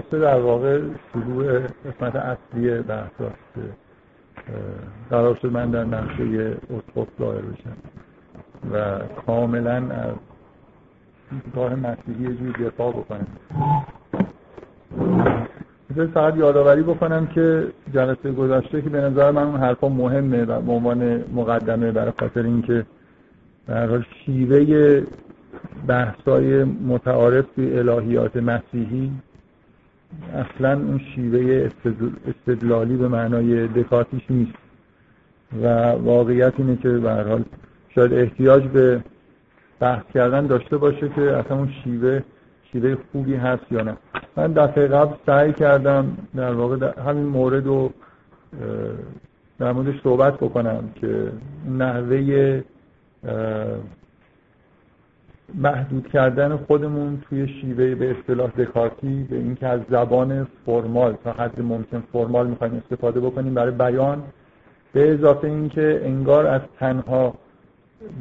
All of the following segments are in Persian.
جلسه در واقع شروع قسمت اصلی بحث که قرار شد من در نقشه اسقف ظاهر بشم و کاملا از دیدگاه مسیحی یه جور دفاع بکنم. فقط یادآوری بکنم که جلسه گذشته که به نظر من اون حرفا مهمه و به عنوان مقدمه برای خاطر اینکه در شیوه بحثای متعارف الهیات مسیحی اصلا اون شیوه استدلالی به معنای دکاتیش نیست. و واقعیت اینه که به حال شاید احتیاج به بحث کردن داشته باشه که اصلا اون شیوه شیوه خوبی هست یا نه. من دفعه قبل سعی کردم در واقع در همین مورد رو در موردش صحبت بکنم که نحوه محدود کردن خودمون توی شیوه به اصطلاح دکارتی به اینکه از زبان فرمال تا حد ممکن فرمال می‌خوایم استفاده بکنیم برای بیان. به اضافه اینکه انگار از تنها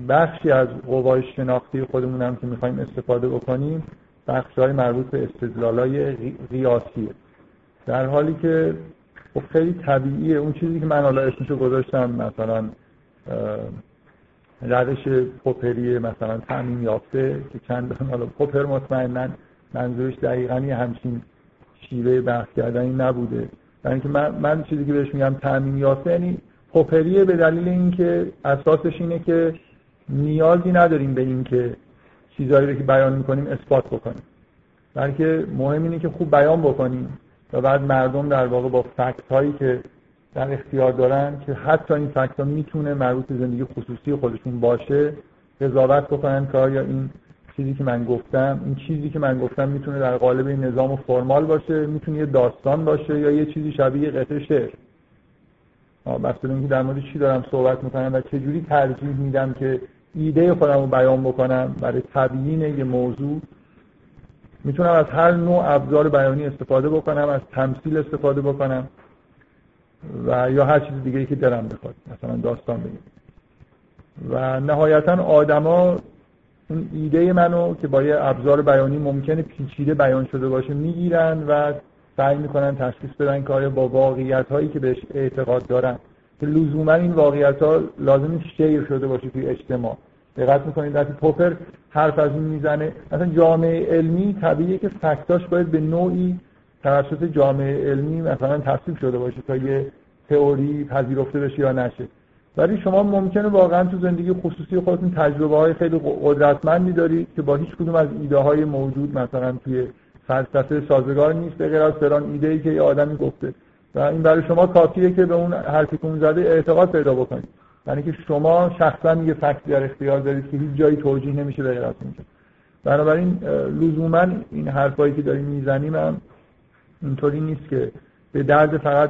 بخشی از قوای شناختی خودمون هم که می‌خوایم استفاده بکنیم بخش های مربوط به استدلال های قیاسیه در حالی که خب خیلی طبیعیه. اون چیزی که من حالا اسمشو گذاشتم مثلا روش پوپری مثلا تعمین یافته که چند حالا پوپر مطمئنا منظورش دقیقا یه همچین شیوه بحث کردنی نبوده. برای اینکه من, من چیزی که بهش میگم تعمین یافته یعنی پوپریه به دلیل اینکه اساسش اینه که نیازی نداریم به اینکه چیزهایی رو که بیان می‌کنیم اثبات بکنیم. بلکه مهم اینه که خوب بیان بکنیم و بعد مردم در واقع با فکت هایی که در اختیار دارن که حتی این فکت ها می‌تونه مربوط به زندگی خصوصی خودشون باشه قضاوت بکنن که آیا این چیزی که من گفتم این چیزی که من گفتم می‌تونه در قالب این نظام فرمال باشه می‌تونه یه داستان باشه یا یه چیزی شبیه قطعه شعر. بسته اینکه در مورد چی دارم صحبت می‌کنم و چجوری ترجیح میدم که ایده خودم رو بیان بکنم برای تبیین یه موضوع. می‌تونم از هر نوع ابزار بیانی استفاده بکنم از تمثیل استفاده بکنم. و یا هر چیز دیگه ای که دلم بخواد. مثلا داستان بگیم. و نهایتا آدما اون ایده منو که با یه ابزار بیانی ممکنه پیچیده بیان شده باشه می‌گیرن و سعی می‌کنن تشخیص بدن که آیا با واقعیت هایی که بهش اعتقاد دارن. که لزوما این واقعیت ها لازم شیر شده باشه توی اجتماع. دقت می‌کنید وقتی پوپر حرف از این می‌زنه مثلا جامعه علمی طبیعیه که فکتاش باید به نوعی توسط جامعه علمی مثلا تصویب شده باشه تا یه تئوری پذیرفته بشه یا نشه. ولی شما ممکنه واقعا تو زندگی خصوصی خودتون تجربه های خیلی قدرتمندی دارید که با هیچ کدوم از ایده های موجود مثلا توی فلسفه سازگار نیست به غیر از فلان ایده ای که یه آدمی گفته. و این برای شما کافیه که به اون حرفی که زده اعتقاد پیدا بکنید. یعنی که شما شخصا یه فکتی در اختیار دارید که هیچ جایی توجیه نمیشه به غیر از اونجا بنابراین لزوما این حرفایی که داریم می‌زنیم اینطوری نیست که به درد فقط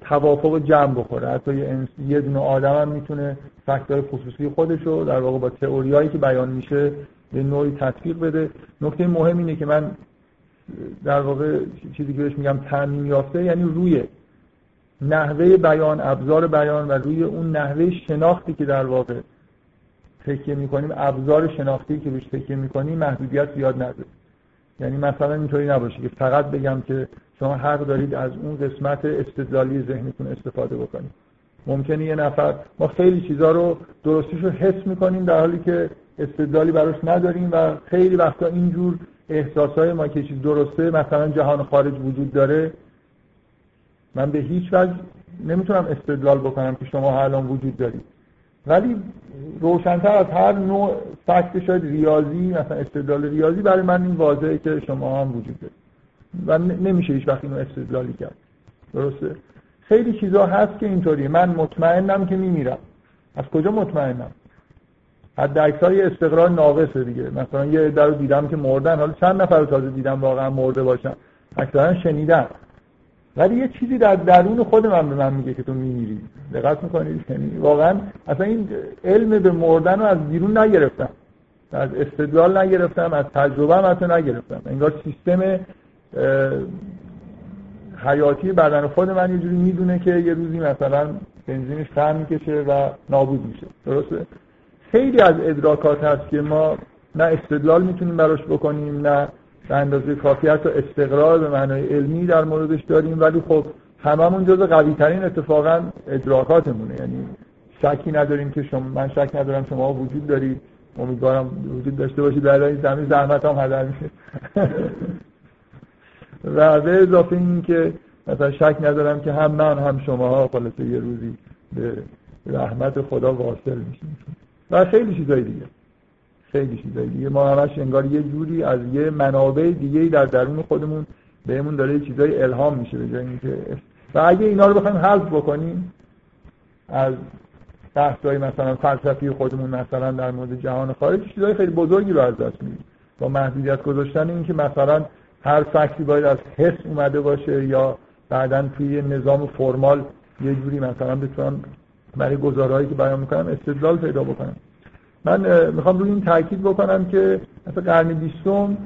توافق جمع بخوره. حتی یه, دونه آدم هم می‌تونه فکتور خصوصی خودش رو در واقع با تئوریایی که بیان میشه به نوعی تطبیق بده. نکته مهم اینه که من در واقع چیزی که بهش میگم تعمین یافته یعنی روی نحوه بیان ابزار بیان و روی اون نحوه شناختی که در واقع تکیه می‌کنیم ابزار شناختی که بهش تکیه می‌کنیم محدودیت زیاد نداره. یعنی مثلا اینطوری نباشه که فقط بگم که شما حق دارید از اون قسمت استدلالی ذهنتون استفاده بکنید. ممکنه یه نفر ما خیلی چیزها رو درستیش رو حس می‌کنیم در حالی که استدلالی براش نداریم و خیلی وقتا اینجور احساسای ما که چیز درسته مثلا جهان خارج وجود داره من به هیچ وجه نمی‌تونم استدلال بکنم که شما الان وجود دارید. ولی روشنتر از هر نوع فکت شاید ریاضی مثلا استدلال ریاضی برای من این واضحه که شما هم وجود دارید و نمیشه هیچ وقت اینو استدلالی کرد. درسته؟ خیلی چیزا هست که اینطوریه. من مطمئنم که میمیرم. از کجا مطمئنم؟ حد اکثر استقرار ناقصه دیگه. مثلا یه در دیدم که مردن. حالا چند نفر رو تازه دیدم واقعا مرده باشن. اکثرا شنیدن. ولی یه چیزی در درون خود من به من میگه که تو میمیری. دقت می‌کنید؟ یعنی واقعا اصلا این علم به مردن رو از بیرون نگرفتم. از استدلال نگرفتم از تجربه هم حتی نگرفتم. انگار سیستم حیاتی بدن خود من یه جوری می‌دونه که یه روزی مثلا بنزینش خم می‌کشه و نابود میشه. درسته؟ خیلی از ادراکات هست که ما نه استدلال می‌تونیم براش بکنیم نه به اندازه کافی حتی استقرار به معنای علمی در موردش داریم ولی خب هممون جز قوی ترین اتفاقا ادراکاتمونه. یعنی شکی نداریم که شما من شک ندارم شما وجود دارید. امیدوارم وجود داشته باشید. در این زمین زحمت هم هدر میشه. و به اضافه این که مثلا شک ندارم که هم من هم شما خلاصه یه روزی به رحمت خدا واصل میشیم. و خیلی چیزای دیگه. خیلی چیزای دیگه ما همش انگار یه جوری از یه منابع دیگه در درون خودمون بهمون داره چیزای الهام میشه به جای اینکه و اگه اینا رو بخوایم حذف بکنیم از بحثای مثلا فلسفی خودمون مثلا در مورد جهان خارج چیزای خیلی بزرگی رو از دست میدیم. با محدودیت گذاشتن این که مثلا هر فکتی باید از حس اومده باشه یا بعدا توی نظام فرمال یه جوری مثلا بتونم برای گزارهایی که بیان می‌کنم استدلال پیدا بکنم. من می‌خوام روی این تاکید بکنم که مثلا قرن بیستم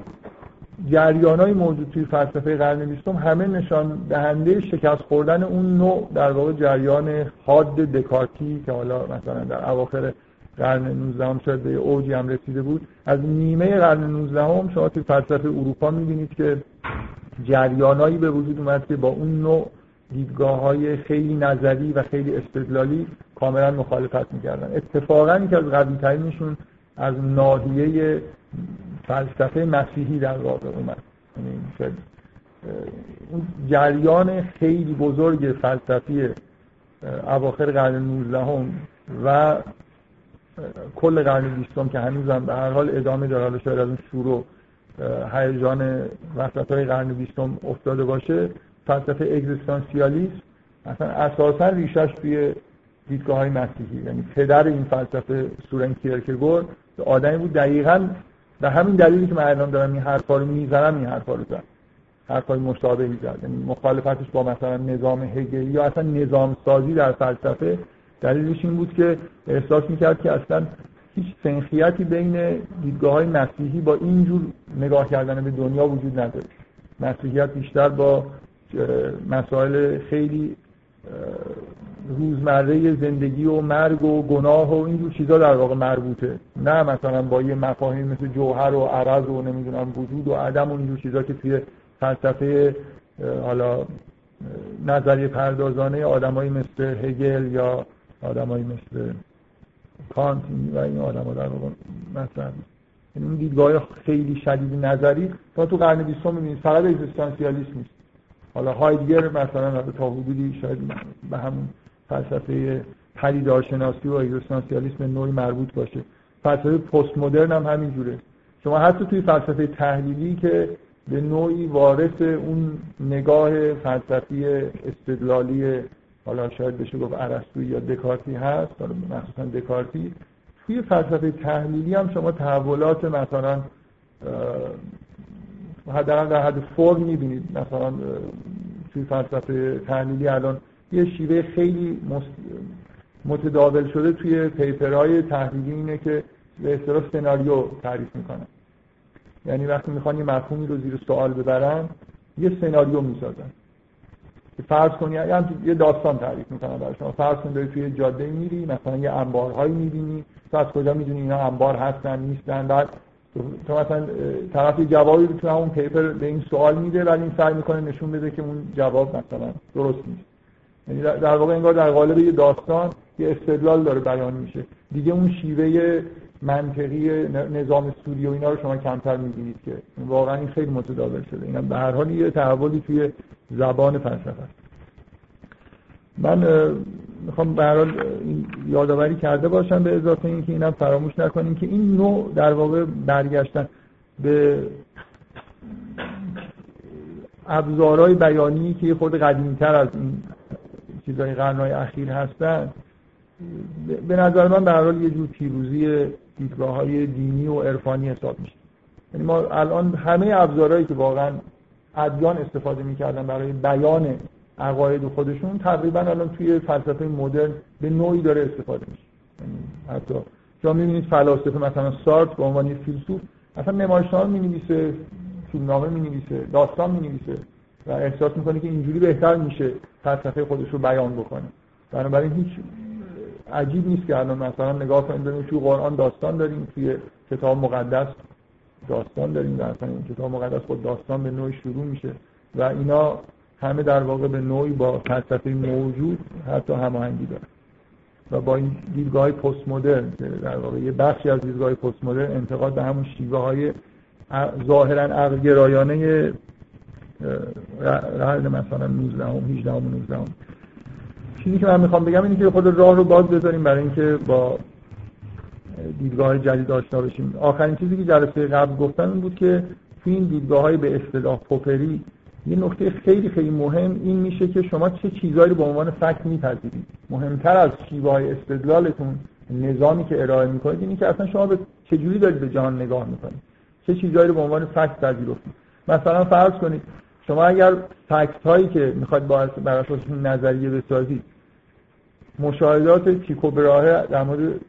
جریان های موجود توی فلسفه قرن بیستم همه نشان دهنده شکست خوردن اون نوع در واقع جریان حاد دکارتی که حالا مثلا در اواخر قرن 19 هم شاید به اوجی هم رسیده بود. از نیمه قرن 19 هم شما توی فلسفه اروپا می‌بینید که جریانایی به وجود اومد که با اون نوع دیدگاه های خیلی نظری و خیلی استدلالی کاملا مخالفت می‌کردن. اتفاقا که از قوی ترینشون از ناحیه فلسفه مسیحی در واقع اومد. یعنی اون جریان خیلی بزرگ فلسفی اواخر قرن 19 هم و کل قرن بیستم که هنوزم به هر حال ادامه داره. حالا شاید از اون شروع هیجان وسط های قرن بیستم افتاده باشه. فلسفه اگزیستانسیالیسم مثلا اساسا ریشش توی دیدگاه های مسیحی. یعنی پدر این فلسفه سورن کیرکگور آدمی بود دقیقا به همین دلیلی که من الان دارم این حرفا رو می‌زنم این حرفا رو زد. حرفای مشابهی زد. یعنی مخالفتش با مثلا نظام هگلی یا اصلا نظام سازی در فلسفه دلیلش این بود که احساس می‌کرد که اصلا هیچ سنخیتی بین دیدگاه های مسیحی با اینجور نگاه کردن به دنیا وجود نداره. مسیحیت بیشتر با مسائل خیلی روزمره زندگی و مرگ و گناه و اینجور چیزا در واقع مربوطه. نه مثلا با یه مفاهیم مثل جوهر و عرض و نمی‌دونم وجود و عدم و اینجور چیزا که توی فلسفه حالا نظریه پردازانه آدمایی مثل هگل یا آدمایی مثل کانت و این آدم ها در واقع مثلا. این دیدگاه خیلی شدید نظری تا تو قرن بیستم می‌بینید فقط اگزیستانسیالیسم نیست. حالا هایدگر مثلا تا حدودی شاید به همون فلسفه پدیدارشناسی و اگزیستانسیالیسم نوعی مربوط باشه. فلسفه پست مدرن هم همینجوره. شما حتی توی فلسفه تحلیلی که به نوعی وارث اون نگاه فلسفی استدلالی حالا شاید بشه گفت ارسطویی یا دکارتی هست حالا مخصوصا دکارتی توی فلسفه تحلیلی هم شما تحولات مثلا حداقل در حد فرم می‌بینید. مثلا توی فلسفه تحلیلی الان یه شیوه خیلی متداول شده توی پیپرهای تحلیلی اینه که به اصطلاح سناریو تعریف می‌کنن. یعنی وقتی می‌خوان یه مفهومی رو زیر سوال ببرن یه سناریو می‌سازن. فرض کنی یعنی یه داستان تعریف می‌کنن برای شما. فرض کن داری توی جاده میری مثلا یه انبارهایی می‌بینی. تو از کجا می‌دونی اینا انبار هستن نیستن؟ بعد تو مثلا طرف جوابی رو تو همون پیپر به این سوال میده ولی این سعی می‌کنه نشون بده که اون جواب مثلا درست نیست. یعنی در واقع انگار در قالب یه داستان یه استدلال داره بیان میشه. دیگه اون شیوه منطقی نظام سوری و اینا رو شما کمتر می‌بینید که واقعا این خیلی متداول شده. اینا به هر حال یه تحولی توی زبان فلسفه است. من می‌خوام به هر یادآوری کرده باشم به اضافه اینکه اینم فراموش نکنیم که این نوع در واقع برگشتن به ابزارهای بیانی که خود قدیمتر از این چیزهای قرنهای اخیر هستن به نظر من به هر یه جور پیروزی دیدگاه های دینی و عرفانی حساب میشه. یعنی ما الان همه ابزارهایی که واقعا ادیان استفاده می‌کردن برای بیان عقاید خودشون تقریبا الان توی فلسفه مدرن به نوعی داره استفاده میشه. یعنی حتی شما می‌بینید فلاسفه مثلا سارت به عنوان فیلسوف اصلا نمایشنامه می‌نویسه فیلمنامه می‌نویسه داستان می‌نویسه و احساس می‌کنه که اینجوری بهتر میشه فلسفه خودش رو بیان بکنه. بنابراین هیچ عجیب نیست که الان مثلا نگاه کنید ببینید تو قرآن داستان داریم توی کتاب مقدس داستان داریم در این کتاب مقدس خود داستان به نوعی شروع میشه و اینا همه در واقع به نوعی با فلسفه موجود حتی هماهنگی داره و با این دیدگاه پست مدرن در واقع یه بخشی از دیدگاه پست مدرن انتقاد به همون شیوه های ظاهرا عقل گرایانه قرن مثلا 19 هم 18 هم 19 هم. چیزی که من می‌خوام بگم اینه که خود راه رو باز بذاریم برای اینکه با دیدگاه جدید آشنا بشیم آخرین چیزی که جلسه قبل گفتم این بود که تو این دیدگاه های به اصطلاح پوپری یه نکته خیلی خیلی مهم این میشه که شما چه چیزهایی رو به عنوان فکت میپذیرید. مهمتر از شیوه استدلالتون نظامی که ارائه می‌کنید اینه که اصلا شما به چجوری دارید به جهان نگاه می‌کنید. چه چیزهایی رو به عنوان فکت پذیرفتید. مثلا فرض کنید شما اگر فکت هایی که می‌خواید بر اساس نظریه بسازید مشاهدات تیکو براه در مورد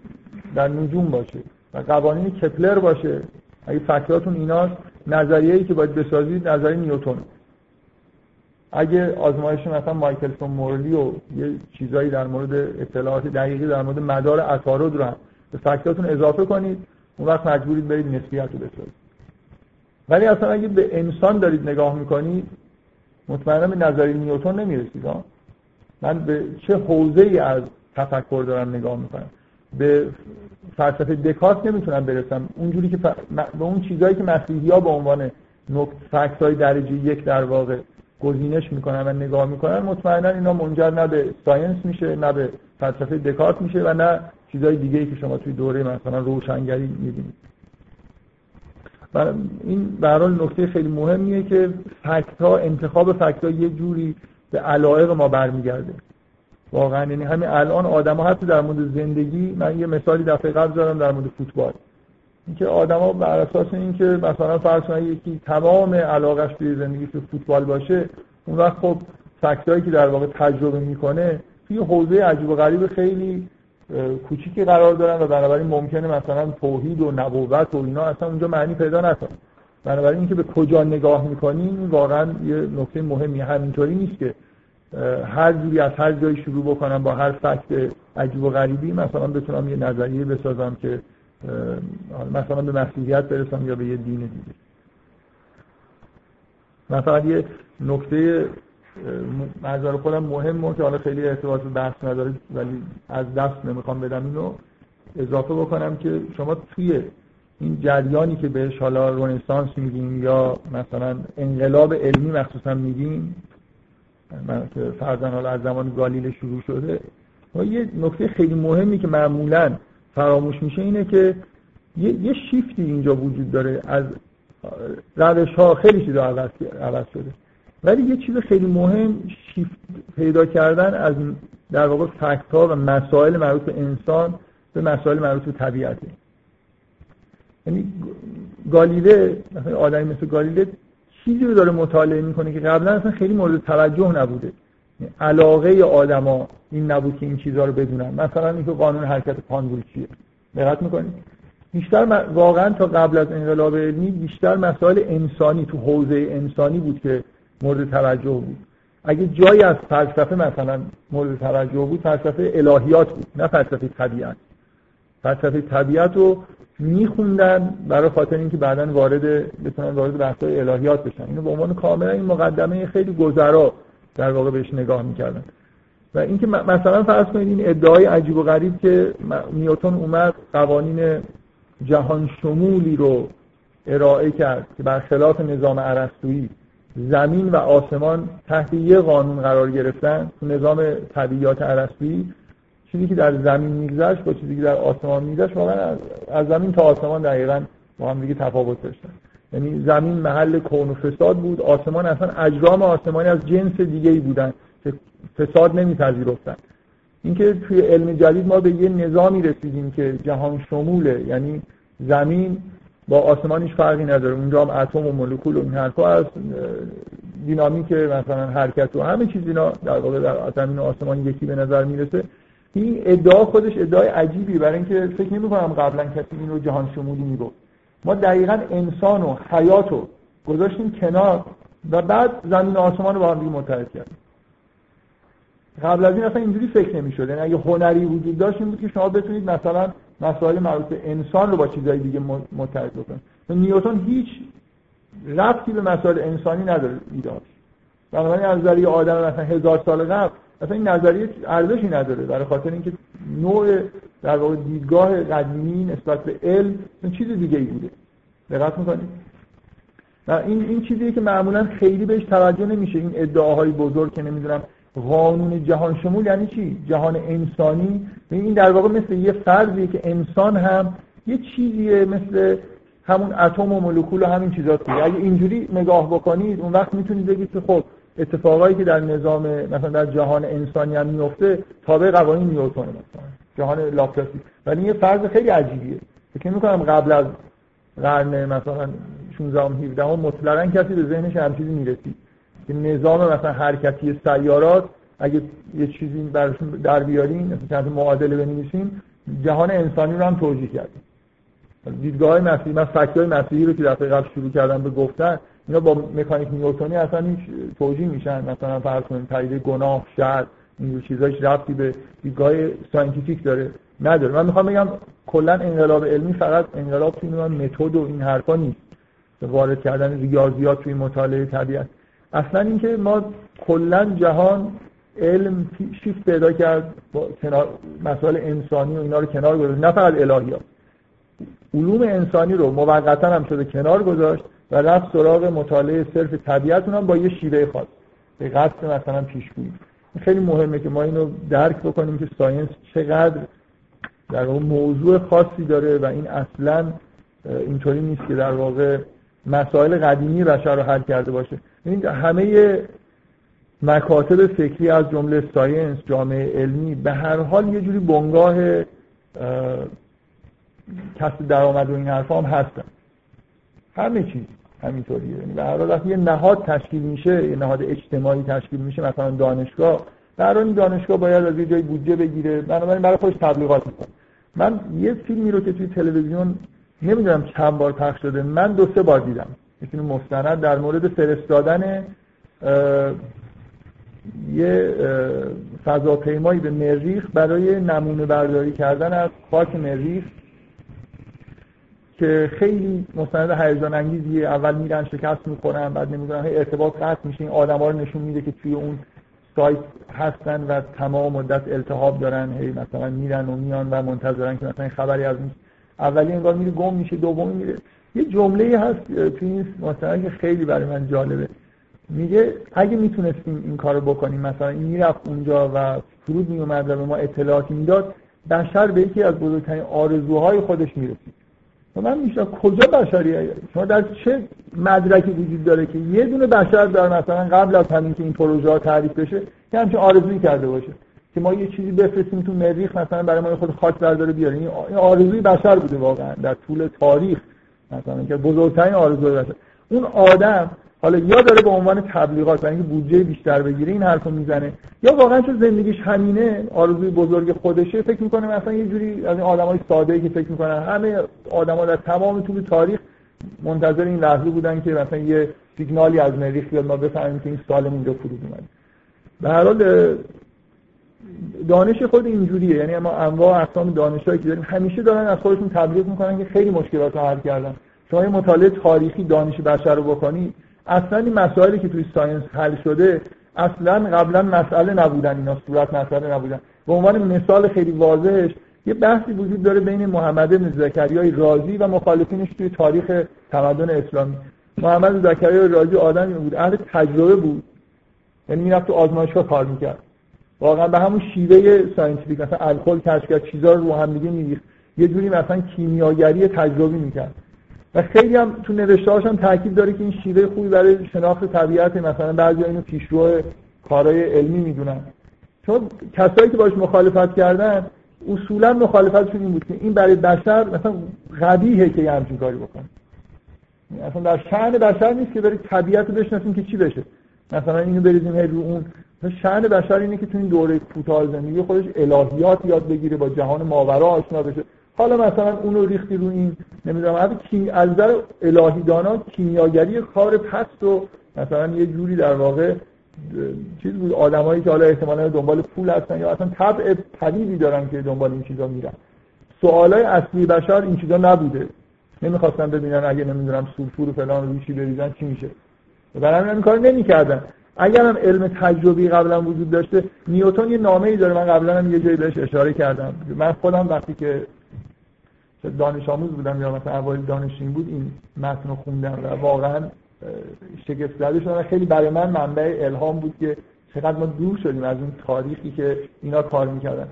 در نجوم باشه و قوانین کپلر باشه اگه فکراتون ایناست نظریه‌ای که باید بسازید نظریه نیوتن. اگه آزمایش مثلا مایکلسون مورلی و یه چیزایی در مورد اطلاعات دقیقی در مورد مدار عطارد رو هم به فکراتون اضافه کنید اون وقت مجبورید برید نسبیت رو بسازید. ولی اصلا اگه به انسان دارید نگاه می‌کنید مطمئنا به نظریه نیوتن نمی‌رسید من به چه حوزه ای از تفکر دارم نگاه می‌کنم؟ به فلسفه دکارت نمی‌تونم برسم. اونجوری که به اون چیزهایی که مسیحی ها به عنوان فکت های درجه یک در واقع گزینش می‌کنن و نگاه می‌کنن مطمئنا اینا منجر نه به ساینس میشه نه به فلسفه دکارت میشه و نه چیزهای دیگه ای که شما توی دوره مثلا روشنگری می‌بینید. و این به نکته خیلی مهمیه که فکت ها انتخاب فکت ها یه جوری به علایق ما برمیگرده. واقعا یعنی همین الان آدما حتی در مورد زندگی من یه مثالی دفعه قبل زدم در مورد فوتبال. اینکه آدما بر اساس اینکه مثلا فرض کنید یکی تمام علاقش به زندگی تو فوتبال باشه اون وقت خب فکتایی که در واقع تجربه می‌کنه توی حوزه عجیب و غریب خیلی کوچیکی قرار دارن و بنابراین ممکنه مثلا توحید و نبوت و اینا اصلا اونجا معنی پیدا نکنه. بنابراین اینکه به کجا نگاه می‌کنیم واقعا یه نکته مهمی همینطوری نیست که هر جوری از هر جایی شروع بکنم با هر فکت عجیب و غریبی مثلا بتونم یه نظریه بسازم که مثلا به مسیحیت برسم یا به یه دین دیگه. مثلا یه نکته نظر خودم مهم که حالا خیلی ارتباط به بحث نداره ولی از دست نمی‌خوام بدم اینو اضافه بکنم که شما توی این جریانی که بهش حالا رنسانس میگیم یا مثلا انقلاب علمی مخصوصا میگیم من که فرزن حالا از زمان گالیله شروع شده و یه نکته خیلی مهمی که معمولا فراموش میشه اینه که یه, شیفتی اینجا وجود داره از روش ها خیلی چیزا عوض, عوض شده. ولی یه چیز خیلی مهم شیفت پیدا کردن از در واقع فکت ها و مسائل مربوط به انسان به مسائل مربوط به طبیعته. یعنی گالیله مثلا آدمی مثل گالیله چیزی رو داره مطالعه می‌کنه که قبلا اصلا خیلی مورد توجه نبوده. علاقه آدما این نبود که این چیزها رو بدونن. مثلا اینکه قانون حرکت پانگول چیه. دقت می‌کنید بیشتر واقعا تا قبل از انقلاب علمی بیشتر مسائل انسانی تو حوزه انسانی بود که مورد توجه بود. اگه جایی از فلسفه مثلا مورد توجه بود فلسفه الهیات بود نه فلسفه طبیعت. فلسفه طبیعت رو میخوندن برای خاطر اینکه بعدا وارد بتونن وارد بحث‌های الهیات بشن. اینو به عنوان کاملا این مقدمه خیلی گذرا در واقع بهش نگاه می‌کردن. و اینکه مثلا فرض کنید این ادعای عجیب و غریب که نیوتن اومد قوانین جهان شمولی رو ارائه کرد که برخلاف نظام ارسطویی زمین و آسمان تحت یه قانون قرار گرفتن تو نظام طبیعیات ارسطویی چیزی که در زمین میگذشت با چیزی که در آسمان میگذشت واقعا از زمین تا آسمان دقیقا با هم دیگه تفاوت داشتن. یعنی زمین محل کون و فساد بود. آسمان اصلا اجرام آسمانی از جنس دیگه ای بودن که فساد نمیپذیرفتن. اینکه توی علم جدید ما به یه نظامی رسیدیم که جهان شموله یعنی زمین با آسمان هیچ فرقی نداره. اونجا هم اتم و مولکول و این حرفا از دینامیک مثلا حرکت و همه چیز اینا در واقع در زمین و آسمان یکی به نظر می‌رسه. این ادعا خودش ادعای عجیبی برای اینکه فکر نمی کنم قبلا کسی این رو جهان شمولی می‌گفت. ما دقیقا انسان و حیات رو گذاشتیم کنار و بعد زمین و آسمان رو با هم دیگه متحد کردیم. قبل از این اصلا اینجوری فکر نمی‌شد. یعنی اگه هنری وجود داشت این بود که شما بتونید مثلا مسائل مربوط به انسان رو با چیزهای دیگه متحد بکنید. نیوتن هیچ ربطی به مسائل انسانی نداره ایدهاش بنابراین از نظریه آدم مثلا هزار سال قبل اصلا این نظریه ارزشی نداره برای خاطر اینکه نوع در واقع دیدگاه قدیمی نسبت به علم چیز دیگه ای بوده. دقت می‌کنید این این چیزیه که معمولا خیلی بهش توجه نمیشه. این ادعاهای بزرگ که نمی‌دونم قانون جهان شمول یعنی چی؟ جهان انسانی. این در واقع مثل یه فرضیه که انسان هم یه چیزیه مثل همون اتم و مولکول و همین چیزاست اگه اینجوری نگاه بکنید اون وقت می‌تونید بگید که خب اتفاقایی که در نظام مثلا در جهان انسانی هم میفته تابع قوانین نیوتن مثلا جهان لاپلاسی. ولی یه فرض خیلی عجیبیه. فکر می‌کنم قبل از قرن مثلا 16 17 مطلقا کسی به ذهنش هم چیزی می‌رسید که نظام مثلا حرکتی سیارات اگه یه چیزی براشون در بیارین چند معادله بنویسیم جهان انسانی رو هم توجیه کردیم. دیدگاه مسیحی من فکتای مسیحی رو که دفعه قبل شروع کردم به گفتن اینا با مکانیک نیوتنی اصلا هیچ توجیه میشن. مثلا فرض کنیم تایید گناه شر. این چیزاش ربطی به دیدگاه scientific داره نداره. من می‌خوام بگم کلا انقلاب علمی فقط انقلاب توی متد و این حرفا نیست. وارد کردن ریاضیات توی مطالعه طبیعت. اصلا اینکه ما کلا جهان علم شیفت پیدا کرد با کنار مسائل انسانی و اینا رو کنار گذاشت. نه فقط الهیات علوم انسانی رو موقتا هم شده کنار گذاشت و رفت سراغ مطالعه صرف طبیعت اونم با یه شیوه خاص. به قصد مثلا پیشگویی. خیلی مهمه که ما اینو درک بکنیم که science چقدر در واقع موضوع خاصی داره و این اصلا اینطوری نیست که در واقع مسائل قدیمی بشر رو حل کرده باشه. این همه مکاتب فکری از جمله science جامعه علمی به هر حال یه جوری بنگاه کسب درآمد و این حرفا هم هستن. همه چیز. همینطوریه یعنی به حال یه نهاد تشکیل میشه یه نهاد اجتماعی تشکیل میشه مثلا دانشگاه در این دانشگاه باید از یه جای بودجه بگیره. بنابراین برای خودش تبلیغات می‌کنه. من یه فیلمی رو که توی تلویزیون نمی‌دونم چند بار پخش شده من دو سه بار دیدم. می‌تونه مستند در مورد فرستادن یه فضاپیمایی به مریخ برای نمونه برداری کردن از خاک مریخ. که خیلی مستند هیجان انگیزیه اول میرن شکست می‌خورن بعد نمی‌دونم ارتباط قطع میشه. این آدما رو نشون میده که توی اون سایت هستن و تمام مدت التهاب دارن. هی مثلا میرن و میان و منتظرن که مثلا خبری از اون اولی انگار میره گم میشه دومی میره. یه جمله هست توی این مستند که خیلی برای من جالبه. میگه اگه می‌تونستیم این کارو بکنیم مثلا این می‌رفت اونجا و فرود میومد و به ما اطلاعاتی می‌داد بشر به یکی از بزرگترین آرزوهای خودش می‌رسید. من میشم کجا بشریه شما در چه مدرکی وجود داره که یه دونه بشر در مثلا قبل از همین که این پروژه ها تعریف بشه که همچین آرزویی کرده باشه که ما یه چیزی بفرستیم تو مریخ مثلا برای ما خود خاک برداره بیاریم. این آرزوی بشر بوده واقعا در طول تاریخ مثلا که بزرگترین آرزوی بشر. اون آدم حالا یا داره به عنوان تبلیغات برای اینکه بودجه بیشتر بگیره این حرفو می‌زنه یا واقعا زندگیش همینه آرزوی بزرگ خودشه فکر می‌کنه مثلا یه جوری از این آدمای ساده که فکر می‌کنن همه آدما در تمام طول تاریخ منتظر این لحظه بودن که مثلا یه سیگنالی از مریخ بیاد ما بفهمیم که این سالم اونجا فرود اومد به هر حال دانش خود اینجوریه. یعنی ما انواع اقسام دانشایی که داریم همیشه دارن از خودشون تبلیغ می‌کنن که خیلی مشکلات رو حل کردن. شما مطالعه تاریخی دانش بشر رو بکنید اصلا این مسائلی که توی science حل شده اصلا قبلا مسئله نبودن اینا صورت مسئله نبودن. به عنوان مثال خیلی واضحش یه بحثی وجود داره بین محمد بن زکریای رازی و مخالفینش توی تاریخ تمدن اسلامی. محمد زکریای رازی آدمی بود اهل تجربه بود. یعنی می‌رفت تو آزمایشگاه کار می‌کرد. واقعا به همون شیوه scientific مثلا الکل کشف کرد چیزا رو رو هم دیگه میریخت. یه جوری مثلا کیمیاگری تجربی می‌کرد. و خیلی هم تو نوشته هم تاکید داره که این شیوه خوبی برای شناخت طبیعت مثلا بعضی اینو پیشرو کارهای علمی می‌دونن. چون کسایی که باش مخالفت کردن اصولا مخالفتشون این بود که این برای بشر مثلا قبیهه که یه همچین کاری بکنه. اصلا در شأن بشر نیست که برای طبیعت بشناسیم که چی بشه. مثلا اینو بریزیم رو اون. شأن بشر اینه که تو این دوره کوتاه زندگی خودش الهیات یاد بگیره با جهان ماورا آشنا بشه. حالا مثلا اونو ریختی رو این نمی‌دونم از نظر الهی دانا کیمیاگری کار پست و مثلا یه جوری در واقع چیز بود آدمایی که حالا احتمالا دنبال پول هستن یا اصلا طبع طبیعی دارن که دنبال این چیزا میرن. سوالای اصلی بشر این چیزا نبوده. نمی‌خواستن ببینن اگه نمی‌دونم سولفور و فلان روشی بریزن چی میشه. برای همین کار نمی‌کردن. اگر هم علم تجربی قبلا وجود داشته نیوتن یه نامه ای داره من قبلا هم یه جایی بهش اشاره کردم. من خودم وقتی که دانش آموز بودم یا مثلا اوایل دانشین بود این متن رو خوندم و واقعا شگفت زده شدم خیلی برای من منبع الهام بود که چقدر ما دور شدیم از اون تاریخی که اینا کار می‌کردن.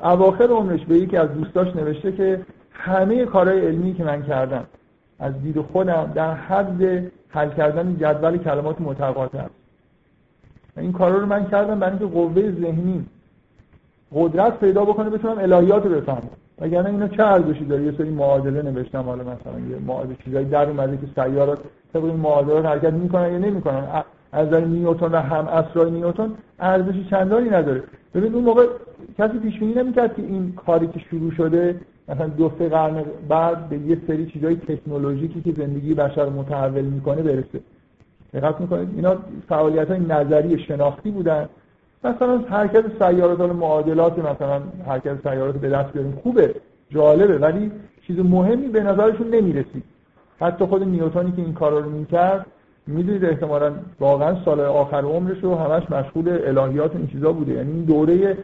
اواخر عمرش به یکی از دوستاش نوشته که همه کارهای علمی که من کردم از دید خودم در حد حل کردن جدول کلمات متقاطع. این کارا رو من کردم برای اینکه قوه ذهنی قدرت پیدا بکنه بتونم الهیات رو بفهمم. وگرنه اینا چه ارزشی داره؟ یه سری معادله نوشتم حالا مثلا یه معادله چیزایی در اومده که سیارات طبق این معادلات حرکت می‌کنن یا نمی‌کنن. از نظر نیوتن و هم اسرای نیوتن ارزشی چندانی نداره. ببین اون موقع کسی پیش بینی نمی‌کرد که این کاری که شروع شده مثلا دو سه قرن بعد به یه سری چیزای تکنولوژیکی که زندگی بشر متحول می‌کنه برسه. دقت می‌کنید؟ اینا فعالیت های نظری شناختی بودن. مثلا حرکت سیارات معادلات مثلا حرکت سیارات به دست بیاریم خوبه جالبه ولی چیز مهمی به نظرشون نمی‌رسید. حتی خود نیوتونی که این کارا رو می‌کرد می‌دونید احتمالا واقعا سال آخر عمرش رو همش مشغول الهیات این چیزا بوده. یعنی این دوره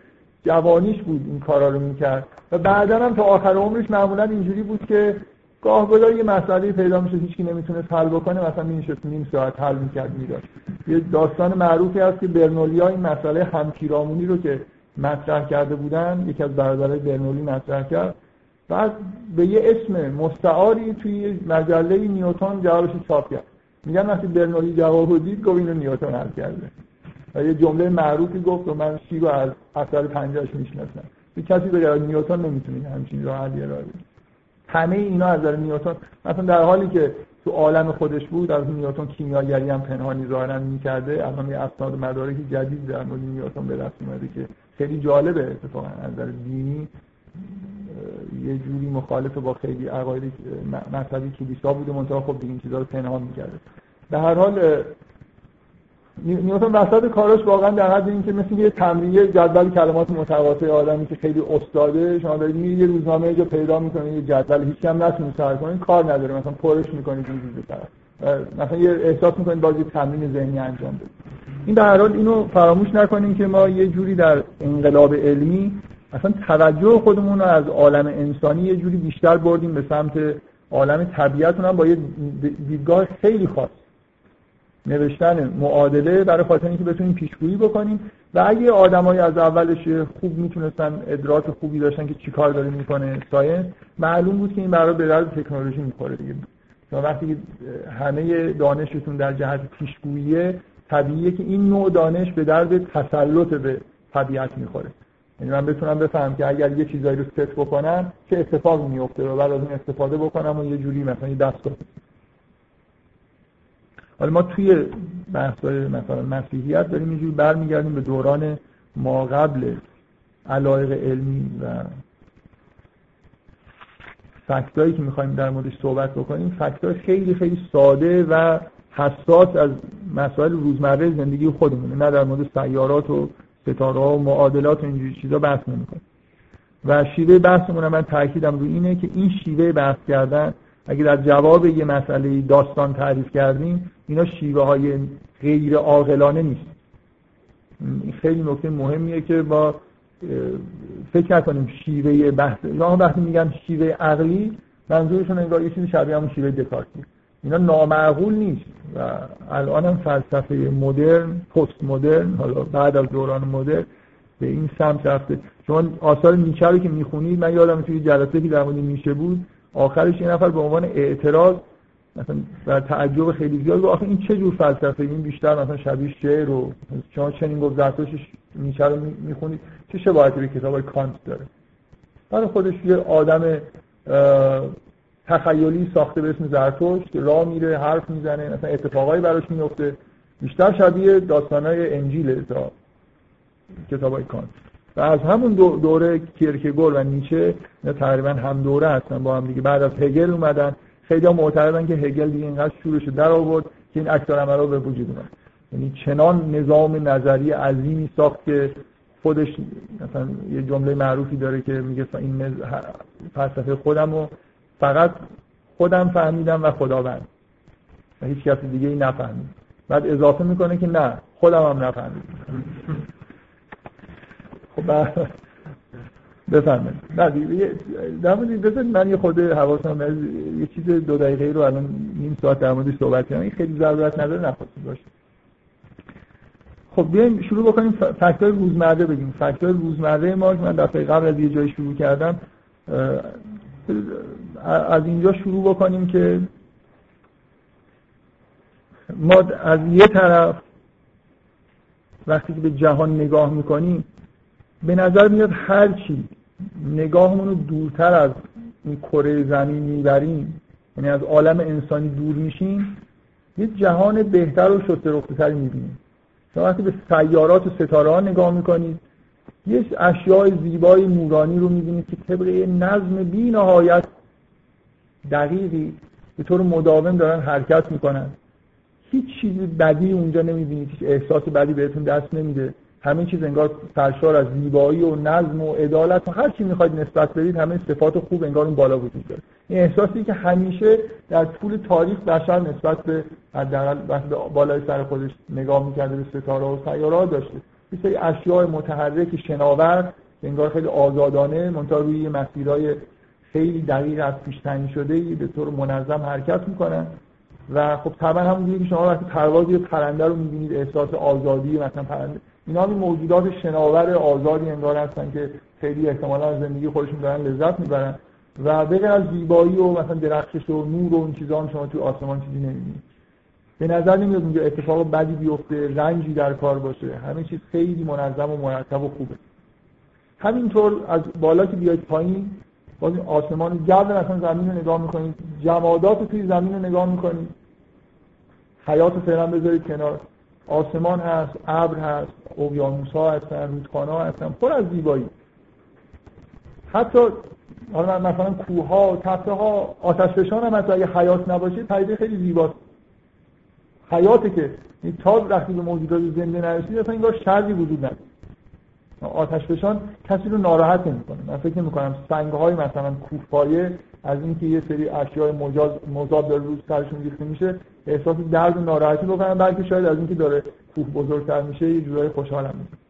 جوانیش بود این کارا رو می‌کرد. و بعدا هم تا آخر عمرش معمولا اینجوری بود که گاه گدار یه مسئله پیدا میشه هیچکی نمی‌تونه حل بکنه مثلا مینشست نیم ساعت حل می‌کرد می‌داد یه داستان معروفی هست که برنولیا این مسئله همپیرامونی رو که مطرح کرده بودن یکی از برادرای برنولی مطرح کرد. بعد به یه اسم مستعاری توی مجله نیوتن جوابش چاپ کرد. میگن وقتی برنولی جواب دید گفت اینو نیوتن حل کرده. و یه جمله معروفی گفت و من شی رو از اثر پنجاش می‌شناسم. کسی به نیوتن نمی‌تونه همچین راه حلی ارائه همه اینا از نظر نیوتن مثلا در حالی که تو عالم خودش بود از نیوتن کیمیاگری هم پنهانی ظاهرا می‌کرده. الان یه اسناد مدارک جدید در مورد نیوتن به دست اومده که خیلی جالبه اتفاقا از نظر دینی. یه جوری مخالف با خیلی عقاید مذهبی کلیسا بوده منتها خب این چیزا رو پنهان می‌کرده. به هر حال نیوتن وسط کاراش واقعا در حد اینکه مثل یه تمرین جدول کلمات متقاطع آدمی که خیلی استاده شما دارید میرید یه روزنامه جا پیدا می‌کنید یه جدول هیچ کم نتونید سر کنید کار نداره مثلا پرش می‌کنید این طرف مثلا یه احساس می‌کنید باز یه تمرین ذهنی انجام بدید این در حال اینو فراموش نکنیم که ما یه جوری در انقلاب علمی اصلا توجه خودمون رو از عالم انسانی یه جوری بیشتر بردیم به سمت عالم طبیعت هم با یه دیدگاه خیلی خاص. نوشتن معادله برای خاطر اینکه بتونیم پیشگویی بکنیم. و اگه آدمایی از اولش خوب می‌تونستن ادراک خوبی داشتن که چیکار داره می‌کنه ساینس معلوم بود که این برای به درد تکنولوژی می‌خوره دیگه. شما وقتی همه دانشتون در جهت پیشگویی طبیعیه که این نوع دانش به درد تسلط به طبیعت می‌خوره. یعنی من بتونم بفهم که اگر یه چیزایی رو ست بکنم چه اتفاقی میفته و بعد از این استفاده بکنم و یه جوری مثلا یه دستگاه. حالا ما توی بحث‌های مثلا مسیحیت داریم اینجوری برمیگردیم به دوران ما قبل علایق علمی و فکتایی که می‌خوایم در موردش صحبت بکنیم. فکتای خیلی خیلی ساده و حساس از مسائل روزمره زندگی خودمونه نه در مورد سیارات و ستاره و معادلات و اینجوری چیزا بحث نمی‌کنیم. و شیوه بحثمون من تاکیدم روی اینه که این شیوه بحث کردن اگه در جواب یه مسئله داستان تعریف کردیم اینا شیوه های غیر عاقلانه نیست. خیلی نکته مهمیه که با فکر نکنیم شیوه بحث اینا وقتی میگن شیوه عقلی منظورشون انگار یه چیزی شبیه همون شیوه دکارتی. اینا نامعقول نیست و الان هم فلسفه مدرن پست مدرن حالا بعد از دوران مدرن به این سمت رفته. شما آثار نیچه رو که می‌خونید من یادم توی جلسه که در مورد نیچه بود آخرش یه نفر به عنوان اعتراض مثلا در تعجب خیلی زیاد آخه این چه جور فلسفه؟ این بیشتر مثلا شبیه شعر رو شما چنین گفت زرتوش نیچه می‌خونید. چه شباهتی به کتاب کانت داره؟ برای خودش یه آدم تخیلی ساخته به اسم زرتوش که راه میره حرف می‌زنه مثلا اتفاقایی براش میفته بیشتر شبیه داستانهای انجیل تا کتاب های کانت. و از همون دوره کیرکگور و نیچه تقریبا هم دوره هستن با هم دیگه. بعد از هگل اومدن. خیلی معتقدن که هگل دیگه اینقدر شورش در آورد که این اکثر عملا به وجود اومد. یعنی چنان نظام نظری عظیمی ساخت که خودش مثلا یه جمله معروفی داره که میگه این فلسفه خودم رو فقط خودم فهمیدم و خداوند. و هیچ کسی دیگه ای نفهمید. بعد اضافه می‌کنه که نه خودم هم نفهمید خب بفرمایید. در مورد من یه خود حواسم یه چیز دو دقیقه رو الان نیم ساعت در موردش صحبت کردم. این خیلی ضرورت نداره نخواستیم باشه. خب بیایم شروع بکنیم فکتور روزمره بگیم. فکتور روزمره ما که من دفعه قبل از یه جای شروع کردم از اینجا شروع بکنیم که ما از یه طرف وقتی که به جهان نگاه می‌کنیم به نظر میاد هر چی نگاهمون رو دورتر از این کره زمین می‌بریم یعنی از عالم انسانی دور میشیم یه جهان بهتر و شسته تری می‌بینیم. شما وقتی به سیارات و ستاره ها نگاه می‌کنید یه اشیاء زیبای نورانی رو می‌بینید که طبق یه نظم بی نهایت دقیقی به طور مداوم دارن حرکت می‌کنن. هیچ چیزی بدی اونجا نمی‌بینید هیچ احساس بدی بهتون دست نمیده. همین چیز انگار سرشار از زیبایی و نظم و عدالت و هر چی می‌خواید نسبت بدید همه صفات خوب انگار اون بالا وجود داره. این احساسی که همیشه در طول تاریخ بشر نسبت به حداقل بالای سر خودش نگاه می‌کرده به ستاره و سیاره داشته. یه سری اشیاء متحرک شناور انگار خیلی آزادانه منتها روی مسیرهای خیلی دقیق از پیش تعیین شده به طور منظم حرکت می‌کنن. و خب طبعا همونجوری که شما وقتی پرواز یه پرنده رو می‌بینید احساس آزادی مثلا پرنده اینا هم موجودات شناور آزادی انگار هستن که خیلی احتمالا از زندگی خودشون دارن لذت می‌برن. و بغیر از زیبایی و مثلا درخشش و نور و اون چیزا هم شما تو آسمان چیزی نمی‌بینید به نظر نمیاد اونجا اتفاق بدی بیفته رنجی در کار باشه. همه چیز خیلی منظم و مرتب و خوبه. همینطور از بالا که بیاید پایین باز آسمان گرد مثلا زمین رو نگاه می‌کنید جمادات توی زمین رو نگاه می‌کنید. حیات فعلا بذارید کنار. آسمان هست ابر هست اقیانوس ها هستن رودخانه ها هستن پر از زیبایی. حتی حالا مثلا کوه ها تپه ها آتش فشان هم اگه حیات نباشه پدیده خیلی زیباست. حیاته که تا وقتی به موجودات زنده نرسید اصلا انگار شرطی وجود نداره. آتش فشان کسی رو ناراحت نمی‌کنه. من فکر نمی کنم سنگ های مثلا کوفپایه از اینکه یه سری اشیاء مجاز مذاب داره روز سرشون ریخته میشه احساس درد و ناراحتی بکنن بلکه شاید از اینکه داره کوه بزرگتر میشه یه جورای خوشحالم میشه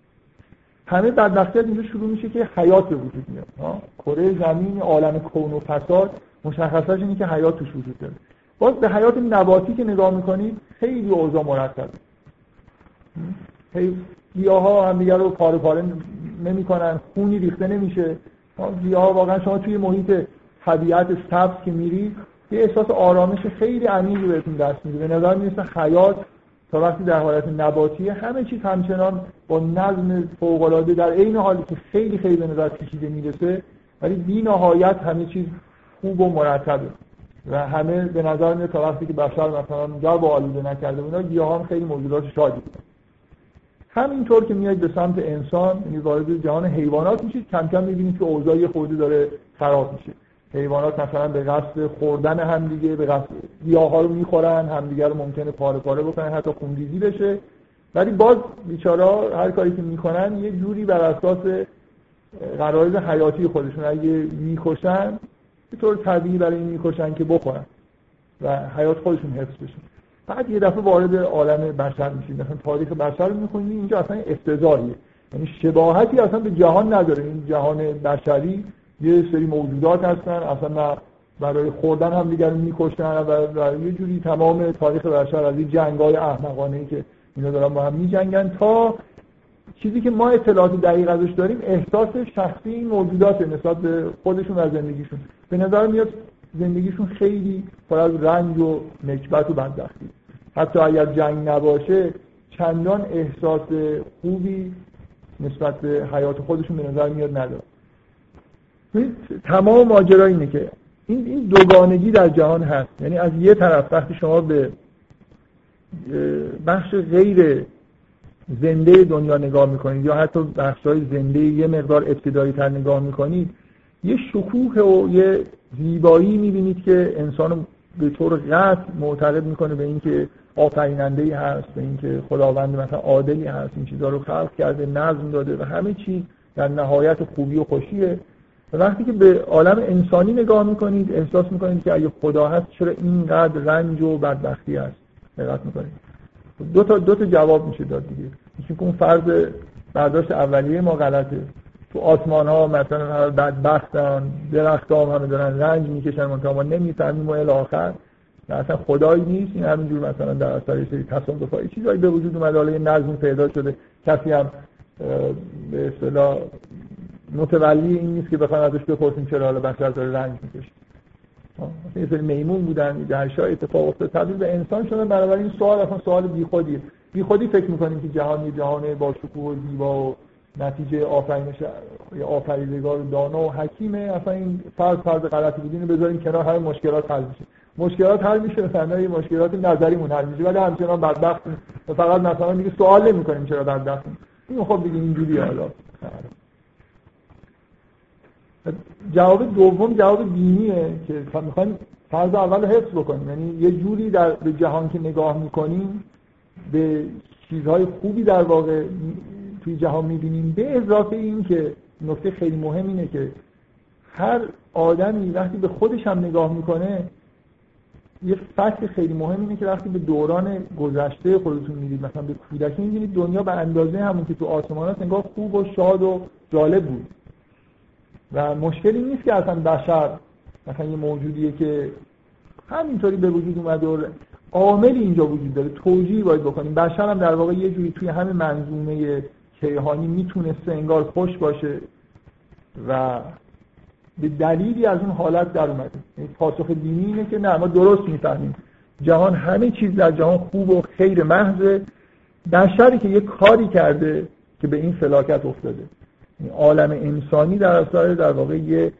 همه بدبختی از اینجا شروع میشه که حیات به وجود میاد کره زمین عالم کون و فساد مشخصاش اینه که حیات توش وجود داره. باز به حیات نباتی که نگاه می‌کنید خیلی اوضاع مرتبه گیاه ها هم دیگر رو پاره پاره نمی‌کنن خونی ریخته نمیشه. گیاه ها واقعا شما توی محیط طبیعت سبز که میری یه احساس آرامش خیلی عمیقی بهتون دست میده. به نظر می‌رسه حیات تا وقتی در حالت نباتی همه چیز همچنان با نظم فوق در عین حالی که خیلی خیلی به نظر کشیده می‌رسه ولی بی نهایت همه چیز خوب و مرتبه. و همه به نظر میاد تا وقتی که بشر مثلا جا با آلوده نکرده اونا گیاهان خیلی موجودات شادی بودن همینطور که میاد به سمت انسان یعنی وارد جهان حیوانات میشید کم کم می‌بینید که اوضاع خودی داره خراب میشه. حیوانات مثلا به قصد خوردن همدیگه به قصد گیاها رو می‌خورن همدیگه رو ممکنه پاره پاره بکنن حتی خونریزی بشه. ولی باز بیچارا هر کاری که می‌کنن یه جوری بر اساس قرارز حیاتی خودشون اگه می‌کشن به طور طبیعی برای این می‌کشن که بخورن و حیات خودشون حفظ بشه. بعد یه دفعه وارد عالم بشر میشید مثلا تاریخ بشر رو می‌خونید اینجا اصلا افتضاحیه. یعنی شباهتی اصلا به جهان نداره. این جهان بشری یه سری موجودات هستن اصلا نه برای خوردن هم دیگر میکشتن و, یه جوری تمام تاریخ بشر از این جنگ های احمقانه ای که اینا دارن با هم میجنگن تا چیزی که ما اطلاعات دقیق ازش داریم احساس شخصی این موجودات نسبت به خودشون و زندگیشون. به نظر میاد زندگیشون خیلی پر از رنج و نکبت و بدبختی. حتی اگر جنگ نباشه چندان احساس خوبی نسبت به حیات خودشون به نظر میاد نداره. تمام ماجرا اینه که این این دوگانگی در جهان هست. یعنی از یه طرف وقتی شما به بخش غیر زنده دنیا نگاه می‌کنید یا حتی بخشای زنده یه مقدار ابتدایی تر نگاه می‌کنید یه شکوه و یه زیبایی می‌بینید که انسان به طور قطع معتقد می‌کنه به اینکه آفریننده ای هست به اینکه خداوند مثلا عادلی هست این چیزها رو خلق کرده نظم داده و همه چیز در نهایت خوبی و خوشیه. وقتی که به عالم انسانی نگاه می‌کنید احساس می‌کنید که اگه خدا هست چرا اینقدر رنج و بدبختی هست؟ دقت می‌کنید. دو تا دو تا جواب میشه داد دیگه. که اون فرض برداشت اولیه ما غلطه. تو آسمان ها مثلا بدبختن درخت ها همه دارن رنج می‌کشن منتها ما نمی‌فهمیم و الاخر اصلا خدایی نیست. این همینجور مثلا در اثر یه سری تصادف های چیزایی به وجود اومده حالا نظم پیدا شده. کسی هم به اصطلاح متولی این نیست که بخوایم ازش بپرسیم چرا حالا بشر داره رنج می‌کشه. یه سری میمون بودن در شای اتفاق افتاد. تبدیل به انسان شدن. بنابراین این سوال اصلا سوال بیخودیه. بیخودی فکر می‌کنیم که جهان یه جهان با شکوه و زیبا و نتیجه آفرینش آفریدگار دانا و حکیمه. اصلا این فرض فرض غلطی بود. اینو بذاریم کنار همه مشکلات حل میشه. مشکلات حل میشه مثلا مشکلات نظریمون حل میشه. ولی همچنان بدبخت. و فقط مثلا دیگه سوال نمی‌کنیم چرا بدبخت این خب دیگه اینجوری حالا. جواب دوم جواب دینیه که می‌خوایم فرض اول حفظ بکنیم. یعنی یه جوری در به جهان که نگاه می‌کنیم به چیزهای خوبی در واقع توی جهان می‌بینیم. به اضافه این که نکته خیلی مهم اینه که هر آدمی وقتی به خودش هم نگاه می‌کنه یه فکت خیلی مهم اینه که وقتی به دوران گذشته خودتون می‌دید مثلا به کودکی می‌بینید دنیا به اندازه همون که تو آسمانات انگار خوب و شاد و جالب بود. و مشکلی نیست که اصلا بشر مثلا یه موجودیه که همینطوری به وجود اومده و عاملی اینجا وجود داره توجیه باید بکنیم. بشر هم در واقع یه جوری توی همه منظومه کیهانی می‌تونسته انگار خوش باشه و به دلیلی از اون حالت در اومده. یعنی پاسخ دینی اینه که نه ما درست می‌فهمیم. جهان همه چیز در جهان خوب و خیر محضه. بشری که یه کاری کرده که به این فلاکت افتاده. عالم انسانی در اثر در واقع یه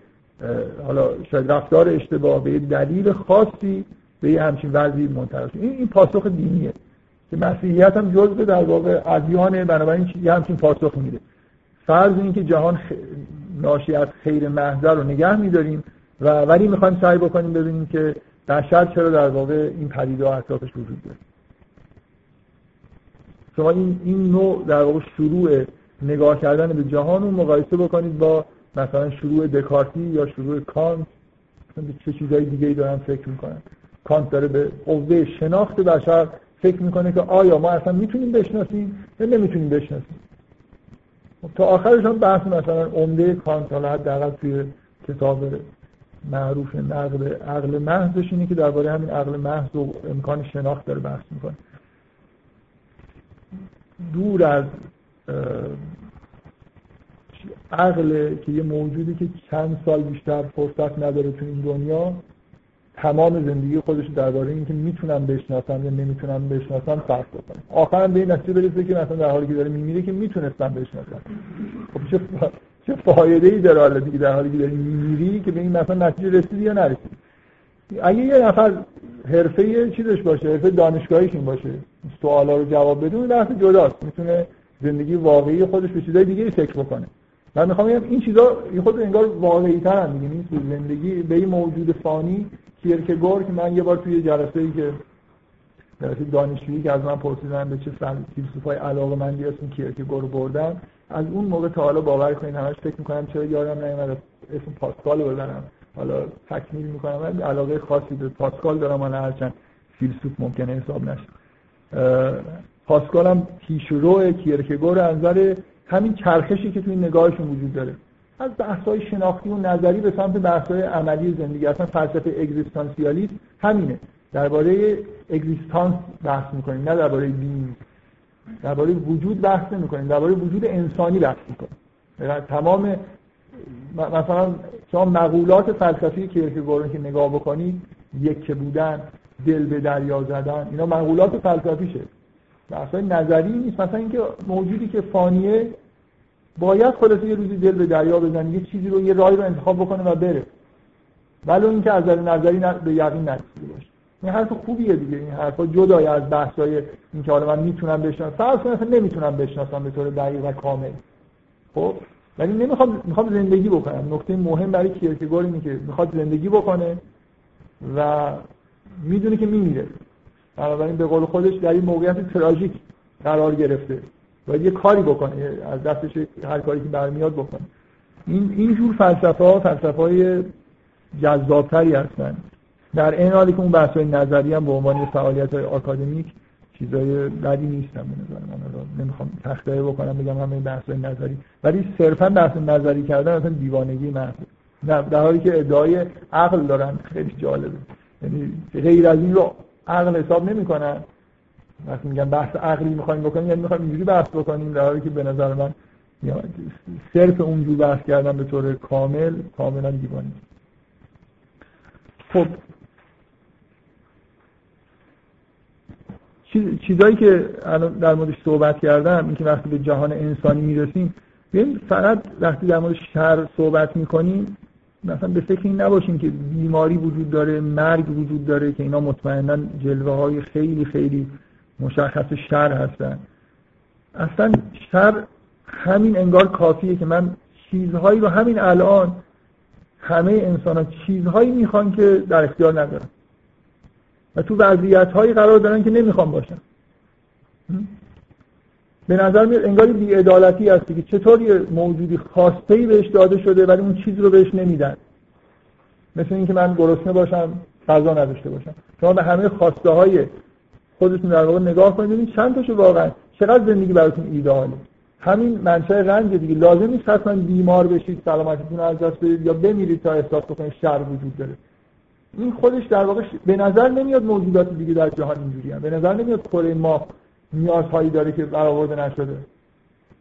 حالا شاید رفتار اشتباه به دلیل خاصی به یه همچین وضعی منتقل این این پاسخ دینیه که مسیحیت هم جزء در واقع ادیان بنابراین یه همچین پاسخ میده فرض این که جهان. ناشی از خیر محضر رو نگه میداریم و ولی می‌خوایم سعی بکنیم ببینیم که بشر چرا در واقع این پدیده اطرافش وجود داره شما این, این نوع در واقع شروع نگاه کردن به جهان رو مقایسه بکنید با مثلا شروع دکارتی یا شروع کانت. به چه چیزهای دیگه ای دارن فکر می‌کنن. کانت داره به قوه شناخت بشر فکر می‌کنه که آیا ما اصلا می‌تونیم بشناسیم یا نمی‌تونیم بشناسیم. خب تا آخرش هم بحث مثلا عمده کانت حالا حداقل توی کتاب معروف نقل عقل محضش اینه که درباره همین عقل محض و امکان شناخت داره بحث می‌کنه. دور از عقل که یه موجودی که چند سال بیشتر فرصت نداره تو این دنیا تمام زندگی خودش درباره اینکه می‌تونم بشناسم یا نمی‌تونم بشناسم فرق بکنه. آخرم به این نتیجه برسه که مثلا در حالی که داره میمیره که می‌تونستم بشناسم. خب چه چه فایده ای داره حالا دیگه در حالی که داری میمیری که به این مثلا نتیجه رسیدی یا نرسیدی؟ اگه یه نفر حرفه چیزش باشه حرفه دانشگاهیش این باشه سوالا رو جواب اون بحث جداست. می‌تونه زندگی واقعی خودش به چیزای دیگه فکر بکنه. من می‌خوام بگم این چیزا خود انگار واقعی ترن دیگه نیست زندگی به این موجود فانی کیرکگور که من یه بار توی جلسه ای که جلسه دانشجویی که از من پرسیدن به چه فیلسوفای علاقه مندی اسم کیرکگور بردم از اون موقع تا حالا باور کنید همش فکر می‌کنم چرا یادم نمیاد اسم پاسکال رو بزنم حالا تکمیل می‌کنم من علاقه خاصی به پاسکال دارم. حالا هرچند فیلسوف ممکنه حساب نشه. پاسکال هم پیشرو کیرکگور از نظر همین چرخشی که توی نگاهشون وجود داره. از بحث‌های شناختی و نظری به سمت بحث‌های عملی زندگی اصلا فلسفه اگزیستانسیالیسم همینه. درباره اگزیستانس بحث می‌کنیم نه درباره دین. درباره وجود بحث نمی‌کنیم درباره وجود انسانی بحث می‌کنیم. تمام مثلا شما مقولات فلسفی کیرکگور که نگاه بکنید یک بودن دل به دریا زدن اینا مقولات فلسفیشه. بحث‌های نظری نیست. مثلا اینکه موجودی که فانیه باید خلاصه یه روزی دل به دریا بزنه یه چیزی رو یه رای رو انتخاب بکنه و بره. ولو اینکه از نظر نظری به یقین نرسیده باشه. این حرف خوبیه دیگه. این حرفا جدای از بحثای اینکه حالا من می‌تونم بشناسم. فرض کنم نمی‌تونم بشناسم به طور دقیق و کامل. خب؟ ولی نمی‌خوام می‌خوام زندگی بکنم. نکته مهم برای کیرکگور اینه که می‌خواد زندگی بکنه و می‌دونه که میمیره. بنابراین به قول خودش در این موقعیت تراژیک قرار گرفته و یه کاری بکنه از دستش هر کاری که برمیاد بکنه. این این جور فلسفه ها فلسفه های جذابتری هستن در این حالی که اون بحث های نظری هم به عنوان فعالیت های آکادمیک چیزای بدی نیستم به نظر من. نمی‌خوام تخته بکنم بگم همه بحث های نظری. ولی صرفا بحث نظری کردن اصلا دیوانگی محض در حالی که ادعای عقل دارن خیلی جالبه. یعنی غیر از این رو عقل حساب نمی‌کنن وقتی میگن بحث عقلی می‌خوایم بکنیم یعنی می‌خوایم اینجوری بحث بکنیم در حالی که به نظر من صرف اونجور بحث کردن به طور کامل کاملا دیوانی خب. چیزایی که الان در موردش صحبت کردم اینکه وقتی به جهان انسانی می‌رسیم ببین فقط وقتی در مورد شر صحبت می‌کنیم مثلا به فکر این نباشیم که بیماری وجود داره مرگ وجود داره که اینا مطمئنا جلوه های خیلی خیلی مشخص شر هستن. اصلا شر همین انگار کافیه که من چیزهایی رو همین الان همه انسان ها چیزهایی می‌خوان که در اختیار ندارن. و تو وضعیت هایی قرار دارن که نمی‌خوان باشن. به نظر میاد انگار بیعدالتی هستی که چطور یه موجودی خواسته ای بهش داده شده ولی اون چیز رو بهش نمیدن؟ مثل اینکه من گرسنه باشم غذا نداشته باشم. شما به همه خواسته های خودتون در واقع نگاه کنید ببینید چند تاشو واقعا چقدر زندگی براتون ایدئاله همین منشأ رنج دیگه. لازم نیست حتما بیمار بشید سلامتیتون از دست بدید یا بمیرید تا احساس بکنید شر وجود داره. این خودش در واقع به نظر نمیاد موجودات دیگه در جهان اینجوری به نظر نمیاد کره ما نیازهایی داره که برآورده نشده.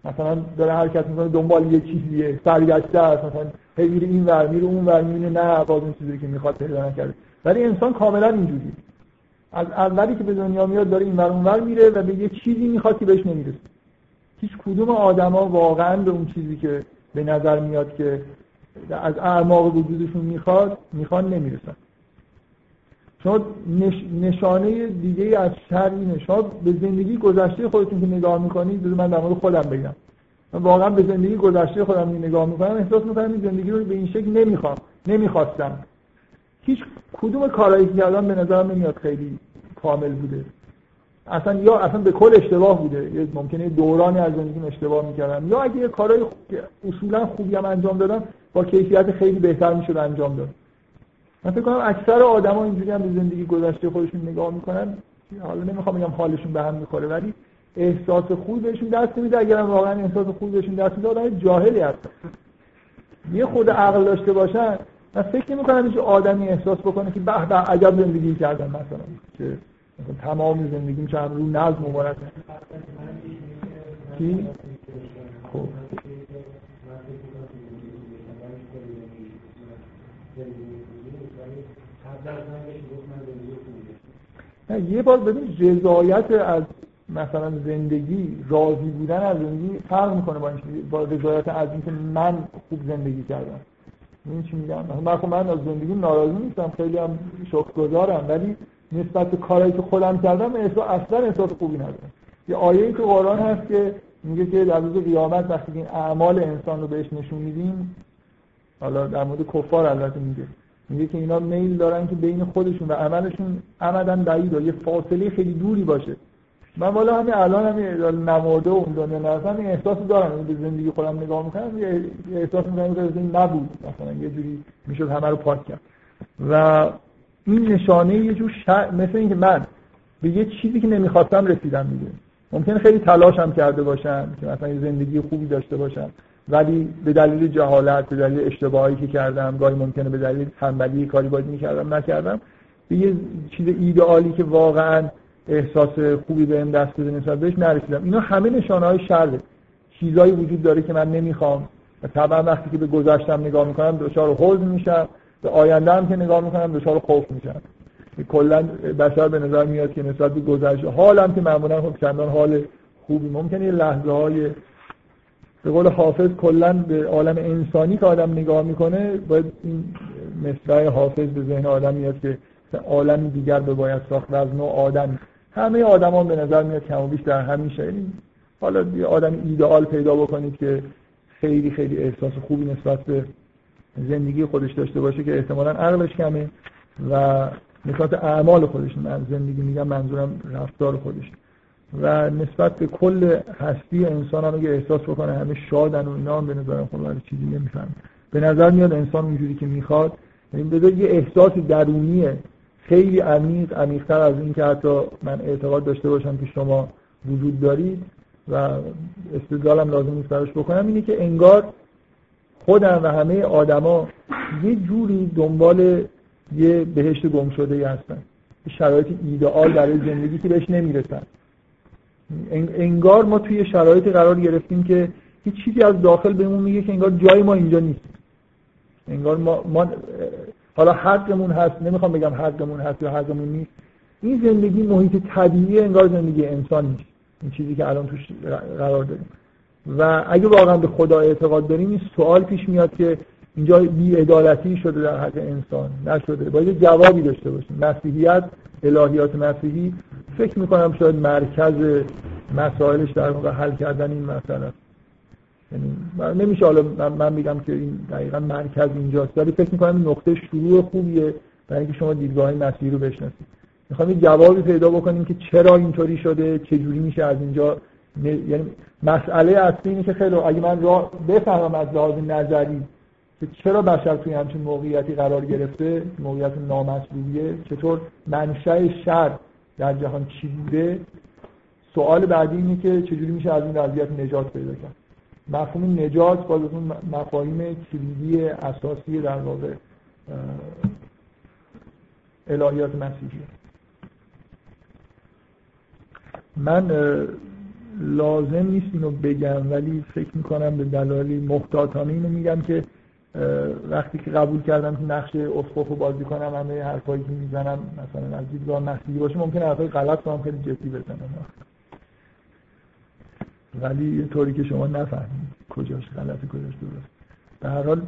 مثلا داره حرکت می‌کنه دنبال یه چیزیه سرگشته است مثلا هی این ور میره اون ور می‌بینه نه باز اون چیزی که می‌خواد پیدا نکرده. ولی انسان کاملا اینجوری از اولی که به دنیا میاد داره این ور اون ور میره و به یه چیزی می‌خواد که بهش نمی‌رسه. هیچ کدوم آدما واقعا به اون چیزی که به نظر میاد که از اعماق وجودشون می‌خواد می‌خوان نمی‌رسن. شما نشانه دیگه از شر اینه. شما به زندگی گذشته خودتون که نگاه می‌کنید من در مورد خودم بگم. من واقعا به زندگی گذشته خودم نگاه می‌کنم احساس می‌کنم این زندگی رو به این شکل نمی‌خوام نمی‌خواستم. هیچ کدوم کارهایی که کردم به نظرم نمیاد خیلی کامل بوده. اصلا یا اصلا به کل اشتباه بوده. ممکنه دورانی از زندگیم اشتباه می‌کردم. یا اگه یه کارهای اصولا خوبی هم انجام دادم با کیفیت خیلی بهتر می‌شد انجام داد. من فکر کنم اکثر آدما اینجوری هم به زندگی گذشته خودشون نگاه می‌کنن. حالا نمی‌خوام بگم حالشون به هم می‌خوره ولی احساس خوب بهشون دست میده اگر واقعا احساس خوب بهشون دست میده آدم جاهلی هست یه خود عقل داشته باشن من فکر نمی کنم آدمی احساس بکنه که به به عجب زندگی کردن مثلا. که مثلا تمام زندگیم چند رو نظم مبارک کی؟ خب. یه بار ببین رضایت از مثلا زندگی راضی بودن از زندگی فرق می‌کنه با اینکه با رضایت از اینکه من خوب زندگی کردم. این چی میگم؟ من خب من از زندگی ناراضی نیستم خیلی هم شکرگزارم ولی نسبت به کارهایی که خودم کردم احساس اصلا احساس خوبی ندارم. یه آیه تو قرآن هست که میگه که در روز قیامت وقتی این اعمال انسان رو بهش نشون میدیم حالا در مورد کفار البته میگه. میگه که اینا میل دارن که بین خودشون و عملشون عمدن بعید یه فاصله خیلی دوری باشه. من والا همین الان همین نماده اون دنیا نرسم این احساس دارم. به زندگی خودم نگاه می‌کنم یه احساس می‌کنم که این نبود. مثلا یه جوری می‌شد همه رو پاک کرد. و این نشانه یه جور شر... مثل اینکه من به یه چیزی که نمی‌خواستم رسیدم دیگه. ممکن خیلی تلاشم کرده باشم که مثلا یه زندگی خوبی داشته باشم. ولی به دلیل جهالت به دلیل اشتباهی که کردم گاهی ممکنه به دلیل تنبلی کاری باید می‌کردم نکردم. به یه چیز ایدئالی که واقعا احساس خوبی بهم دست بده نسبت بهش نرسیدم. اینا همه نشانه های شره. چیزایی وجود داره که من نمی‌خوام. و طبعا وقتی که به گذشتم نگاه می‌کنم دچار حزن میشم. به آینده هم که نگاه می‌کنم دچار خوف میشم. کلا بشر به نظر میاد که نسبت به گذشته حالم که معمولا خب چندان حال خوبی ممکنه یه لحظه های به قول حافظ کلا به عالم انسانی که آدم نگاه می‌کنه باید این مصرع حافظ به ذهن آدم میاد که عالمی دیگر به باید ساخت از نوع آدم همه آدمان به نظر میاد کم و بیش در همین شکلی حالا یه آدم ایدئال پیدا بکنید که خیلی خیلی احساس خوبی نسبت به زندگی خودش داشته باشه که احتمالا عقلش کمه و نسبت اعمال خودش من زندگی میگم منظورم رفتار خودش و نسبت به کل هستی انسان هم اگه احساس بکنه همه شادن و اینا به نظرم خود چیزی نمیفهم به نظر میاد انسان اونجوری که می‌خواد یعنی بذار یه احساس درونیه. خیلی عمیق عمیقتر از این که حتی من اعتقاد داشته باشم که شما وجود دارید و استدلالم لازم نیست براش بکنم اینه که انگار خودم و همه آدما یه جوری دنبال یه بهشت گم شده هستن شرایط ایدئال برای زندگی که بهش نمی‌رسن. انگار ما توی شرایطی قرار گرفتیم که هیچ چیزی از داخل بهمون میگه که انگار جای ما اینجا نیست. انگار ما, ما حالا حقمون هست نمی‌خوام بگم حقمون هست یا حقمون نیست. این زندگی محیط طبیعی انگار زندگی انسان نیست. این چیزی که الان توش قرار داریم. و اگه واقعا به خدا اعتقاد داریم این سوال پیش میاد که اینجا بیعدالتی شده در حق انسان نشده. باید جوابی داشته باشیم. مسیحیت الهیات مسیحی فکر می‌کنم شاید مرکز مسائلش در واقع حل کردن این مسئله. یعنی نمیشه حالا من میگم که این دقیقا مرکز اینجاست ولی فکر می‌کنم نقطه شروع خوبیه برای اینکه شما دیدگاه مسیحی رو بشناسید. می‌خوام یه جوابی پیدا بکنیم که چرا اینطوری شده چه جوری میشه از اینجا یعنی مسئله اصلی اینه که خیلی اگه من را بفهمم از لحاظ نظری که چرا بشر توی همچین موقعیتی قرار گرفته؟ موقعیت نامطلوبیه. چطور منشأ شر در جهان چی بوده؟ سوال بعدی اینه که چجوری میشه از این وضعیت نجات پیدا کرد؟ مفهوم نجات باز اون مفاهیم کلیدی اساسی در واقع الهیات مسیحی من لازم نیست اینو بگم ولی فکر می‌کنم به دلالی محتاطانه اینو میگم که وقتی که قبول کردم که نقش اسقف رو بازی کنم همه حرفایی که می‌زنم مثلا از دیدگاه مسیحی باشه ممکنه حرفای غلط کنم خیلی جدی بزنم. ولی یه طوری که شما نفهمید کجاش غلطی کجاش درست به هر حال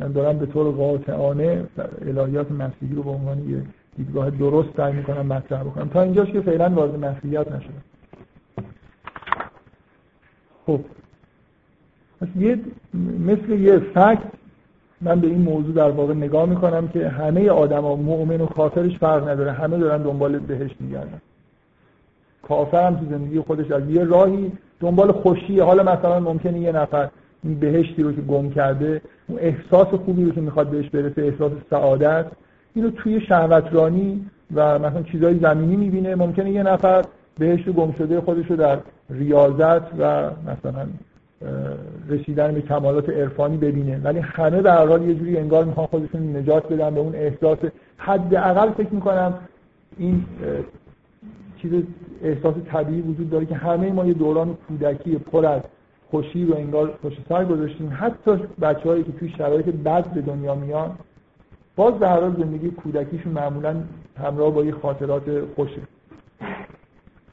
من دارم به طور قاطعانه الهیات مسیحی رو به عنوان یه دیدگاه درست سعی می‌کنم مطرح بکنم. تا اینجاش که فعلا وارد مسیحیت نشدم. خب. یه مثل یه فکت من به این موضوع در واقع نگاه می‌کنم که همه آدما مؤمن و کافرش فرق نداره. همه دارن دنبال بهش میگردن. کافر هم تو زندگی خودش از یه راهی دنبال خوشی حالا مثلا ممکنه یه نفر این بهشتی رو که گم کرده اون احساس خوبی رو که می‌خواد بهش برسه احساس سعادت اینو توی شهوترانی و مثلا چیزای زمینی می‌بینه. ممکنه یه نفر بهشت گم شده خودش رو در ریاضت و مثلا رسیدن به کمالات عرفانی ببینه. ولی همه در حال یه جوری انگار می‌خوان خودشون نجات بدن به اون احساس حداقل فکر می‌کنم این چیز احساس طبیعی وجود داره که همه ما یه دوران کودکی پر از خوشی و انگار خوش سر گذاشتیم. حتی بچه‌هایی که توی شرایط بد به دنیا میان باز در حال زندگی کودکیشون معمولا همراه با یه خاطرات خوشه.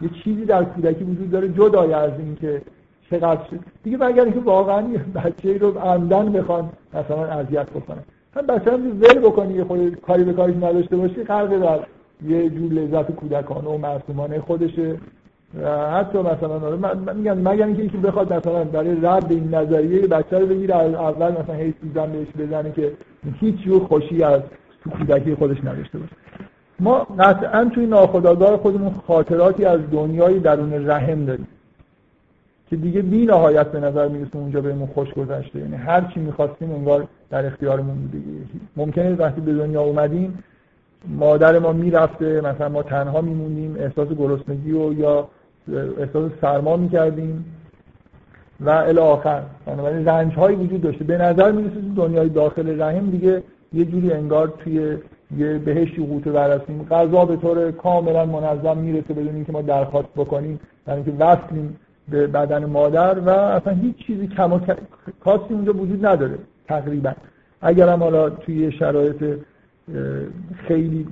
یه چیزی در کودکی وجود داره جدای از اینکه چقدر دیگه مگر اینکه واقعا بچه رو عمدن بخوان مثلا اذیت بکنن. هم بچه هم ول بکنی یه خود کاری به کارش نداشته باشی غرق در یه جور لذت کودکانه و معصومانه خودشه. حتی مثلا من میگم مگر اینکه یکی بخواد مثلا برای رد این نظریه بچه رو بگیره اول مثلا هی سوزن بهش بزنه که هیچ جور خوشی از تو کودکی خودش نداشته باشه. ما قطعا توی ناخودآگاه خودمون خاطراتی از دنیای درون رحم داریم. که دیگه بی نهایت به نظر می‌رسه اونجا بهمون خوش گذشته. یعنی هر چی می‌خواستیم انگار در اختیارمون بوده ممکنه وقتی به دنیا اومدیم مادر ما می‌رفته مثلا ما تنها میمونیم احساس گرسنگی و یا احساس سرما می‌کردیم. و الی آخر. بنابراین رنج هایی وجود داشته. به نظر می‌رسه دنیای داخل رحم دیگه یه جوری انگار توی یه بهشتی قوطه برسیم غذا به طور کاملا منظم می‌رسه بدون اینکه ما درخواست بکنیم. در اینکه وصلیم به بدن مادر و اصلا هیچ چیزی کم و کاستی اونجا وجود نداره تقریبا. اگر هم حالا توی شرایط خیلی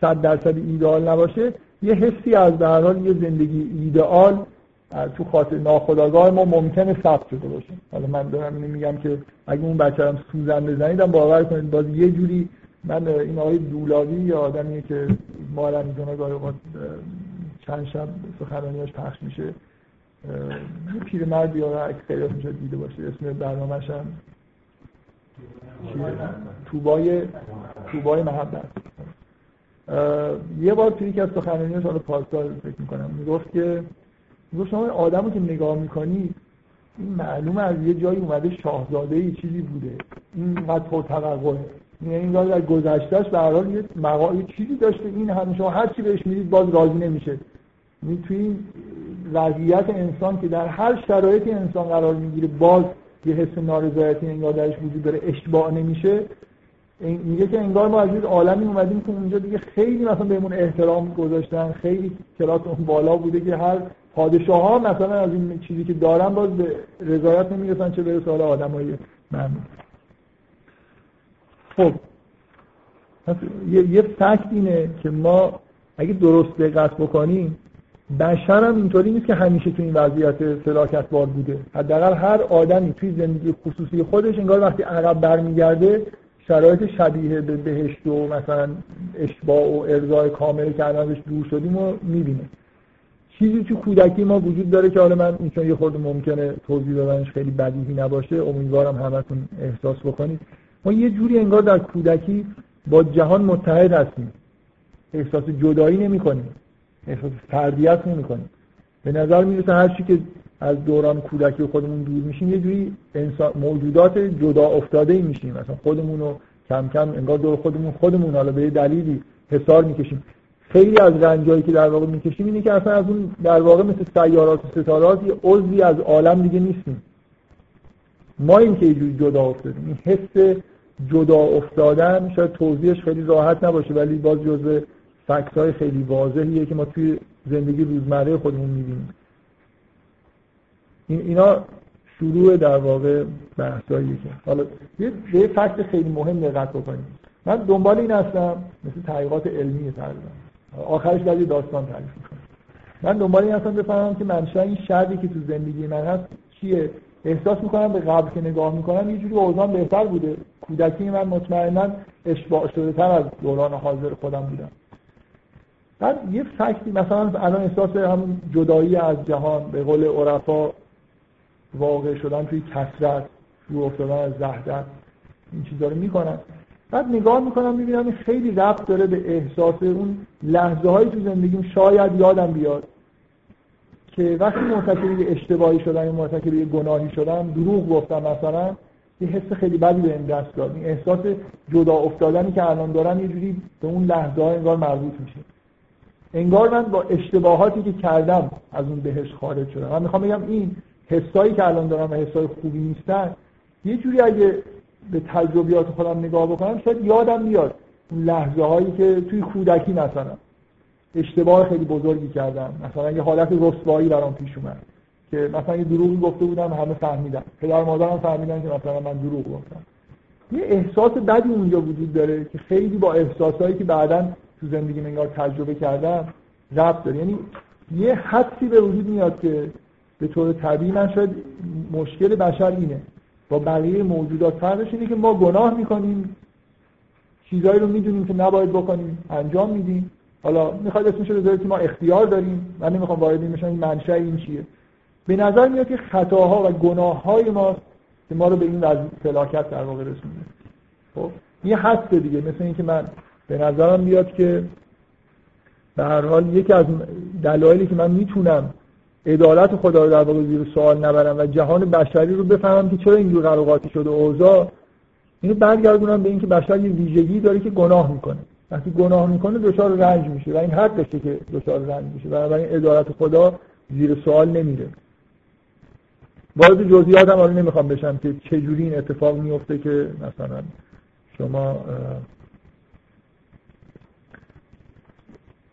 صد درصد ایدئال نباشه یه حسی از در حال یه زندگی ایدئال تو خاطر ناخداگاه ما ممکنه ثبت شده باشه. حالا من دارم اینو میگم که اگه اون بچه هم سوزن بزنیدم باور کنید باز یه جوری من این آقای دولاوی یا آدمیه که مالم می‌کنه گاهی چند شب سخنرانیاش پخش میشه. یه پیرمردی یا اگه خیلی میشه دیده باشه اسم برنامه‌ش هم توبای توبای محبت. یه بار توی یکی از سخنرانیاش حالا پارسال فکر می‌کنم می‌گفت که می‌گفت شما آدمو که نگاه می‌کنی این معلومه از یه جایی اومده شاهزاده ای چیزی بوده. این قد توقعه. یعنی این در گذشتهش به هر حال یه چیزی داشته. این همیشه هر چی بهش می‌دید باز راضی نمیشه. این وضعیت انسان که در هر شرایطی انسان قرار می‌گیره باز یه حس نارضایتی انگار درش وجود داره اشتباه نمیشه. میگه که انگار ما از یه عالمی اومدیم که اونجا دیگه خیلی مثلا بهمون احترام گذاشتن خیلی کلاس اون بالا بوده که هر پادشاه ها مثلا از این چیزی که دارن باز به رضایت نمی‌رسن چه برسه حالا آدمای ممنون خب. یه, یه فکت اینه که ما اگه درست دقت بکنیم بشر هم اینطوری نیست که همیشه تو این وضعیت فلاکت بار بوده. حداقل هر آدمی توی زندگی خصوصی خودش انگار وقتی عقب برمیگرده شرایط شبیه به بهشت و مثلا اشباع و ارزای کامل که الان دور شدیم و می‌بینه. چیزی تو کودکی ما وجود داره که حالا من این یه خورده ممکنه توضیح دادنش خیلی بدیهی نباشه امیدوارم همتون احساس بکنید. ما یه جوری انگار در کودکی با جهان متحد هستیم. احساس جدایی نمی کنیم فردیت نمی کنیم به نظر می‌رسه هر چی که از دوران کودکی خودمون دور میشیم یه جوری انسان موجودات جدا افتاده ای میشیم. مثلا خودمون رو کم کم انگار دور خودمون خودمون حالا به دلیلی حسار می‌کشیم. خیلی از رنجایی که در واقع می‌کشیم اینه که اصلا از اون در واقع مثل سیارات و ستارات یه عضوی از عالم دیگه نیستیم. ما این که یه جدا افتادیم. این حس جدا افتادن شاید توضیحش خیلی راحت نباشه ولی باز جزء فکت های خیلی واضحیه که ما توی زندگی روزمره خودمون می‌بینیم. این اینا شروع در واقع بحثایی که حالا یه فکت خیلی مهم دقت بکنیم. من دنبال این هستم مثل تحقیقات علمی تقریبا. آخرش بعد داستان تعریف می‌کنم. من دنبال این هستم بفهمم که منشأ این شری که تو زندگی من هست چیه. احساس می‌کنم به قبل که نگاه می‌کنم یه جوری اوضاع بهتر بوده. کودکی من مطمئنا اشباع شده تر از دوران حاضر خودم بودم. بعد یه فکتی مثلا الان احساس همون جدایی از جهان به قول عرفا واقع شدن توی کسرت رو افتادن از زهدت این چیزا رو می‌کنن. بعد نگاه می‌کنم می‌بینم خیلی ربط داره به احساس اون لحظه های تو زندگیم شاید یادم بیاد که وقتی مرتکب اشتباهی شدم یا مرتکب گناهی شدم دروغ گفتم مثلا یه حس خیلی بدی به دست داد. این احساس جدا افتادنی که الان دارم یه جوری به اون لحظه ها انگار مربوط میشه. انگار من با اشتباهاتی که کردم از اون بهش خارج شدم. من می‌خوام بگم این حسایی که الان دارم و حسای خوبی نیستن یه جوری اگه به تجربیات خودم نگاه بکنم شاید یادم میاد اون لحظه هایی که توی کودکی مثلا اشتباه خیلی بزرگی کردم. مثلا یه حالت رسوایی برام پیش اومد که مثلا یه دروغی گفته بودم همه فهمیدن. پدر مادرم فهمیدن که مثلا من دروغ گفتم. یه احساس بدی اونجا وجود داره که خیلی با احساسایی که بعدا تو زندگی انگار تجربه کردم ربط داره. یعنی یه حدسی به وجود میاد که به طور طبیعی من شاید مشکل بشر اینه. با بقیه موجودات فرقش اینه که ما گناه می‌کنیم. چیزایی رو می‌دونیم که نباید بکنیم انجام میدیم. حالا می‌خواد اسمش رو که ما اختیار داریم. من نمی‌خوام وارد این این منشأ این چیه. به نظر میاد که خطاها و گناه های ما که ما رو به این فلاکت در واقع رسونده. خب یه هست دیگه مثل اینکه من به نظرم میاد که به هر حال یکی از دلایلی که من می‌تونم عدالت خدا رو در واقع زیر سوال نبرم و جهان بشری رو بفهمم که چرا اینجور قراقاتی شده اوضاع اینو برگردونم به اینکه بشر یه ویژگی داره که گناه می‌کنه. وقتی گناه می‌کنه دچار رنج میشه و این داشته که دچار رنج میشه. بنابراین عدالت خدا زیر سوال نمیره. وارد جزئیات هم نمی‌خوام بشم که چجوری این اتفاق میفته که مثلا شما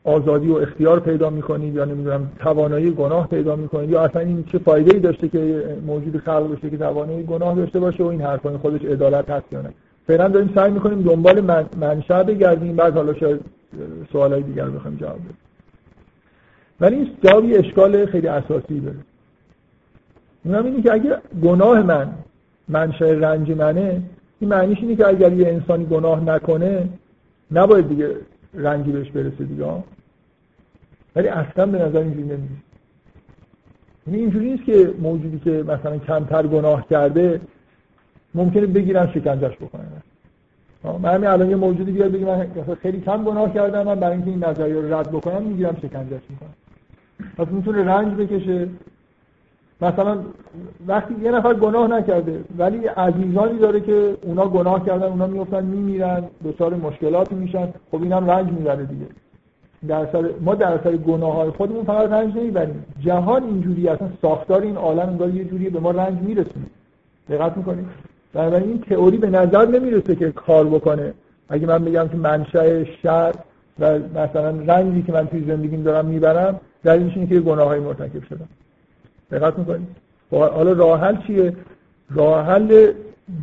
آزادی و اختیار پیدا می‌کنید یا نمی‌دونم توانایی گناه پیدا می‌کنید یا اصلا این چه فایده ای داشته که موجود خلق بشه که توانایی گناه داشته باشه و این حرفان خودش عدالت هست یا نه. فعلا داریم سعی می‌کنیم دنبال من منشأ بگردیم. بعد حالا شاید سوالای دیگر بخوایم جواب بدیم. ولی این جواب اشکال خیلی اساسی داره. اونم اینه که اگه گناه من منشأ رنج منه این معنیش اینه که اگر یه انسانی گناه نکنه نباید دیگه رنگی بهش برسه دیگه. ولی اصلا به نظر اینجوری نمیاد یعنی اینجوری نیست که موجودی که مثلا کمتر گناه کرده ممکنه بگیرن شکنجش بکنن. من همین الان یه موجودی بیاد بگه من خیلی کم گناه کردم من برای اینکه این نظریه رو رد بکنم می‌گیرم شکنجهش می‌کنم. پس می‌تونه رنج بکشه. مثلا وقتی یه نفر گناه نکرده ولی عزیزانی داره که اونا گناه کردن اونا میفتن میمیرن دچار مشکلاتی میشن خب اینم رنج می‌بره دیگه. در سر ما در اثر های خودمون فقط رنج نمی‌بریم. جهان اینجوری اصلا ساختار این عالم انگار یه جوری به ما رنج میرسونه. دقت می‌کنید؟ بنابراین این تئوری به نظر نمی‌رسه که کار بکنه. اگه من بگم که منشأ شر و مثلا رنجی که من توی زندگیم دارم می‌برم دلیلش اینه که گناه مرتکب شدم. دقت می‌کنید؟ خب، حالا راه حل چیه؟ راه حل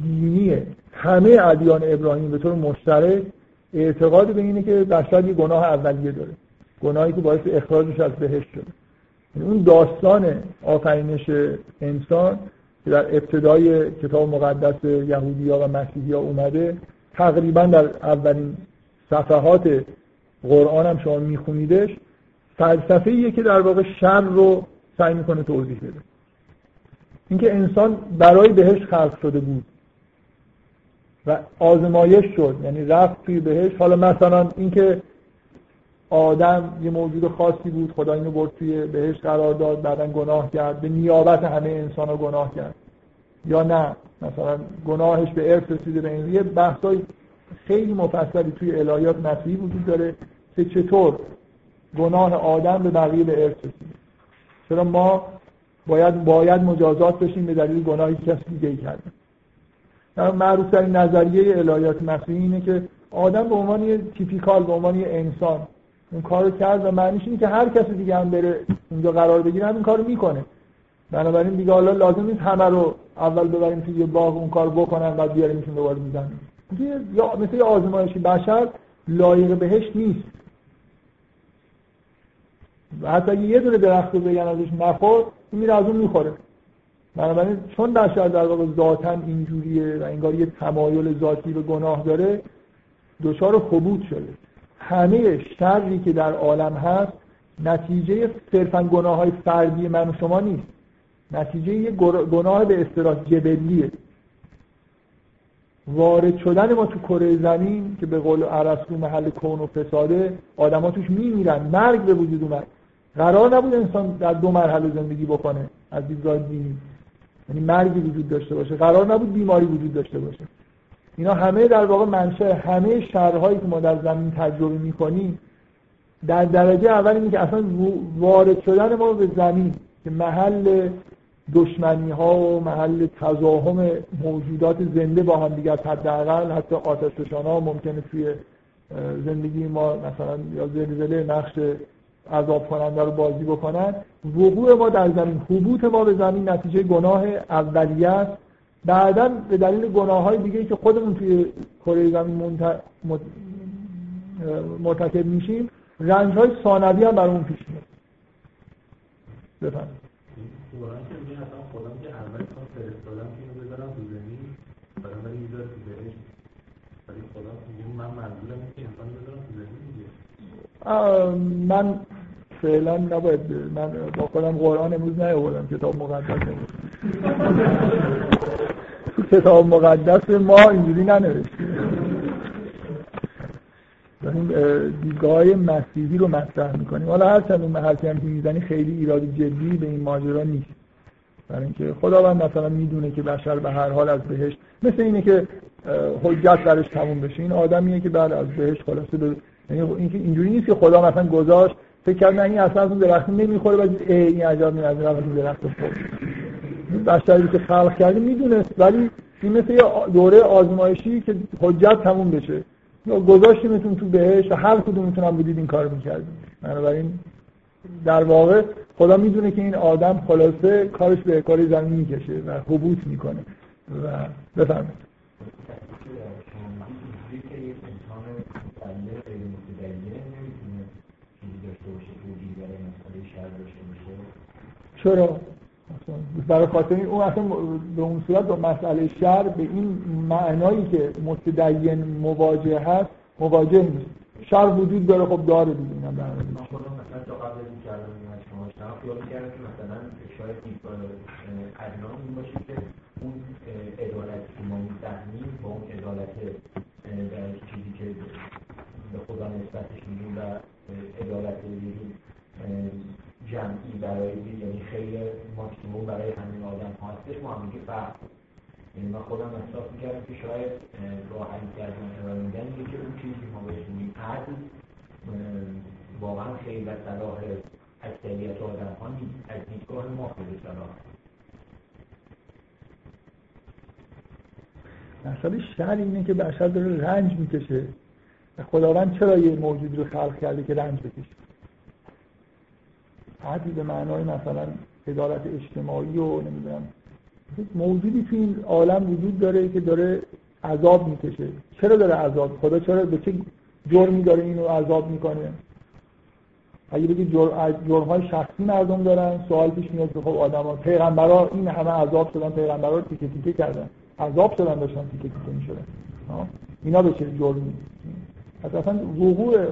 دینیه. همه ادیان ابراهیم به طور مشترک اعتقاد به اینه که بشر یه گناه اولیه داره. گناهی که باعث اخراجش از بهشت شده. یعنی اون داستان آفرینش انسان که در ابتدای کتاب مقدس یهودی ها و مسیحی ها اومده تقریبا در اولین صفحات قرآن هم شما میخونیدش فلسفه که در واقع شر رو سعی می‌کنه توضیح بده. اینکه انسان برای بهش خلق شده بود. و آزمایش شد. یعنی رفت توی بهش. حالا مثلا اینکه آدم یه موجود خاصی بود خدا اینو برد توی بهش قرار داد بعدا گناه کرد. به نیابت همه انسان ها گناه کرد. یا نه. مثلا گناهش به ارث رسیده به این. یه بحثای خیلی مفصلی توی الهیات مسیحی وجود داره که چطور گناه آدم به بقیه به ارث رسیده. چرا ما باید باید مجازات بشیم به دلیل گناهی کسی دیگه کرده. معروف ترین نظریه الهیات مسیحی اینه که آدم به عنوان یه تیپیکال به عنوان یه انسان اون کارو کرد و معنیش اینه که هر کسی دیگه هم بره اونجا قرار بگیره همین کارو می‌کنه. بنابراین دیگه حالا لازم نیست همه رو اول ببریم توی یه باغ اون کار بکنن بعد بیاریمشون دوباره می‌زنیم یا مثل یه آزمایشی بشر لایق بهش نیست. و حتی اگه یه دونه درخت رو بگن ازش نخور این میره از اون می‌خوره. بنابراین چون بشر در واقع ذاتا اینجوریه و انگار یه تمایل ذاتی به گناه داره دچار خبوط شده. همه شری که در عالم هست نتیجه صرفا گناه های فردی من و شما نیست. نتیجه یه گناه به اصطلاح جبلیه. وارد شدن ما تو کره زمین که به قول عرستو محل کون و فساده آدم توش میمیرن. مرگ به وجود اومد. قرار نبود انسان در دو مرحله زندگی بکنه. از دیدگاه دینی. یعنی مرگی وجود داشته باشه. قرار نبود بیماری وجود داشته باشه. اینا همه در واقع منشأ همه شرهایی که ما در زمین تجربه می‌کنیم در درجه اول اینه که اصلا وارد شدن ما به زمین که محل دشمنی ها و محل تزاهم موجودات زنده با هم دیگر حداقل حتی آتش ها ممکنه توی زندگی ما مثلا یا زلزله نقش عذاب کننده رو بازی بکنن. وقوع ما در زمین حبوط ما به زمین نتیجه گناه اولیه است. بعدا به دلیل گناه های دیگه که خودمون توی کره زمین مرتکب میشیم رنج های ثانوی هم برامون پیش میاد. بفرمایید. من فعلا نباید من با خودم قرآن امروز نیاوردم کتاب مقدس امروز کتاب مقدس ما اینجوری ننوشتیم. داریم دیدگاه مسیحی رو مطرح می‌کنیم. حالا هر چند اون محل هم که می‌زنی خیلی ایراد جدی به این ماجرا نیست. برای اینکه خداوند مثلا می‌دونه که بشر به هر حال از بهشت مثل اینه که حجت درش تموم بشه. این آدمیه که بعد از بهشت خلاصه به یعنی اینکه اینجوری نیست که خدا مثلا گذاشت فکر کرد این اصلا از اون درخت نمی‌خوره بعد این عجب از اون درخت خورد بشری که خلق کرده می‌دونه ولی این مثل یه دوره آزمایشی که حجت تموم بشه. گذاشتیمتون تو بهش و هر کدومتون هم بودید این کار می‌کردیم بنابراین در واقع خدا می‌دونه که این آدم خلاصه کارش به کاری زمین می‌کشه و حبوط می‌کنه. و بفرمایید. چرا؟ برای خاطر اون اصلا به اون صورت با مسئله شر به این معنایی که متدین مواجه هست مواجه نیست. شر وجود داره خب داره دیگه اینم در مثلا این شاید ادنان این باشه که اون عدالت که ما می‌فهمیم با اون عدالت در چیزی که به خدا نسبتش میدیم و عدالت جمعی برای یعنی خیلی ماکسیموم برای همین آدم هستش. ما هم میگه فرق یعنی من خودم احساس می‌کردم که شاید راه حل کردن ارائه میدن که اون چیزی ما بهش میگیم عدل واقعا خیلی در صلاح اکثریت آدم ها نیست. از دیدگاه ما خیلی صلاح. مسئله شر اینه که بشر داره رنج می‌کشه. خداوند چرا یه موجود رو خلق کرده که رنج بکشه؟ عدل به معنای مثلا عدالت اجتماعی و نمی‌دونم موجودی تو این عالم وجود داره که داره عذاب می‌کشه. چرا داره عذاب؟ خدا چرا به چه جرمی داره اینو عذاب می‌کنه؟ اگه بگی جرم های شخصی مردم دارن سوال پیش میاد که خب آدما پیغمبرا این همه عذاب شدن پیغمبرا رو تیکه تیکه کردن. عذاب شدن داشتن تیکه تیکه می‌شدن. اینا به چه جرمی؟ اصلا وقوع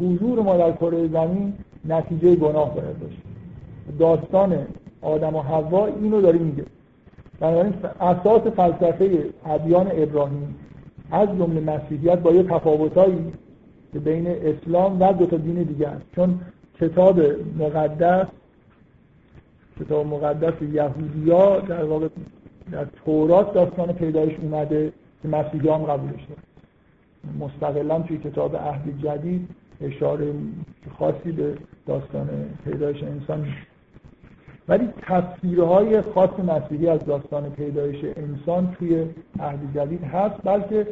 حضور ما در کره زمین نتیجه گناه باید باشه. داستان آدم و حوا اینو داره میگه. بنابراین اساس فلسفه ادیان ابراهیم از جمله مسیحیت با یه تفاوتایی که بین اسلام و دو تا دین دیگه است. چون کتاب مقدس کتاب مقدس یهودیا در واقع در تورات داستان پیدایش اومده که مسیحیان قبولش دارن. مستقلا توی کتاب عهد جدید اشاره خاصی به داستان پیدایش انسان. ولی تصویرهای خاص مسیحی از داستان پیدایش انسان توی عهد جدید هست بلکه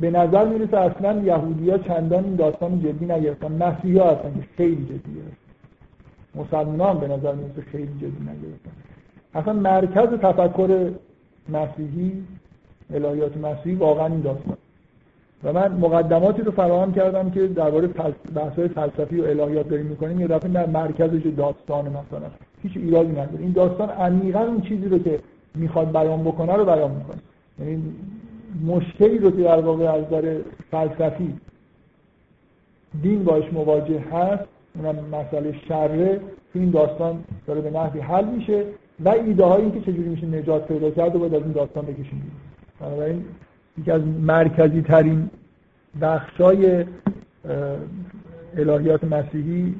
به نظر می‌رسه اصلا یهودی ها چندان این داستان جدی نگرفتن. مسیحی ها هستن که خیلی جدی گرفتن. مسلمان به نظر می‌رسه خیلی جدی نگرفتن. اصلا مرکز تفکر مسیحی الهیات مسیحی واقعا این داستان و من مقدماتی رو فراهم کردم که درباره بحث‌های فلسفی و الهیات داریم می‌کنیم. یه دفعه در مرکزش داستان مثلا. هیچ ایرادی نداره. این داستان عمیقا اون چیزی رو که می‌خواد بیان بکنه رو بیان می‌کنه. یعنی مشکلی رو که در واقع از نظر فلسفی دین باش مواجه هست اونم مسئله شره تو این داستان داره به نحوی حل میشه و ایده هایی که چجوری میشه نجات پیدا کرد و باید از این داستان بکشیم. بنابراین یکی از مرکزی ترین بخشای الهیات مسیحی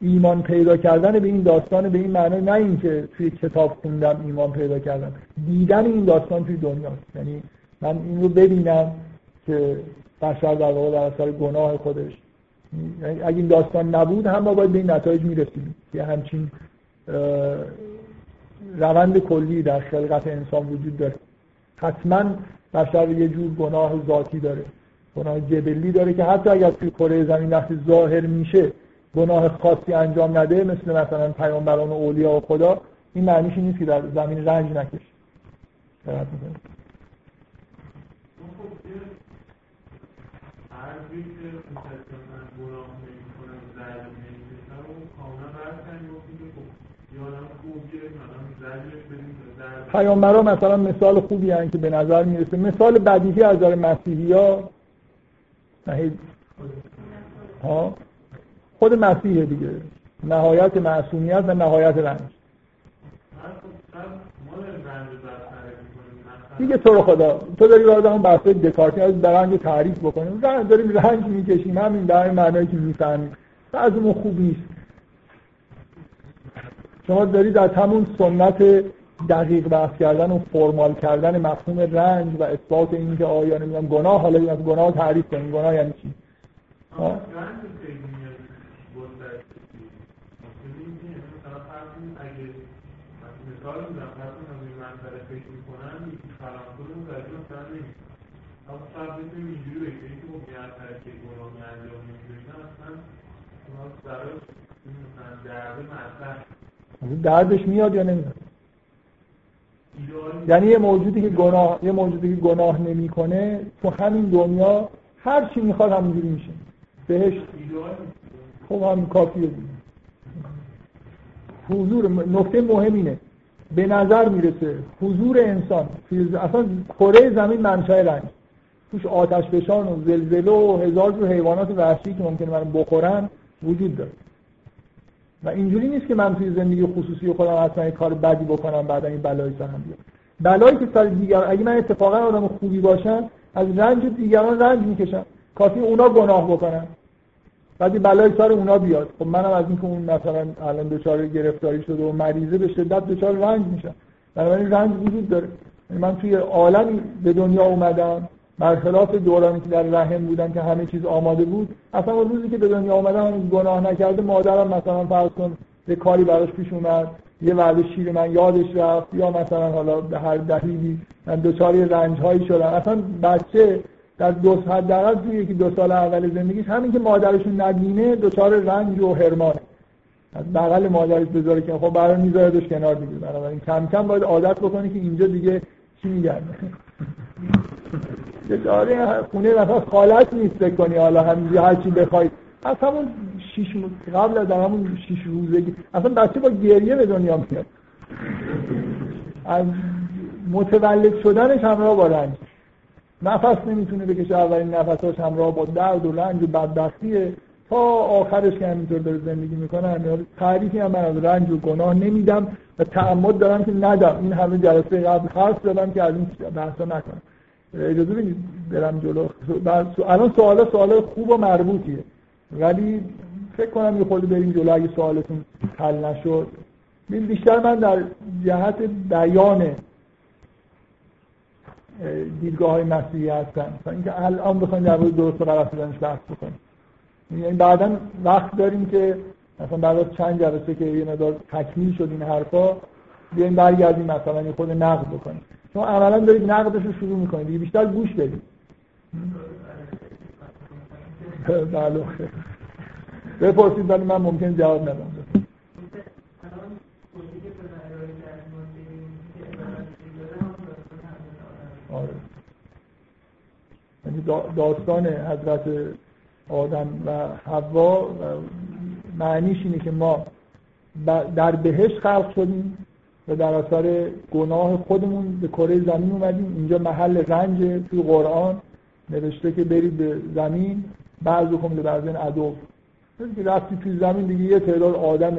ایمان پیدا کردن به این داستان به این معنی نه اینکه توی کتاب خوندم ایمان پیدا کردم. دیدن این داستان توی دنیاست یعنی من این رو ببینم که بشر در واقع در اثر گناه خودش. اگه این داستان نبود هم ما باید به این نتایج می‌رسیم که همچین روند کلی در خلقت انسان وجود داره. حتما بشر یه جور گناه ذاتی داره. گناه جبلی داره که حتی اگر توی کره زمین وقتی ظاهر میشه گناه خاصی انجام نده مثل مثلا پیامبران و اولیا و خدا این معنیش نیست که در زمین رنج نکش پیامبرا مثلا مثال خوبی هستند که به نظر می‌رسه. مثال بدیهی از نظر مسیحی ها ها؟ خود مسیح دیگه. نهایت معصومیت و نهایت رنج. دیگه تو رو خدا. تو داری وارد اون بحث دکارتی از رنج تعریف بکنیم داریم رنج می‌کشیم. همین در معنایی که می‌فهمیم. بعضمون خوب نیست شما دارید از همون سنت دقیق بحث کردن و فرمال کردن مفهوم رنج و اثبات این که آیا نمی‌دونم گناه حالا از گناه تعریف کنیم. گناه یعنی چی؟ مثلا دردش میاد یا نمیاد؟ یعنی یه موجودی که گناه یه موجودی که گناه نمی‌کنه تو همین دنیا هر چی می‌خواد همونجوری میشه. بهش خب هم کافیه حضور نکته مهم اینه. به نظر می‌رسه حضور انسان اصلا کره زمین منشأ رنج توش آتش فشان و زلزله و هزار جور حیوانات وحشی که ممکنه من بخورن وجود داره. و اینجوری نیست که من توی زندگی خصوصی خودم اصلا کار بدی بکنم بعد این بلای سرم بیاد. بلایی که سر دیگر اگه من اتفاقا آدم خوبی باشم از رنج دیگران رنج می‌کشم. کافی اونا گناه بکنن. بعد بلای سر اونا بیاد. خب منم از اینکه اون مثلا الان دچار گرفتاری شده و مریضه به شدت دچار رنج میشم. بنابراین رنج وجود داره. یعنی من توی عالمی به دنیا اومدم. برخلاف دورانی که در رحم بودم که همه چیز آماده بود اصلا اون روزی که به دنیا اومدم گناه نکرده مادرم مثلا فرض کن یه کاری براش پیش اومد یه وعده شیر من یادش رفت یا مثلا حالا به هر دلیلی من دچار رنج هایی شدم. اصلا بچه در دو ساعت در یکی دو سال اول زندگیش همین که مادرشون نبینه دچار رنج و حرمان از بغل مادرش بذاره که خب برای میذاردش کنار دیگه. بنابراین کم کم باید عادت بکنه که اینجا دیگه چی میگن دچار خونه مثلا خالت نیست بکنی حالا همینجوری هر چی بخوای. از همون شیش قبل از همون شیش روزگی اصلا بچه با گریه به دنیا میاد. از متولد شدنش همراه با رنج. نفس نمی‌تونه بکشه اولین نفساش همراه با درد و رنج و بدبختیه. تا آخرش که همینطور داره زندگی می‌کنه تعریفی هم من از رنج و گناه نمیدم و تعمد دارم که ندم این همه جلسه قبل خاص دادم که از این بحثا نکنم. اجازه بدید برم جلو. الان سوال سوال خوب و مربوطیه. ولی فکر کنم یه خورده بریم جلو اگه سوالتون حل نشد. بیشتر من در جهت بیان دیدگاه های مسیحی هستن اینکه الان بخوایم در مورد درست و غلط بودنش بحث بکنیم. یعنی بعدا وقت داریم که مثلا بعد از چند جلسه که یه مقدار تکمیل شد این حرفا بیایم برگردیم مثلا یه خود نقد بکنیم. شما عملا دارید نقدش رو شروع می‌کنید. دیگه بیشتر گوش بدید. بله. بپرسید ولی من ممکن جواب ندم. آره. یعنی داستان حضرت آدم و حوا معنیش اینه که ما در بهشت خلق شدیم. و در اثر گناه خودمون به کره زمین اومدیم. اینجا محل رنج توی قرآن نوشته که برید به زمین بعض کم به بعض عدو. که رفتی توی زمین دیگه یه تعداد آدم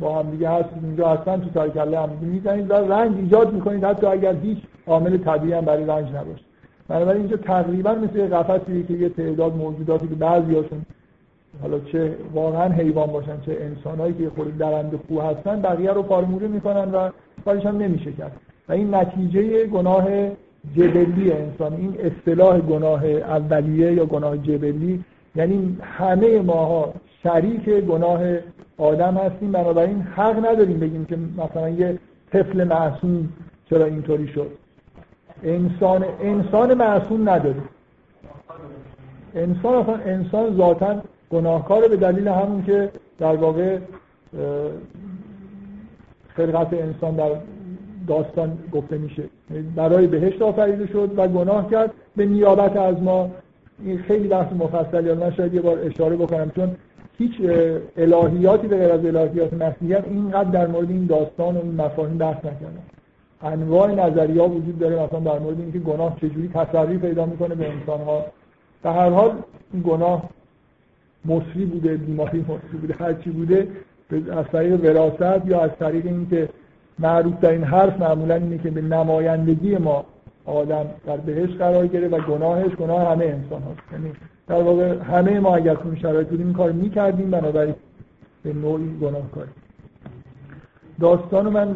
با هم دیگه هست اینجا هستن تو سرکله هم می‌زنید و رنج ایجاد می‌کنید حتی اگر هیچ عامل طبیعی هم برای رنج نباشه. بنابراین اینجا تقریبا مثل یه قفسی که یه تعداد موجوداتی که بعضیاشون حالا چه واقعا حیوان باشن چه انسانهایی که خود درنده خو هستن بقیه رو پارموری می‌کنن و کارش هم نمیشه کرد. و این نتیجه گناه جبلی انسان این اصطلاح گناه اولیه یا گناه جبلی یعنی همه ماها شریک گناه آدم هستیم بنابراین حق نداریم بگیم که مثلا یه طفل معصوم چرا اینطوری شد. انسان انسان معصوم نداریم. انسان اصلا انسان ذاتا گناهکار به دلیل همون که در واقع خلقت انسان در داستان گفته میشه. برای بهشت آفریده شد و گناه کرد. به نیابت از ما این خیلی بحث مفصلی من شاید یه بار اشاره بکنم چون هیچ الهیاتی به غیر از الهیات مسیحیت اینقدر در مورد این داستان و این مفاهیم بحث نکردن. انواع نظریه وجود داره مثلا در مورد اینکه گناه چجوری تسری پیدا می‌کنه به انسان ها در هر حال گناه مصری بوده بیماری مصری بوده هر چی بوده از طریق وراثت یا از طریق اینکه معروف این حرف معمولا اینه که به نمایندگی ما آدم در بهش قرار گرفت و گناهش گناه همه انسان هست یعنی در واقع همه ما اگر تو شرایط بودیم این کار می‌کردیم بنابراین به نوعی گناه کاری داستان من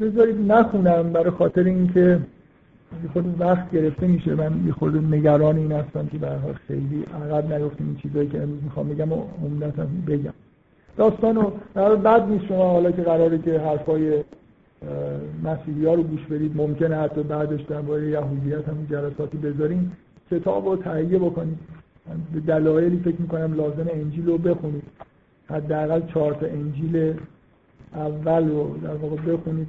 بذارید نخونم برای خاطر اینکه خود وقت گرفته میشه. من یه خود نگران این هستم که به خیلی عقب نیفتیم این چیزایی که امروز می‌خوام بگم و عمدتا بگم. داستانو بعد نیست شما حالا که قراره که حرفای مسیحی ها رو گوش بدید ممکنه حتی بعدش درباره یهودیت هم جلساتی بذاریم. کتاب رو تهیه بکنید. به دلایلی فکر می‌کنم لازم انجیل رو بخونید. حداقل چهار تا انجیل اول رو در واقع بخونید.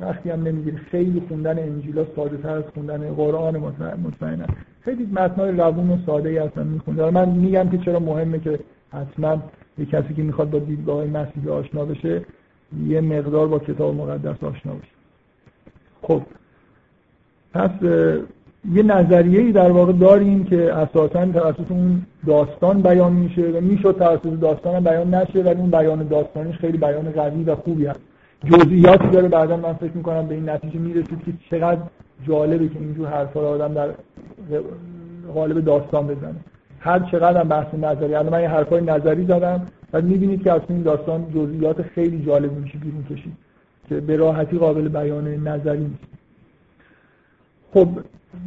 وقتی هم نمی‌گیره. خیلی خوندن انجیل ها ساده تر از خوندن قرآن مطمئنا خیلی متنای روون و ساده ای هستن میخونده من میگم که چرا مهمه که حتما یه کسی که می‌خواد با دیدگاه مسیحی آشنا بشه یه مقدار با کتاب مقدس آشنا بشه. خب. پس یه نظریه ای در واقع داریم که اساسا توسط اون داستان بیان میشه و می‌شد توسط داستان بیان نشه ولی اون بیان داستانیش خیلی بیان قوی و خوبی هست. جزئیاتی داره بعدا من فکر می‌کنم به این نتیجه می‌رسید که چقدر جالبه که اینجور حرفا رو آدم در قالب داستان بزنه. هر چقدر هم بحث نظری الان من یه حرفای نظری زدم و می‌بینید که از این داستان جزئیات خیلی جالب میشه بیرون کشید که به راحتی قابل بیان نظری نیست. خب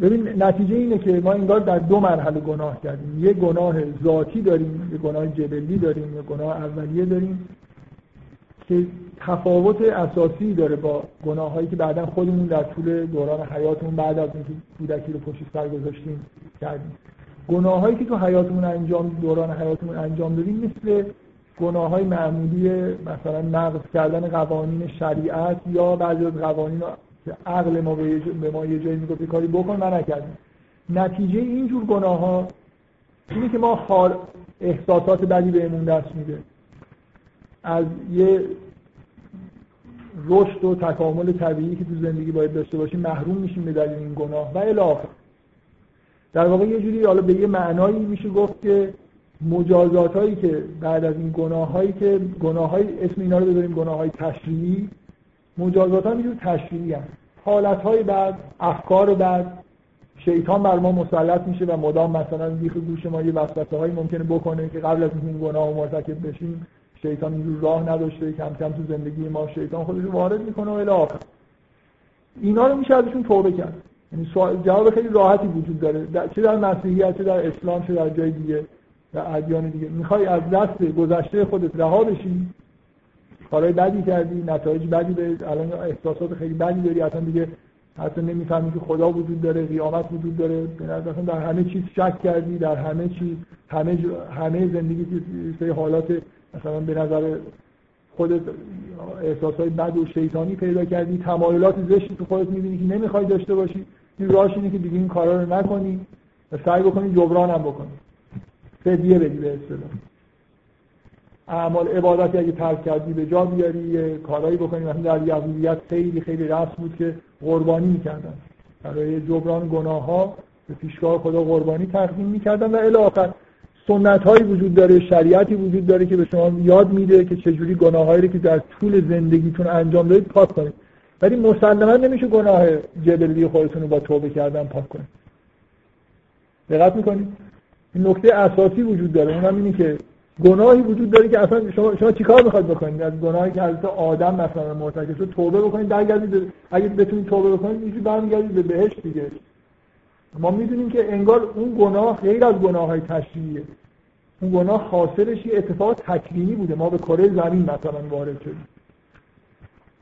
ببین نتیجه اینه که ما انگار در دو مرحله گناه کردیم. یه گناه ذاتی داریم یه گناه جبلی داریم یه گناه اولیه داریم. که تفاوت اساسی داره با گناه هایی که بعدا خودمون در طول دوران حیاتمون بعد از اینکه کودکی رو پشت سر گذاشتیم کردیم. گناه هایی که تو حیاتمون انجام دوران حیاتمون انجام دادیم مثل گناه های معمولی مثلا نقض کردن قوانین شریعت یا بعضی از قوانین که عقل ما به ما یه جایی می‌گفت کاری بکن من نکردیم نتیجه اینجور گناه ها اینه که ما حال احساسات بدی بهمون دست میده. از یه رشد و تکامل طبیعی که تو زندگی باید داشته باشیم محروم میشیم به دلیل این گناه و الی در واقع یه جوری حالا به یه معنایی میشه گفت که مجازات هایی که بعد از این گناه هایی که گناه های اسم اینا رو بذاریم گناه های تشریعی مجازات ها اینجور تشریعی هم. حالت های بعد افکار بعد شیطان بر ما مسلط میشه و مدام مثلا بیخ گوش ما یه وسوسه هایی ممکنه بکنه که قبل از این گناه مرتکب بشیم شیطان اینجور راه نداشته کم کم تو زندگی ما شیطان خودش وارد می‌کنه و الی اینا رو میشه ازشون توبه کرد. یعنی جواب خیلی راحتی وجود داره. چه در مسیحیت چه در اسلام چه در جای دیگه در ادیان دیگه. می‌خوای از دست گذشته خودت رها بشی. کارهای بدی کردی نتایج بدی به الان احساسات خیلی بدی داری. اصلا دیگه حتی نمی‌فهمی که خدا وجود داره قیامت وجود داره. به در همه چیز شک کردی در همه چیز همه همه زندگی سه حالات مثلا به نظر خودت احساسات بد و شیطانی پیدا کردی تمایلات زشتی تو خودت می‌بینی که نمی‌خوای داشته باشی. این راهش اینه که دیگه این کارا رو نکنی و سعی بکنی جبران هم بکنی. فدیه بدی به اصطلاح. اعمال عبادتی اگه ترک کردی به جا بیاری یه کارایی بکنی. مثلا در یهودیت خیلی خیلی رسم بود که قربانی می‌کردن. برای جبران گناه ها به پیشگاه خدا قربانی تقدیم می‌کردن و الی آخر سنت هایی وجود داره شریعتی وجود داره که به شما یاد میده که چجوری گناهایی رو که در طول زندگیتون انجام دادید پاک کنید. ولی مسلما نمیشه گناه جبلی خودتون رو با توبه کردن پاک کنید. دقت می‌کنید؟ این نکته اساسی وجود داره. اونم اینه که گناهی وجود داره که اصلا شما شما چیکار می‌خواید بکنید؟ از گناهی که حضرت آدم مثلا مرتکب شد توبه بکنید برگردید اگه بتونید توبه بکنید میشه برمیگردید به بهشت دیگه. ما می‌دونیم که انگار اون گناه غیر از گناه های تشریعیه. اون گناه خاصرش یه اتفاق تکوینی بوده. ما به کره زمین مثلا وارد شدیم.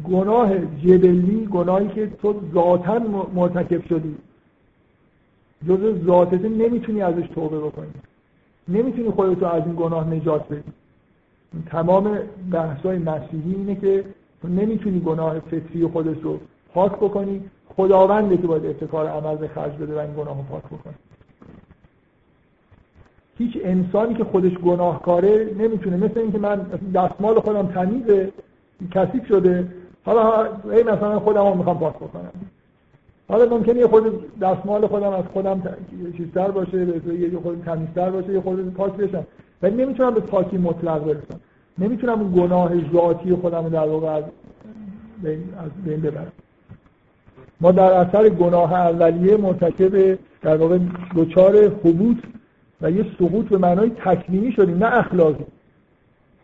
گناه جبلی گناهی که تو ذاتا مرتکب شدی. جز ذاتت نمی‌تونی ازش توبه بکنی. نمی‌تونی خودتو از این گناه نجات بدی. تمام بحثای مسیحی اینه که تو نمی‌تونی گناه فطری خودت رو پاک بکنی. خداونده که باید ابتکار عمل به خرج بده و این گناه رو پاک بکنی هیچ انسانی که خودش گناهکاره نمی‌تونه مثل اینکه من دستمال خودم تمیزه کثیف شده حالا ای مثلا خودم رو می‌خوام پاک بکنم. حالا ممکنه یه خود دستمال خودم از خودم چیزتر باشه یه خود تمیزتر باشه یه خود پاک بشم. ولی نمی‌تونم به پاکی مطلق برسم. نمی‌تونم اون گناه ذاتی خودم رو در واقع از بین ببرم. ما در اثر گناه اولیه مرتکب در واقع دچار حبوط و یه سقوط به معنای تکوینی شدیم نه اخلاقی.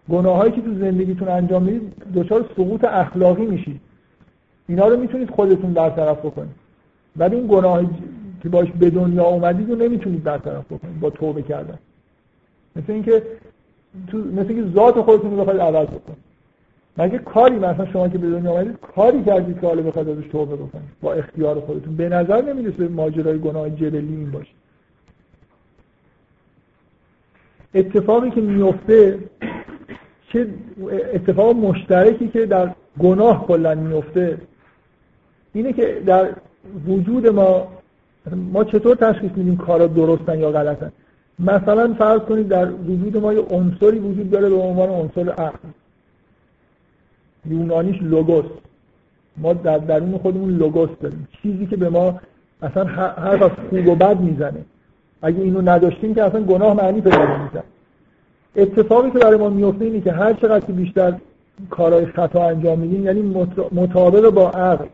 گناهایی که تو زندگیتون انجام می‌دید دچار سقوط اخلاقی میشید. اینا رو می‌تونید خودتون برطرف بکنید. ولی این گناهی که باش به دنیا اومدید رو نمی‌تونید برطرف بکنید با توبه کردن. مثل اینکه تو مثل اینکه ذات خودتون رو بخواید عوض بکنید. مگه کاری مثلا شما که به دنیا اومدید کاری کردید که حالا بخواید ازش توبه بکنید. با اختیار خودتون. به نظر نمی‌رسه ماجرای گناه جبلی این باشه. اتفاقی که میفته چه اتفاق مشترکی که در گناه کلا میفته اینه که در وجود ما ما چطور تشخیص میدیم کارا درستن یا غلطن؟ مثلا فرض کنید در وجود ما یه عنصری وجود داره به عنوان عنصر عقل. یونانیش لوگوس. ما در درون خودمون لوگوس داریم. چیزی که به ما اصلا هر از خوب و بد می‌زنه. اگه اینو نداشتیم که اصلا گناه معنی پیدا نمی‌کرد اتفاقی که برای ما میفته اینه که هر چقدر که بیشتر کارهای خطا انجام میدیم یعنی مطابق با عقل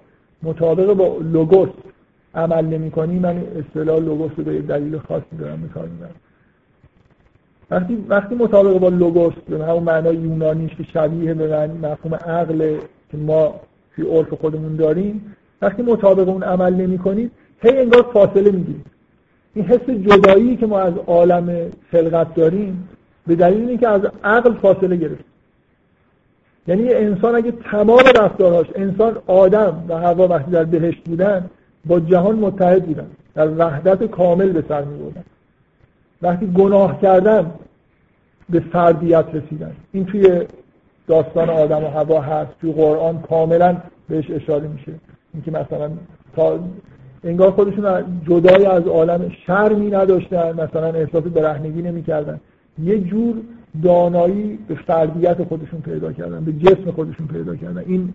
مطابق با لوگوس عمل نمی من اصطلاح لوگوس رو به دلیل خاصی دارم میکار وقتی وقتی مطابق با لوگوس به همون معنای یونانیش که شبیه به مفهوم عقل که ما توی عرف خودمون داریم وقتی مطابق اون عمل نمی کنید هی انگار فاصله می‌گیرید این حس جدایی که ما از عالم خلقت داریم به دلیل اینکه از عقل فاصله گرفت یعنی انسان اگه تمام رفتارهاش انسان آدم و هوا وقتی در بهشت بودن با جهان متحد بودن. در وحدت کامل به سر می بودن. وقتی گناه کردن به فردیت رسیدن. این توی داستان آدم و هوا هست توی قرآن کاملا بهش اشاره میشه. اینکه مثلا تا انگار خودشون جدای از عالم شرمی نداشتن مثلا احساس برهنگی نمی‌کردن. یه جور دانایی به فردیت خودشون پیدا کردن به جسم خودشون پیدا کردن. این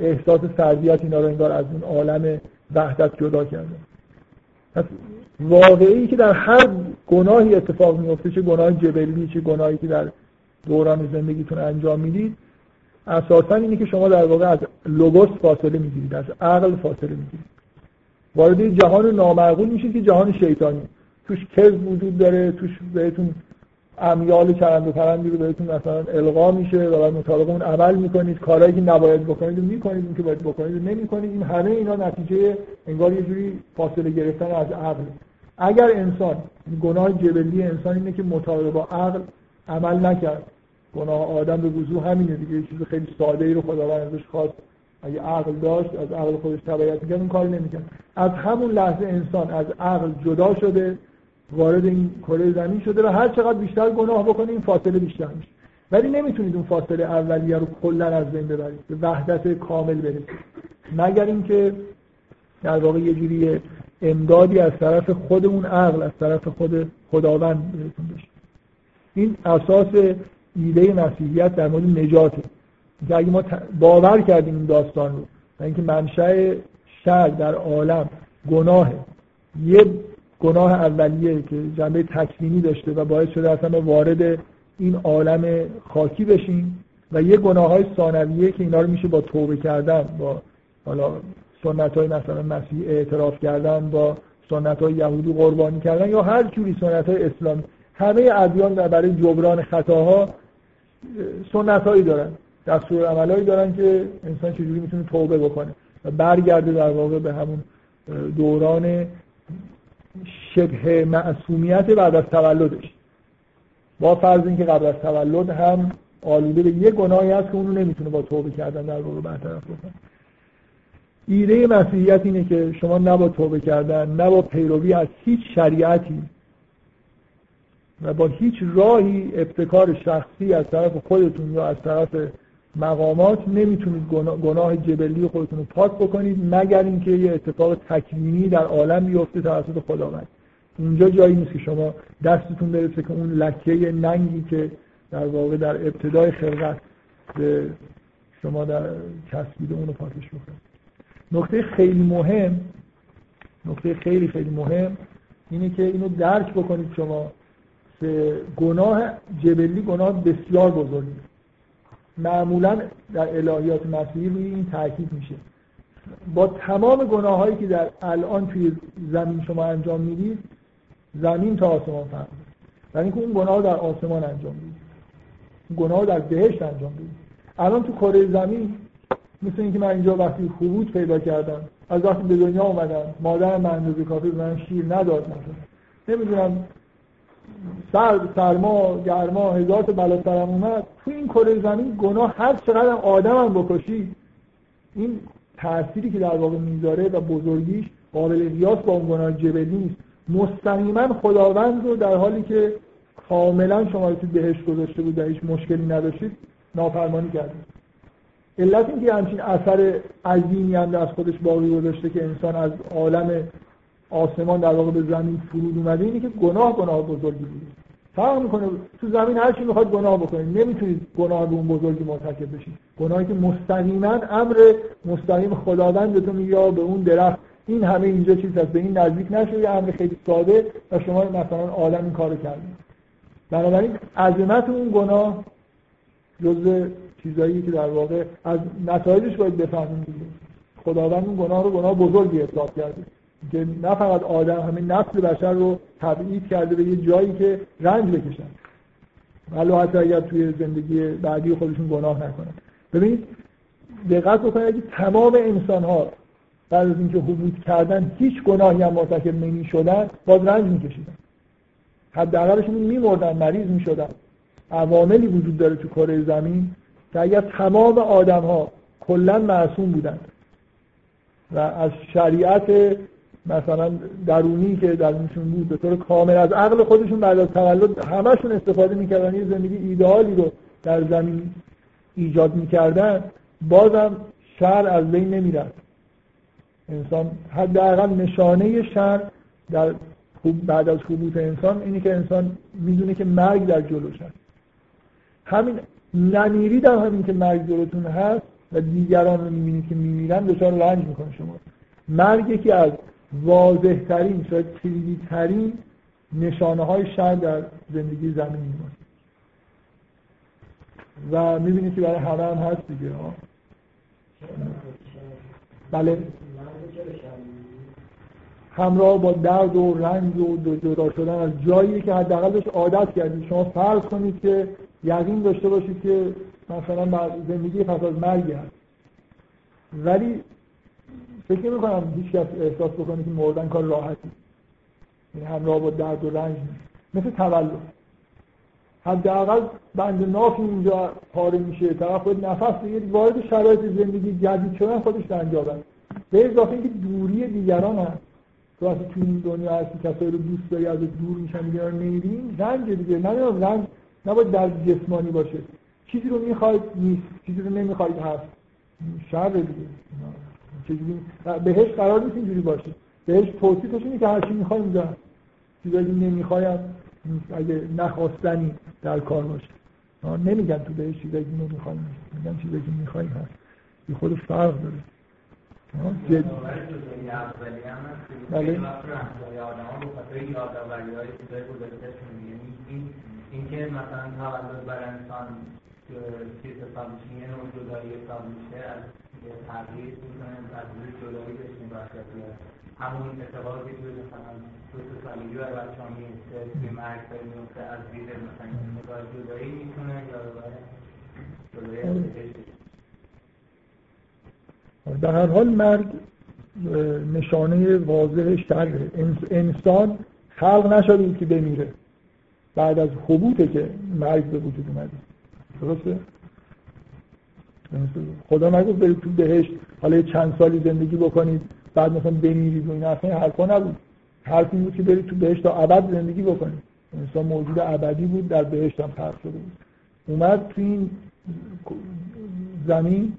احساس فردیت اینا رو انگار از اون عالم وحدت جدا کردن. پس واقعی که در هر گناهی اتفاق میفته چه گناه جبلی چه گناهی که در دوران زندگیتون انجام می‌دید اساسا اینه که شما در واقع از لوگوس فاصله می‌گیرید از عقل فاصله می‌گیرید. وارد جهان نامعقول میشید که جهان شیطانی. توش کذب وجود داره توش بهتون امیال چرند و پرندی رو بهتون مثلا القا میشه و بعد مطابق اون عمل می‌کنید. کارهایی که نباید بکنید و می‌کنید اون که باید بکنید و نمی‌کنید. این همه اینا نتیجه انگار یه جوری فاصله گرفتن از عقل. اگر انسان گناه جبلی انسان اینه که مطابق با عقل عمل نکرد. گناه آدم به وضوح همینه دیگه. یه چیز خیلی ساده ای رو خداوند ازش خواست. اگه عقل داشت از عقل خودش تبعیت می‌کرد اون کار نمی‌کرد. از همون لحظه انسان از عقل جدا شده. وارد این کره زمین شده و هر چقدر بیشتر گناه بکنه این فاصله بیشتر میشه. ولی نمی‌تونید اون فاصله اولیه رو کلا از بین ببرید. به وحدت کامل برسید مگر اینکه در واقع یه جوری امدادی از طرف خود اون عقل از طرف خود خداوند بهتون بشه. این اساس ایده مسیحیت در مورد نجاته. اگه ما باور کردیم این داستان رو اینکه منشأ شر در عالم گناه یه گناه اولیه که جنبه تکوینی داشته و باعث شده اصلا وارد این عالم خاکی بشیم و یه گناه های ثانویه که اینا رو میشه با توبه کردن با حالا سنت های مثلا مسیح اعتراف کردن با سنت های یهودی قربانی کردن یا هر جوری سنت های اسلامی. همه ادیان برای جبران خطاها سنت هایی دارن دستور عملهایی دارن که انسان چجوری می‌تونه توبه بکنه و برگرده در واقع به همون دوران شبه معصومیت بعد از تولدش. با فرض اینکه قبل از تولد هم آلوده به یه گناهی هست که اونو نمی‌تونه با توبه کردن در واقع برطرف بکنه. ایده مسیحیت اینه که شما نه با توبه کردن نه با پیروی از هیچ شریعتی و با هیچ راهی ابتکار شخصی از طرف خودتون یا از طرف مقامات نمی‌تونید گناه جبلی خودتون رو پاک بکنید مگر اینکه یه اتفاق تکوینی در عالم بیفته توسط خداوند اینجا جایی نیست که شما دستتون برسه که اون لکه ننگی که در واقع در ابتدای خلقت به شما در کسبیده اونو پاکش بکنید نکته خیلی مهم نکته خیلی خیلی مهم اینه که اینو درک بکنید شما. که گناه جبلی گناه بسیار بزرگی معمولا در الهیات مسیحی روی این تاکید میشه. با تمام گناه هایی که در الان توی زمین شما انجام می‌دید زمین تا آسمان فرق یعنی اینکه اون گناه در آسمان انجام می‌دید. گناه در بهشت انجام می‌دید. الان تو کره زمین مثل اینکه من اینجا وقتی خروج پیدا کردم از وقتی به دنیا اومدم مادرم من اندازه کافی من شیر نداد مثلا. نمی‌دونم سرد سرما گرما هزار تا بلا سرم اومد. تو این کره زمین گناه هر چقدر آدم هم بکشی این تأثیری که در واقع می‌ذاره و بزرگیش قابل قیاس با اون گناه جبلی نیست. مستقیما خداوند رو در حالی که کاملا شما رو تو بهش گذاشته بود و هیچ مشکلی نداشتید نافرمانی کردید علت اینکه همچین اثر عظیمی هم از خودش باقی گذاشته که انسان از عالم آسمان در واقع به زمین فرود اومده اینه که گناه گناه بزرگی بود. فرق می‌کنه تو زمین هر چی می‌خواد گناه بکنید. نمی‌تونید گناه به اون بزرگی مرتکب بشید. گناهی که مستقیما امر مستقیم خداوند تو میگه به اون درخت. این همه اینجا چیز هست. به این نزدیک نشه یه امر خیلی ساده و شما مثلا آدم این کارو کردید بنابراین عظمت اون گناه جزء چیزایی که در واقع از نتایجش باید بفهمیم خداوند اون گناه رو گناه بزرگی حساب کرده. که نه فقط آدم همین نسل بشر رو تبعید کرده به یه جایی که رنج بکشن. ولی حتی اگر توی زندگی بعدی خودشون گناه نکنن. ببینید دقت بکنید اگه تمام انسان ها بعد از اینکه حبوط کردن هیچ گناهی هم مرتکب نمی شدن باز رنج میکشیدن. حداقلشون میمردن مریض می‌شدن. عواملی وجود داره تو کره زمین که اگر تمام آدم ها کلا معصوم بودن و از شریعت مثلا درونی که درونشون بود به طور کامل از عقل خودشون بعد از تولد همشون استفاده می‌کردن. یه زندگی ایدئالی رو در زمین ایجاد می‌کردن. بازم شر از بین نمی‌رفت. انسان حداقل نشانه شر در بعد از حبوط انسان اینه که انسان می‌دونه که مرگ در جلوش هست. همین نمیرید هم همین که مرگ جلوتون هست و دیگران رو می‌بینید که میمیرن دچار رنج می‌کنه شما. مرگ یکی از واضح ترین شاید کلیدی ترین نشانه های شر در زندگی زمین میمونه و می‌بینید که برای همه هم هست دیگه بله. همراه با درد و رنج و جدا شدن از جایی که حداقل عادت کردید. شما فرض کنید که یقین داشته باشید که مثلا زندگی پس از مرگ هست. ولی فکر نمی کنم هیچ کس احساس بکنه که مردن کار راحتی. این یعنی همراه با درد و رنج مثل تولد. حداقل بند نافی اینجا پاره میشه. طرف خود نفس بگیرید وارد شرایط زندگی جدید شدن خودش در به اضافه اینکه دوری دیگران هست تو وقتی تو این دنیا هستی کسایی رو دوست داری از دور میشن دیگه رو نمیرین رنج دیگه. نه رنج نباید در جسمانی باشه. چیزی رو می‌خواید نیست. چیزی رو نمی‌خواید هست. شر دیگه. چجوری؟ بهش قرار نیست اینجوری باشه. بهش توصیفش اینه که هر چی می‌خوای اونجا. چیزایی نمی‌خوایم اگه نخواستنی در کار باشه. نمیگن تو بهش چیزایی که نمی‌خوایم میگن چیزایی که می‌خوایم هست بی خود فرق داره. جد... بله. این که مثلا تولد بر انسان چیز حساب میشه یه نوع جدایی میشه از تغییر می‌کنه از روی جدایی بهش نگاه همون اتفاقی که مثلا دو سه سالگی بر بچه ها میفته که مرگ داری میفته از دید مثلا نگاه جدایی می‌تونه یا جدایی در هر حال مرگ نشانه واضح شره انسان خلق نشده که بمیره. بعد از حبوطه که مرگ به وجود اومده. درسته؟ خدا نگفت برید تو بهشت حالا چند سالی زندگی بکنید بعد مثلا بمیرید و این اصلا حرفا نبود. حرف این بود که برید تو بهشت تا ابد زندگی بکنید. انسان موجود ابدی بود در بهشت هم خلق شده بود. اومد تو این زمین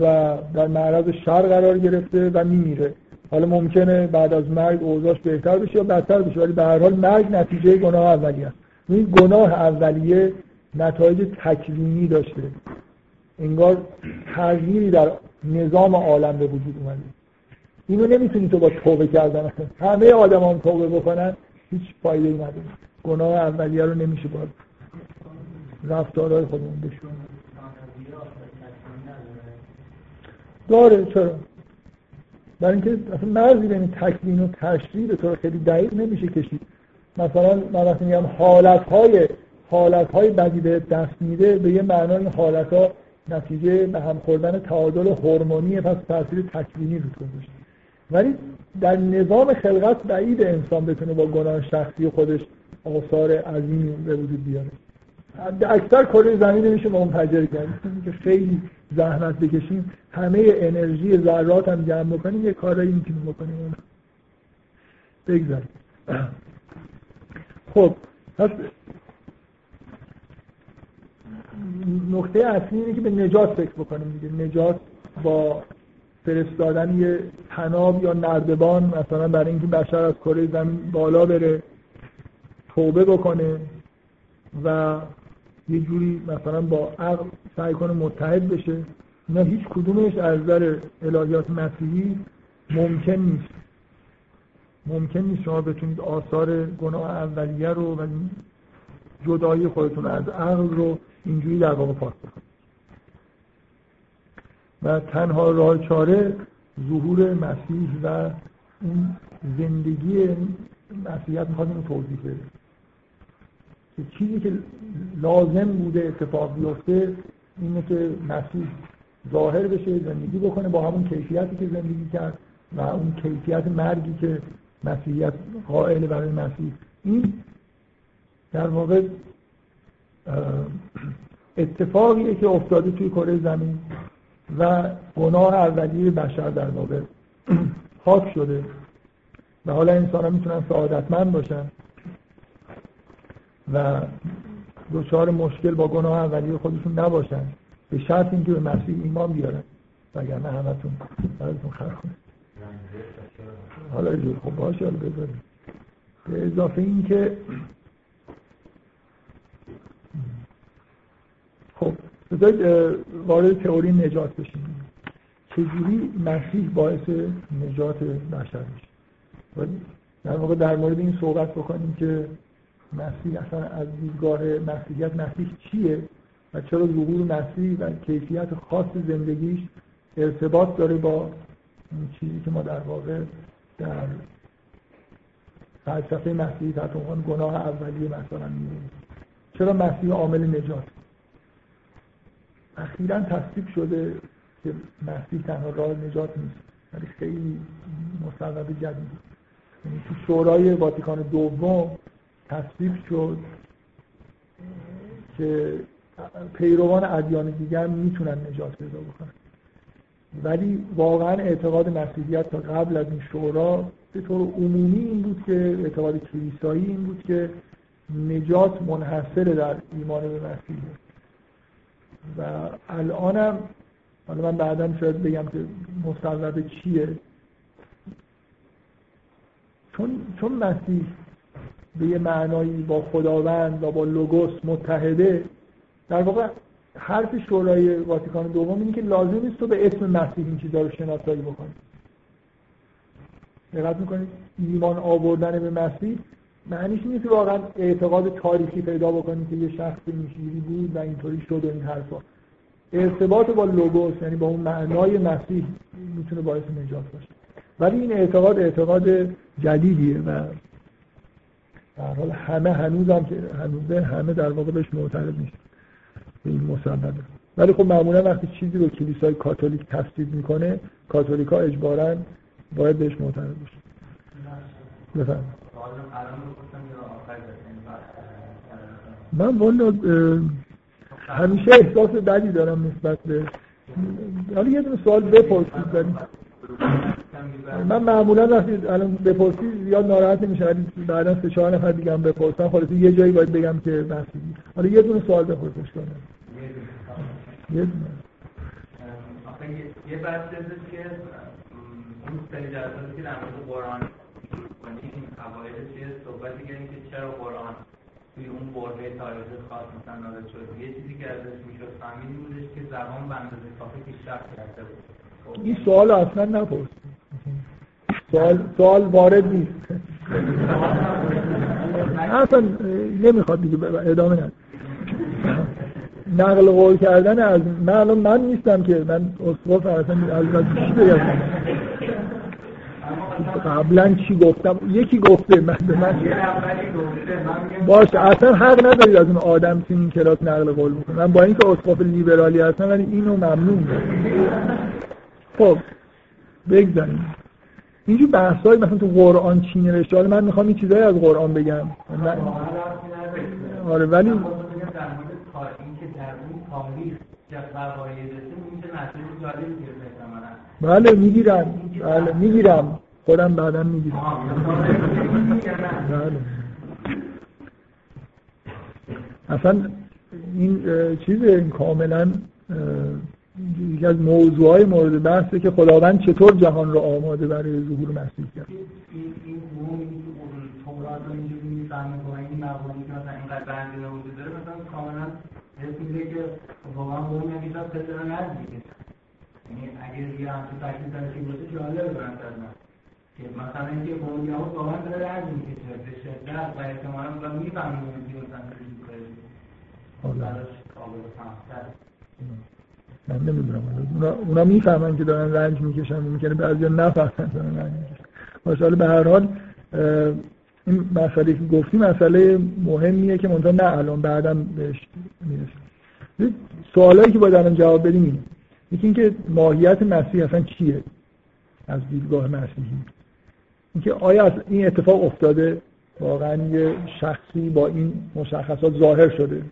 و در معرض شر قرار گرفته و میمیره. حالا ممکنه بعد از مرگ اوضاعش بهتر بشه یا بدتر بشه ولی به هر حال مرگ نتیجه گناه اولیه است. این گناه اولیه نتایج تکوینی داشته. انگار تغییری در نظام عالم به وجود اومده. اینو نمی‌تونی تو با توبه کردن. همه آدمان توبه بکنن هیچ فایده ای نداره. گناه اولیه رو نمیشه باید رفتارهای خودمون بشون داره چرا؟ برای اینکه اصلا مرزی بین تکوین و تشریح به طور خیلی دقیق نمیشه کشید. مثلا من وقتی میگم حالتهای حالتهای بدی به دست میده به یه معنای این حالتها نتیجه به هم خوردن تعادل هورمونی پس تاثیر تکوینی رو گذاشته ولی در نظام خلقت بعید انسان بتونه با گناه شخصی خودش آثار عظیمی به وجود بیاره. اکثر کره زمین میشه منفجر کرد. که خیلی زحمت بکشیم همه انرژی ذرات هم جمع بکنیم یه کارایی می‌تونیم بکنیم. بگذاریم. خب پس نقطه اصلی اینه که به نجات فکر بکنیم دیگه. نجات با فرستادن یه تناب یا نردبان مثلا برای اینکه بشر از کره زمین بالا بره توبه بکنه و یه جوری مثلا با عقل سعی کنه متحد بشه. اینا هیچ کدومش از نظر الهیات مسیحی ممکن نیست. ممکن نیست شما بتونید آثار گناه اولیه رو و جدایی خودتون از عقل رو اینجوری در واقع پاک بکنید و تنها راه چاره ظهور مسیح و اون زندگی مسیحیت می‌خواد اینو توضیح بده. چیزی که لازم بوده اتفاق بیفته اینه که مسیح ظاهر بشه زندگی بکنه با همون کیفیتی که زندگی کرد و اون کیفیت مرگی که مسیحیت قائل برای مسیح. این در واقع اتفاقیه که افتاده توی کره زمین و گناه اولیه بشر در واقع خاک شده و حالا انسان ها می‌تونن سعادتمند باشن و دچار مشکل با گناه اولیه خودشون نباشن. به شرط اینکه به مسیح ایمان بیارن. وگرنه همتون براتون خراب حالا جور خب باشه حالا به اضافه این بذارید وارد تئوری نجات بشیم. چجوری مسیح باعث نجات بشر میشه؟ در واقع در مورد این صحبت بکنیم که مسیح اصلا از دیدگاه مسیحیت مسیح چیه و چرا ظهور مسیح و کیفیت خاص زندگیش ارتباط داره با این چیزی که ما در واقع در فلسفه مسیحی تحت عنوان گناه اولیه مثلا می‌بینیم. چرا مسیح عامل نجات؟ اخیرا تصدیق شده که مسیح تنها راه نجات نیست ولی خیلی مصوب جدیدی یعنی تو شورای واتیکان دوم تصدیق شد که پیروان ادیان دیگر می‌تونن نجات پیدا بکنن. ولی واقعا اعتقاد مسیحیت تا قبل از این شورا به طور عمومی این بود که اعتقاد کلیسایی این بود که نجات منحصر در ایمان به مسیحه و الانم حالا من بعدا شاید بگم که مصوبه چیه. چون چون مسیح به یه معنایی با خداوند و با لوگوس متحده در واقع حرف شورای واتیکان دوم اینه که لازم نیست تو به اسم مسیح این چیزا رو شناسایی بکنی. دقت می‌کنید؟ ایمان آوردن به مسیح معنیش نیست واقعا اعتقاد تاریخی پیدا بکنید که یه شخص میشیری بود و اینطوری شد و این حرفا. ارتباط با لوگوس یعنی با اون معنای مسیح می‌تونه باعث نجات باشه. ولی این اعتقاد اعتقاد جدیدیه و در حال همه هنوز هم که هنوزه همه در واقع بهش معترض نیست این مسببه ولی خب معمولا وقتی چیزی رو کلیسای کاتولیک تصدیق می‌کنه کاتولیکا اجبارا باید بهش معترض باشه بفهم من والا همیشه احساس بدی دارم نسبت به حالا یه دونه سوال بپرسید داریم من معمولا وقتی الان بپرسی زیاد ناراحت نمیشه ولی بعدا سه چهار نفر دیگه هم بپرسن خلاص یه جایی باید بگم که مسیحی حالا یه دونه سوال بپرسش کنم. یه دونه. یه بحث که اون سری جلساتی که در مورد قرآن این قواعد چیه صحبتی کردیم که چرا قرآن توی اون برهه تاریخی خاص مثلا نازل شد یه چیزی که ازش می‌شد فهمید بودش که زبان به اندازه کافی پیشرفت کرده بود. این سوال اصلا نپرس. سوال, سوال وارد نیست. اصلا نمی‌خواد دیگه ادامه ند نقل قول کردن از من الان من نیستم که من اسقف اصلا از چی بگم؟ قبلا چی گفتم؟ یکی گفته من به من باشه اصلا حق ندارید از اون آدم این کلاس نقل قول من با اینکه اسقف لیبرالی هستم ولی اینو ممنون خب بگذاریم. اینجور بحث های مثلا تو قرآن چی نوشته؟ من می‌خوام این چیزایی از قرآن بگم. من... آره ولی بله می‌گیرم. بله می‌گیرم. خودم بعدا می‌گیرم. بله. اصلا این چیز این کاملا یکی از موضوعهای مورد بحثه که خداوند چطور جهان رو آماده برای ظهور مسیح کرد. این یعنی اگر یه همچین درشی باشه جالبه که مثلا اینکه قول یهود واقعا داره رنج می‌کشه به شدت و احتمالا و می‌فهمیم که مثلا قابل فهمتر. من نمی‌دونم. اونا, اونا می‌فهمن که دارن رنج می‌کشن ممکنه بعضیا نفهمن دارن رنج می‌کشن. به هر حال این مسئله که گفتی مسئله مهمیه که منتها نه الان بعدم بهش می‌رسیم. سوالایی که باید الان جواب بدیم اینه. یکی اینکه ماهیت مسیح اصلا چیه از دیدگاه مسیحی. اینکه آیا این اتفاق افتاده واقعا یه شخصی با این مشخصات ظاهر شده؟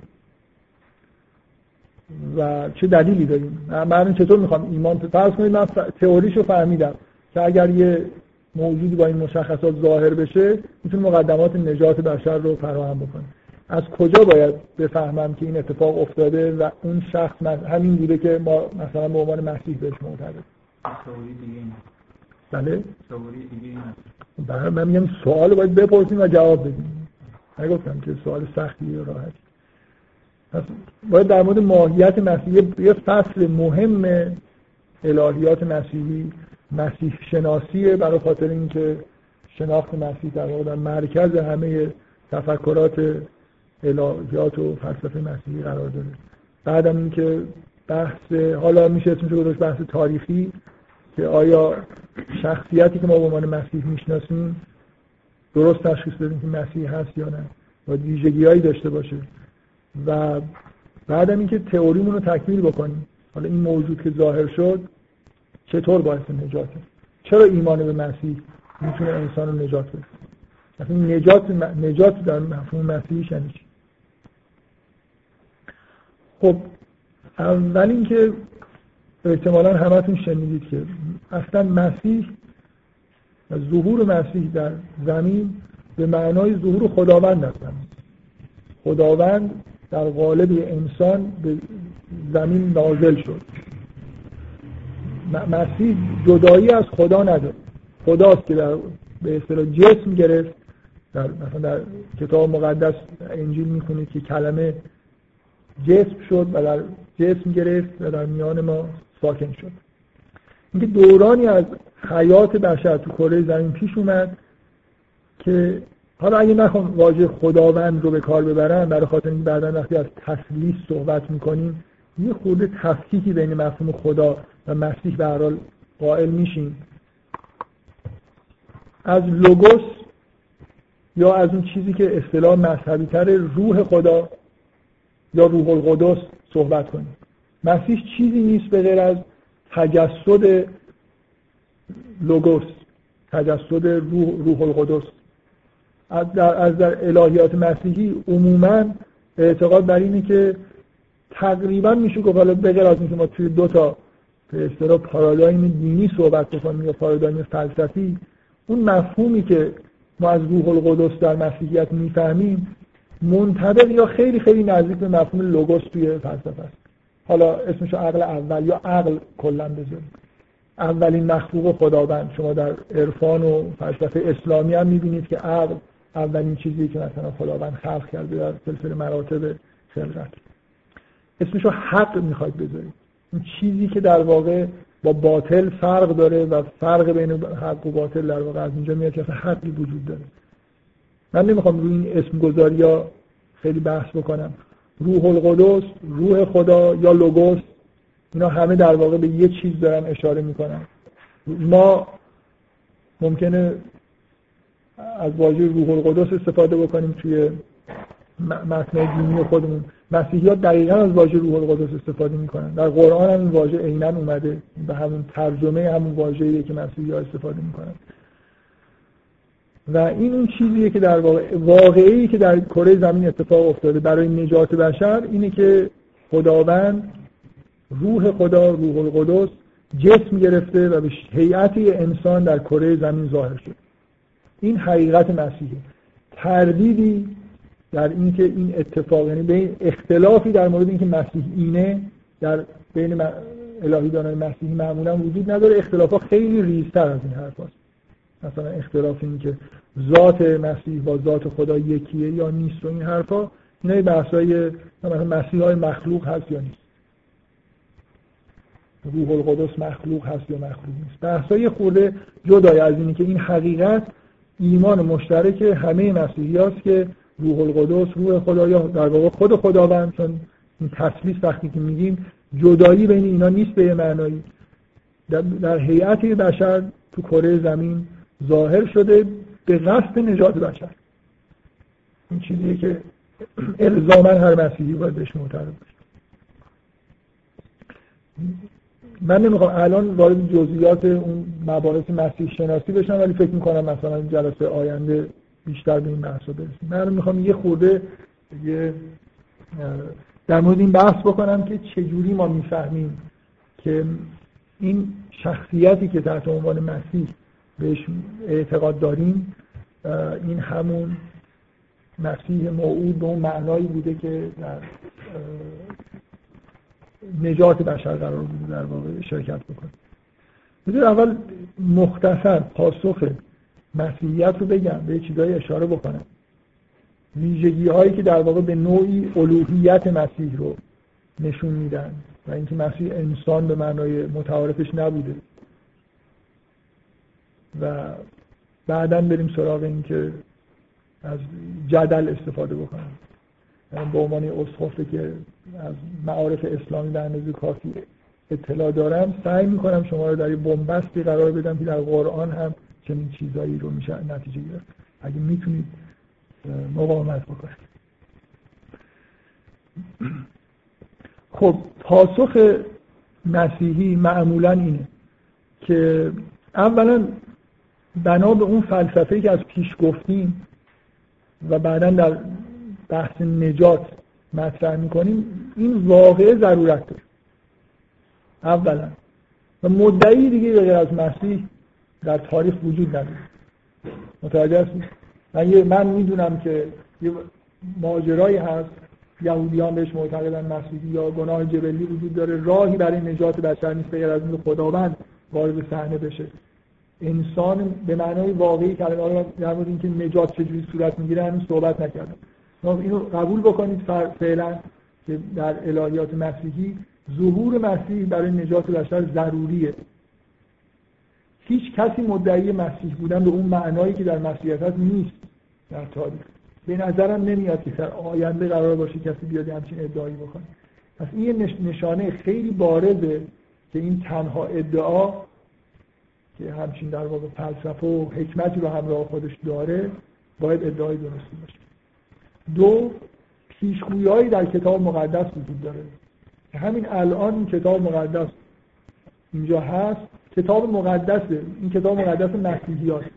و چه دلیلی داریم؟ من چطور می‌خوام ایمان فرض کنید من تئوریشو فهمیدم که اگر یه موجودی با این مشخصات ظاهر بشه می‌تونه مقدمات نجات بشر رو فراهم بکنه. از کجا باید بفهمم که این اتفاق افتاده و اون شخص همین بوده که ما مثلا به عنوان مسیح بهش معتقد بله. بله من میگم سوال باید بپرسیم و جواب بدیم. نگفتم که سوال سختی و راحت. پس باید در مورد ماهیت مسیحی یه فصل مهم الهیات مسیحی مسیح شناسیه برای خاطر اینکه شناخت مسیح در واقع در مرکز همه تفکرات الهیات و فلسفه مسیحی قرار داره. بعدم اینکه بحث حالا میشه اسمش گذاشت بحث تاریخی. که آیا شخصیتی که ما به عنوان مسیح می‌شناسیم درست تشخیص بدیم که مسیح هست یا نه و ویژگیهایی داشته باشه؟ و بعدم اینکه تئوریمون رو تکمیل بکنیم. حالا این موجود که ظاهر شد چطور باعث نجاته؟ چرا ایمان به مسیح می‌تونه انسان رو نجات بده؟ مثلا نجات نجات در مفهوم مسیحی یعنی خب اول اینکه احتمالا همتون شنیدید که اصلا مسیح و ظهور مسیح در زمین به معنای ظهور خداوند است خداوند در قالب انسان به زمین نازل شد. مسیح جدایی از خدا نداره خداست که در به اصطلاح جسم گرفت. در مثلا در کتاب مقدس انجیل می‌خونید که کلمه جسم شد و در جسم گرفت و در میان ما ساکن شد. اینکه دورانی از حیات بشر تو کره زمین پیش اومد که حالا اگه نخوام واژه خداوند رو به کار ببرم برای خاطر اینکه بعدا وقتی از تسلیس صحبت می‌کنیم یه خورده تفکیکی بین مفهوم خدا و مسیح به هر قائل میشیم. از لوگوس یا از اون چیزی که اصطلاح مذهبی تر روح خدا یا روح القدس صحبت کنیم. مسیح چیزی نیست به غیر از تجسد لوگوس تجسد روح, روح القدس. از در, از در الهیات مسیحی عموما اعتقاد بر اینه که تقریبا میشه گفت حالا بغیر از اینکه ما توی دو تا به اصطلاح پارادایم دینی صحبت بکنیم یا پارادایم فلسفی اون مفهومی که ما از روح القدس در مسیحیت می‌فهمیم منطبق یا خیلی خیلی نزدیک به مفهوم لوگوس توی فلسفه است. حالا اسمشو عقل اول یا عقل کلا بذاریم. اولین مخلوق خداوند. شما در عرفان و فلسفه اسلامی هم می‌بینید که عقل اولین چیزی که مثلا خداوند خلق کرده در سلسله مراتب خلقت. اسمشو حق می‌خواید بذارید. این چیزی که در واقع با باطل فرق داره و فرق بین حق و باطل در واقع از اینجا میاد که حقی وجود داره. من نمی‌خوام روی این اسم گذاری ها خیلی بحث بکنم. روح القدس روح خدا یا لوگوس اینا همه در واقع به یه چیز دارن اشاره می‌کنن. ما ممکنه از واژه روح القدس استفاده بکنیم توی متن دینی خودمون. مسیحی ها دقیقا از واژه روح القدس استفاده می‌کنن. در قرآن هم این واژه عینا اومده. به همون ترجمه همون واژه‌ایه که مسیحی ها استفاده می‌کنن. و این اون چیزیه که در واقع واقعی که در کره زمین اتفاق افتاده برای نجات بشر اینه که خداوند روح خدا روح القدس جسم گرفته و به هیئتی انسان در کره زمین ظاهر شد. این حقیقت مسیحه تردیدی در اینکه این اتفاق یعنی بین اختلافی در مورد اینکه مسیح اینه در بین الهی دانای مسیحی معمولا وجود نداره. اختلاف ها خیلی ریزتر از این حرف هست. مثلا اختلاف این که ذات مسیح با ذات خدا یکیه یا نیست و این حرفا اینا بحثای مثلا مسیح های مخلوق هست یا نیست. روح القدس مخلوق هست یا مخلوق نیست. بحثای خورده جدای از اینی که این حقیقت ایمان مشترک همه مسیحی هست که روح القدس روح خدا یا در واقع خود خداوند چون این تسلیس وقتی که میگیم جدایی بین اینا نیست به معنایی. در, در هیئت بشر تو کره زمین ظاهر شده به قصد نجات بشر. این چیزیه که الزاما هر مسیحی باید بهش معترف باشه. من نمی‌خوام الان وارد جزئیات اون مباحث مسیح شناسی بشم ولی فکر می‌کنم مثلا جلسه آینده بیشتر به این بحثا برسیم. من می‌خوام یه خورده یه در مورد این بحث بکنم که چجوری ما می‌فهمیم که این شخصیتی که تحت عنوان مسیح بهش اعتقاد داریم این همون مسیح موعود به اون معنایی بوده که در نجات بشر قرار بوده در واقع شرکت بکنه. بذار اول مختصر پاسخ مسیحیت رو بگم به چیزای اشاره بکنم. ویژگی هایی که در واقع به نوعی الوهیت مسیح رو نشون میدن و اینکه مسیح انسان به معنای متعارفش نبوده. و بعدا بریم سراغ این که از جدل استفاده بکنم به عنوان اسخفه که از معارف اسلامی به اندازه کافی اطلاع دارم سعی می‌کنم شما رو در این بنبستی قرار بدم که در قرآن هم چنین چیزایی رو میشه نتیجه گرفت. اگه می‌تونید مقاومت بکنید. خب پاسخ مسیحی معمولا اینه که اولا بنا به اون فلسفه که از پیش گفتیم و بعدا در بحث نجات مطرح می‌کنیم این واقعه ضرورت داره. اولا. و مدعی دیگه غیر از مسیح در تاریخ وجود نداره. متوجه هستید؟ من من می‌دونم که یه ماجرایی هست. یهودیان بهش معتقدن مسیحی یا گناه جبلی وجود داره. راهی برای نجات بشر نیست غیر از اینکه خداوند وارد صحنه بشه. انسان به معنای واقعی کلمه رو در مورد اینکه نجات چجوری صورت می‌گیره هنوز صحبت نکردم. اینو قبول بکنید فعلا که در الهیات مسیحی ظهور مسیح برای نجات بشر ضروریه. هیچ کسی مدعی مسیح بودن به اون معنایی که در مسیحیت هست نیست در تاریخ. به نظرم نمیاد که در آینده قرار باشه کسی بیاد همچین ادعایی بکنه. پس این نشانه خیلی بارزه که این تنها ادعا که همچین در واقع فلسفه و حکمتی رو همراه خودش داره باید ادعای درستی باشه. دو پیشگویی در کتاب مقدس وجود داره. همین الان کتاب مقدس اینجا هست. کتاب مقدسه. این کتاب مقدس مسیحی هست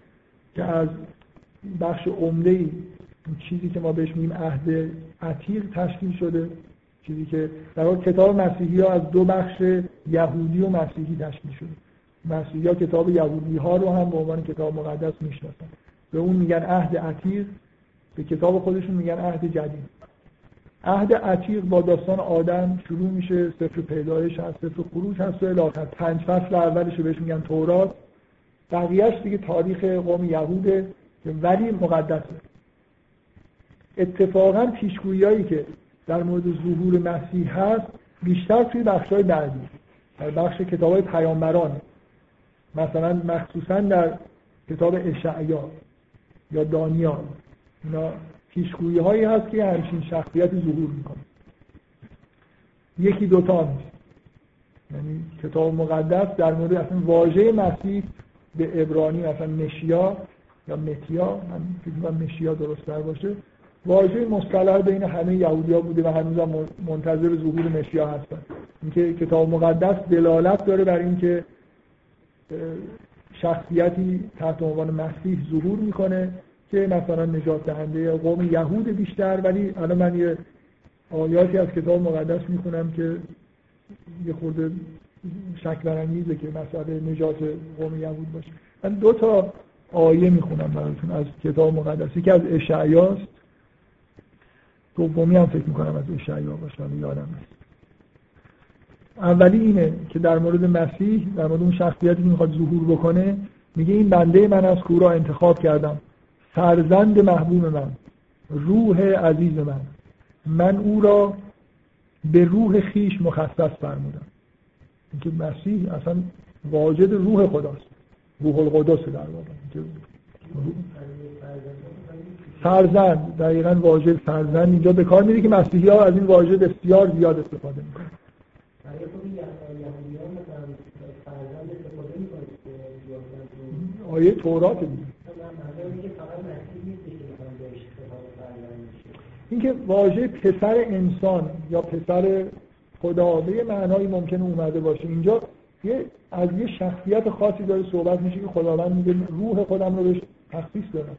که از بخش عمده ای چیزی که ما بهش میگیم عهد عتیق تشکیل شده. چیزی که در واقع کتاب مسیحی ها از دو بخش یهودی و مسیحی تشکیل شده. مسیحی ها کتاب یهودی ها رو هم به عنوان کتاب مقدس می‌شناسن. به اون میگن عهد عتیق به کتاب خودشون میگن عهد جدید. عهد عتیق با داستان آدم شروع میشه سفر پیدایش هست سفر خروج هست و الاخر پنج فصل اولش بهش میگن تورات. بقیهش دیگه تاریخ قوم یهوده ولی مقدسه. اتفاقا پیشگویی که در مورد ظهور مسیح هست بیشتر توی بخشای بعدی. در بخش کتاب های پیامبران. مثلا مخصوصا در کتاب اشعیا یا دانیال. اینا پیشگویی هایی هست که همچین شخصیتی ظهور می‌کنه. یکی دوتا نیست یعنی کتاب مقدس در مورد اصلا واژه مسیح به عبرانی مثلا مشیا یا متیا من فکر مشیا درست در باشه. واژه مصطلح بین همه یهودیا بوده و هنوز منتظر ظهور مشیا هستن. اینکه کتاب مقدس دلالت داره بر اینکه شخصیتی تحت عنوان مسیح ظهور می‌کنه که مثلا نجات دهنده قوم یهود بیشتر ولی الان من یه آیاتی از کتاب مقدس می‌خونم که یه خورده شک برانگیزه که مسئله نجات قوم یهود باشه. من دو تا آیه می‌خونم براتون از کتاب مقدس. که از اشعیاست. دومی هم فکر می‌کنم از اشعیا باشه یادم نیست. اولی اینه که در مورد مسیح در مورد اون شخصیتی که می‌خواد ظهور بکنه میگه این بنده من از کورا انتخاب کردم. فرزند محبوب من روح عزیز من. من او را به روح خیش مخصص فرمودم. اینکه مسیح اصلا واجد روح خداست. روح القدس در واقع. فرزند دقیقا واژه فرزند اینجا به کار میره که مسیحی ها از این واژه بسیار زیاد استفاده می‌کنن. آیه تورات دیگه اینکه واژه پسر انسان یا پسر خدا به یه معنایی ممکنه اومده باشه. اینجا یه از یه شخصیت خاصی داره صحبت میشه که خداوند میگه روح خودم رو بهش تخصیص دارم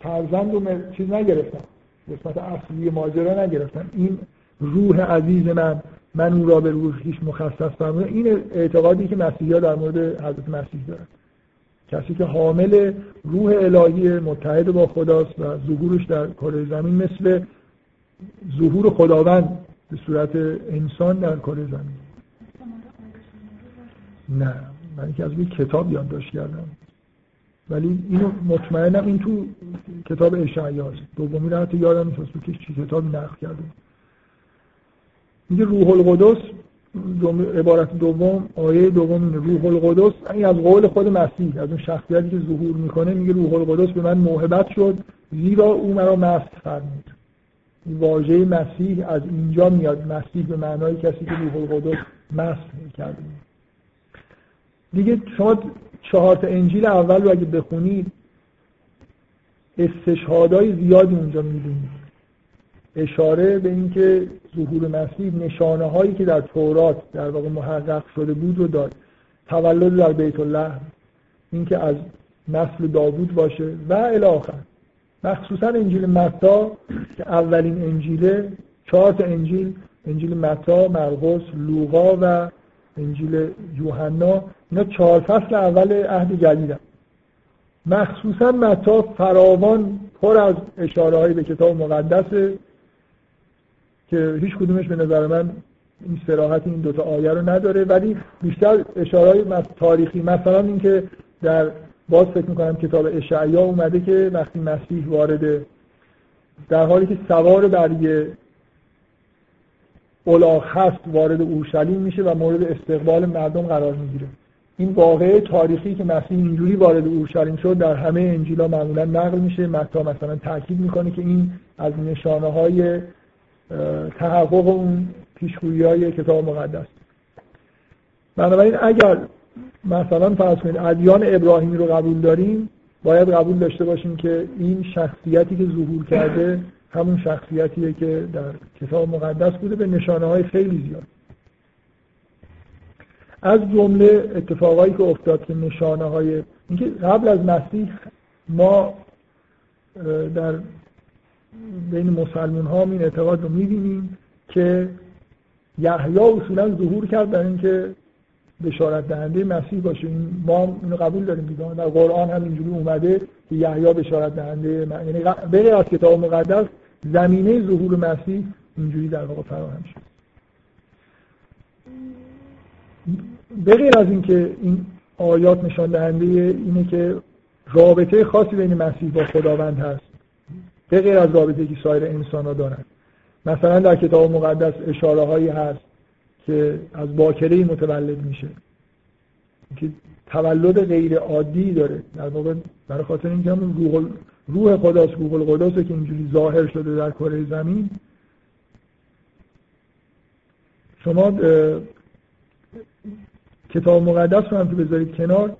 فرزند رو چیز نگرفتم. قسمت اصلی ماجرا نگرفتم. این روح عزیز من من او را به روح خیش مخصص فرمودم. این اعتقادی که مسیحی در مورد حضرت مسیح دارن. کسی که حامل روح الهی متحد با خداست و ظهورش در کره زمین مثل ظهور خداوند به صورت انسان در کره زمین. نه من که از روی کتاب یادداشت کردم. ولی اینو مطمئنم این تو کتاب اشعیا دومی رو حتی یادم نیست. که چی کتابی نقل کرده میگه روح القدس عبارت دوم آیه دوم روح القدس. این از قول خود مسیح از اون شخصیتی که ظهور می‌کنه میگه روح القدس به من موهبت شد زیرا او مرا مست فرمود. واژه مسیح از اینجا میاد. مسیح به معنای کسی که روح القدس مست کرده دیگه شما چهار تا انجیل اول رو اگه بخونید استشهادهای زیادی اونجا می‌بینید. اشاره به اینکه ظهور مسیح نشانه هایی که در تورات در واقع محقق شده بود رو داد. تولد در بیت الله اینکه از نسل داوود باشه و الاخر. مخصوصا انجیل متا که اولین انجیله چهار تا انجیل انجیل متا، مرقس، لوقا و انجیل یوحنا اینا چهار فصل اول عهد جدیدن. مخصوصا متا فراوان پر از اشاره به کتاب مقدسه که هیچ کدومش به نظر من این سراحت این دوتا آیه رو نداره. ولی بیشتر اشاره تاریخی مثلا اینکه در باز فکر می‌کنم کتاب اشعیا اومده که وقتی مسیح وارد در حالی که سوار بر یه الاغ هست وارد اورشلیم میشه و مورد استقبال مردم قرار می‌گیره. این واقعه تاریخی که مسیح اینجوری وارد اورشلیم شد در همه انجیلا معمولا نقل میشه. متا مثلا تاکید می‌کنه که این از نشانه های تحقق اون پیشگویی های کتاب مقدس. بنابراین اگر مثلا فرض کنید ادیان ابراهیمی رو قبول داریم باید قبول داشته باشیم که این شخصیتی که ظهور کرده همون شخصیتیه که در کتاب مقدس بوده به نشانه های خیلی زیاد. از جمله اتفاقایی که افتاد که نشانه های اینکه قبل از مسیح ما در بین مسلمان ها این اعتقاد رو می‌بینیم که یحیی اصولا ظهور کرد در اینکه بشارت دهنده مسیح باشه. این ما اینو قبول داریم دیگه در قرآن هم اینجوری اومده که یحیی بشارت دهنده یعنی غیر از کتاب مقدس زمینه ظهور مسیح اینجوری در واقع فراهم شد. به غیر از اینکه این آیات نشان دهنده اینه که رابطه خاصی بین مسیح با خداوند هست. به غیر از رابطه که سایر انسان ها دارن مثلا در کتاب مقدس اشاره هایی هست که از باکره متولد میشه. که تولد غیر عادی داره. در واقع برای خاطر اینکه همون روح روح خداست روح القدس که اینجوری ظاهر شده در کره زمین. شما کتاب مقدس رو هم که بذارید کنار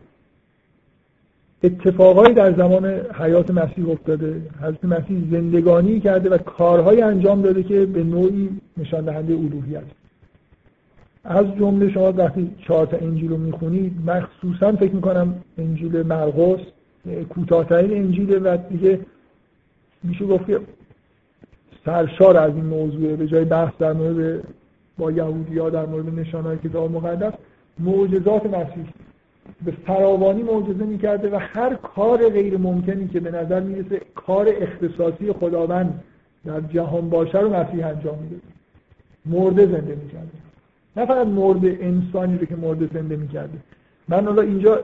اتفاقایی در زمان حیات مسیح افتاده. حضرت مسیح زندگانی کرده و کارهایی انجام داده که به نوعی نشان دهنده الوهیت. از جمله شما وقتی چهار تا انجیل رو می‌خونید مخصوصا فکر می‌کنم انجیل مرقس کوتاهترین انجیل و دیگه میشه گفت که سرشار از این موضوع به جای بحث در مورد با یهودی در مورد نشانهای کتاب مقدس معجزات مسیح. به فراوانی معجزه می‌کرده و هر کار غیر ممکنی که به نظر می‌رسه کار اختصاصی خداوند در جهان باشه رو مسیح انجام میده. مرده زنده می‌کرده. نه فقط مرده انسانی رو که مرده زنده می‌کرده. من حالا اینجا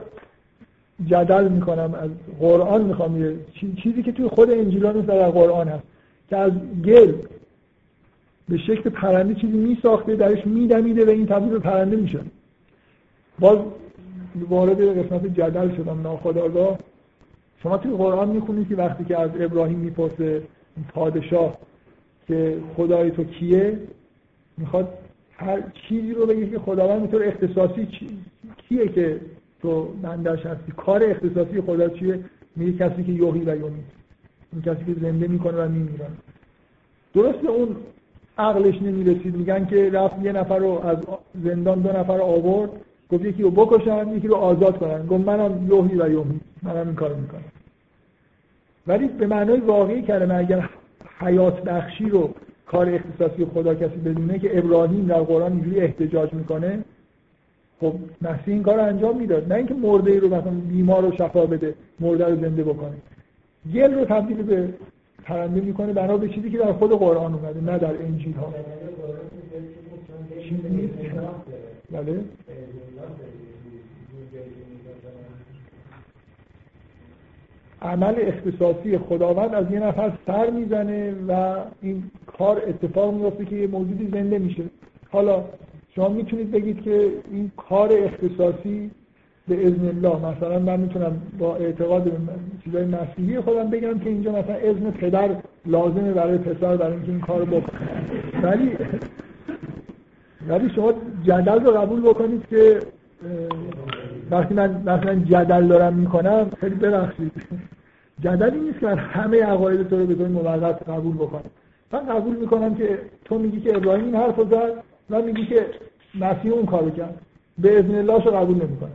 جدل می‌کنم از قرآن می‌خوام یه چیزی که توی خود انجیلان در قرآن هست. که از گل به شکل پرنده چیزی میساخته درش میدمیده و این تبدیل به پرنده میشه باز وارد قسمت جدل شدم ناخداگاه شما توی قرآن می‌خونید که وقتی که از ابراهیم می‌پرسه پادشاه که خدای تو کیه می‌خواد هر چیزی رو بگه که خداوند می‌تونه اختصاصی کیه که تو بندش هستی؟ کار اختصاصی خدا چیه؟ میگه کسی که یوهی و یومی این کسی که زنده می‌کنه و میمیره درست اون عقلش نمی‌رسید. میگن که رفت یه نفر رو از زندان دو نفر آورد. گفت یکی رو بکشن یکی رو آزاد کنن گفت منم یوهی و یومی منم این کار می‌کنم ولی به معنای واقعی کلمه اگر حیات بخشی رو کار اختصاصی خدا کسی بدونه که ابراهیم در قرآن اینجوری احتجاج می‌کنه خب مسیح این کار انجام می‌داد نه اینکه مرده ای رو مثلا بیمار رو شفا بده مرده رو زنده بکنه گل رو تبدیل به پرنده می‌کنه بنا به چیزی که در خود قرآن اومده نه در انجیل ها بله. عمل اختصاصی خداوند از یه نفر سر می‌زنه و این کار اتفاق میفته که یه موجودی زنده میشه. حالا شما می‌تونید بگید که این کار اختصاصی به اذن الله مثلا من می‌تونم با اعتقاد به چیزای مسیحی خودم بگم که اینجا مثلا اذن پدر لازمه برای پسر برای اینکه این کار بکنه. ولی ولی شما جدل رو قبول بکنید که وقتی من مثلا جدل دارم می‌کنم خیلی ببخشید. جدلی نیست که من همه عقاید تو رو طور موقت قبول بکنم. من قبول می‌کنم که تو میگی که ابراهیم این حرف زد و میگی که مسیح اون کارو کرد. به اذن الله رو قبول نمی‌کنم.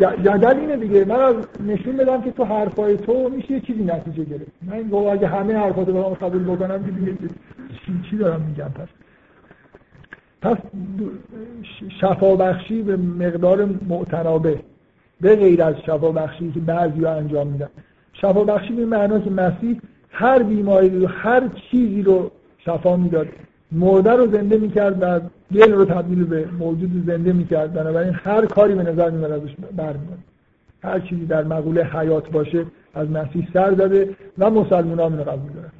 جدل اینه دیگه. من از نشون بدم که تو حرفای تو میشه یه چیزی نتیجه گرفت. من اگه همه حرفاتو رو قبول بکنم که دیگه چی دارم میگم پس؟ پس شفابخشی به مقدار معتنابه به غیر از شفابخشی که بعضی ها انجام میدن. شفابخشی به معنا که مسیح هر بیماری رو هر چیزی رو شفا می‌داد. مرده رو زنده می‌کرد و گل رو تبدیل به موجود زنده می‌کرد. بنابراین هر کاری به نظر میاد ازش برمیاد. هر چیزی در مقوله حیات باشه از مسیح سر زده و مسلمان ها قبول دارن.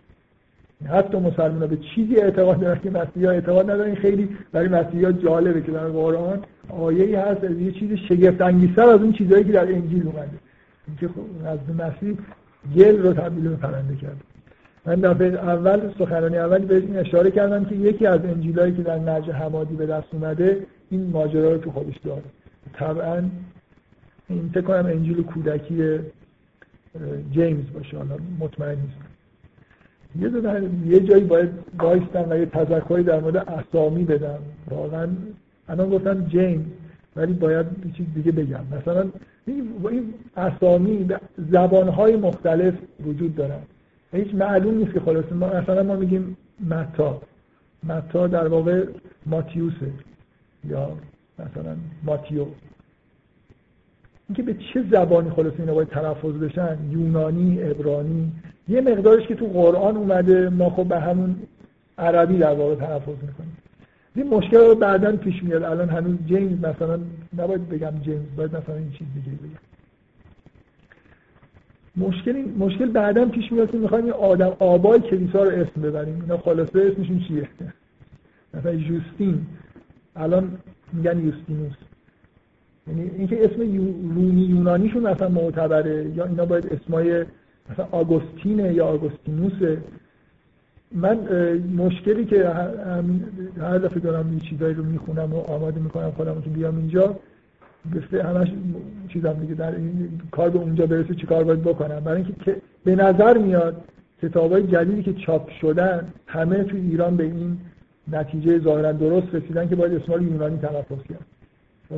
حتی مسلمان به چیزی اعتقاد دارن که مسیحی ها اعتقاد ندارن خیلی برای مسیحی ها جالبه که در قرآن آیه ای هست از یه چیز شگفت انگیزتر از اون چیزهایی که در انجیل اومده. اینکه خب از مسیح گل رو تبدیل به پرنده کرد من دفعه اول سخنرانی اول بهتون اشاره کردم که یکی از انجیلایی که در نرج حمادی به دست اومده این ماجرا رو تو خودش داره. طبعا این فکر کنم انجیل کودکی جیمز باشه حالا مطمئن نیستم. یه یه جایی باید بایستم و یه تذکری در مورد اسامی بدم واقعا الان گفتم جیمز ولی باید یه چیز دیگه بگم. مثلا این اسامی زبانهای مختلف وجود دارن. هیچ معلوم نیست که خلاص ما مثلا ما میگیم متا. متا در واقع ماتیوسه یا مثلا ماتیو. اینکه به چه زبانی خلاص اینا باید تلفظ بشن یونانی عبرانی یه مقدارش که تو قرآن اومده ما خب به همون عربی در واقع تلفظ می‌کنیم. این مشکل رو بعدا پیش میاد. الان هنوز جیمز مثلا نباید بگم جیمز باید مثلا این چیز دیگه بگم. مشکل مشکل بعدا پیش میاد که می‌خوایم این آدم آبای کلیسا رو اسم ببریم. اینا خلاصه اسمشون چیه؟ مثلا یوستین. الان میگن یوستینوس. یعنی اینکه اسم رونی یونانیشون مثلا معتبره یا اینا باید اسمای مثلا آگوستینه یا آگوستینوسه. من مشکلی که هر دفعه دارم این چیزایی رو می‌خونم و آماده می‌کنم خودم که بیام اینجا گفته همش چیزم دیگه در این کار به اونجا برسه چی کار باید بکنم؟ برای اینکه به نظر میاد کتابای جدیدی که چاپ شدن همه تو ایران به این نتیجه ظاهرا درست رسیدن که باید اسمال یونانی تلفظ کرد.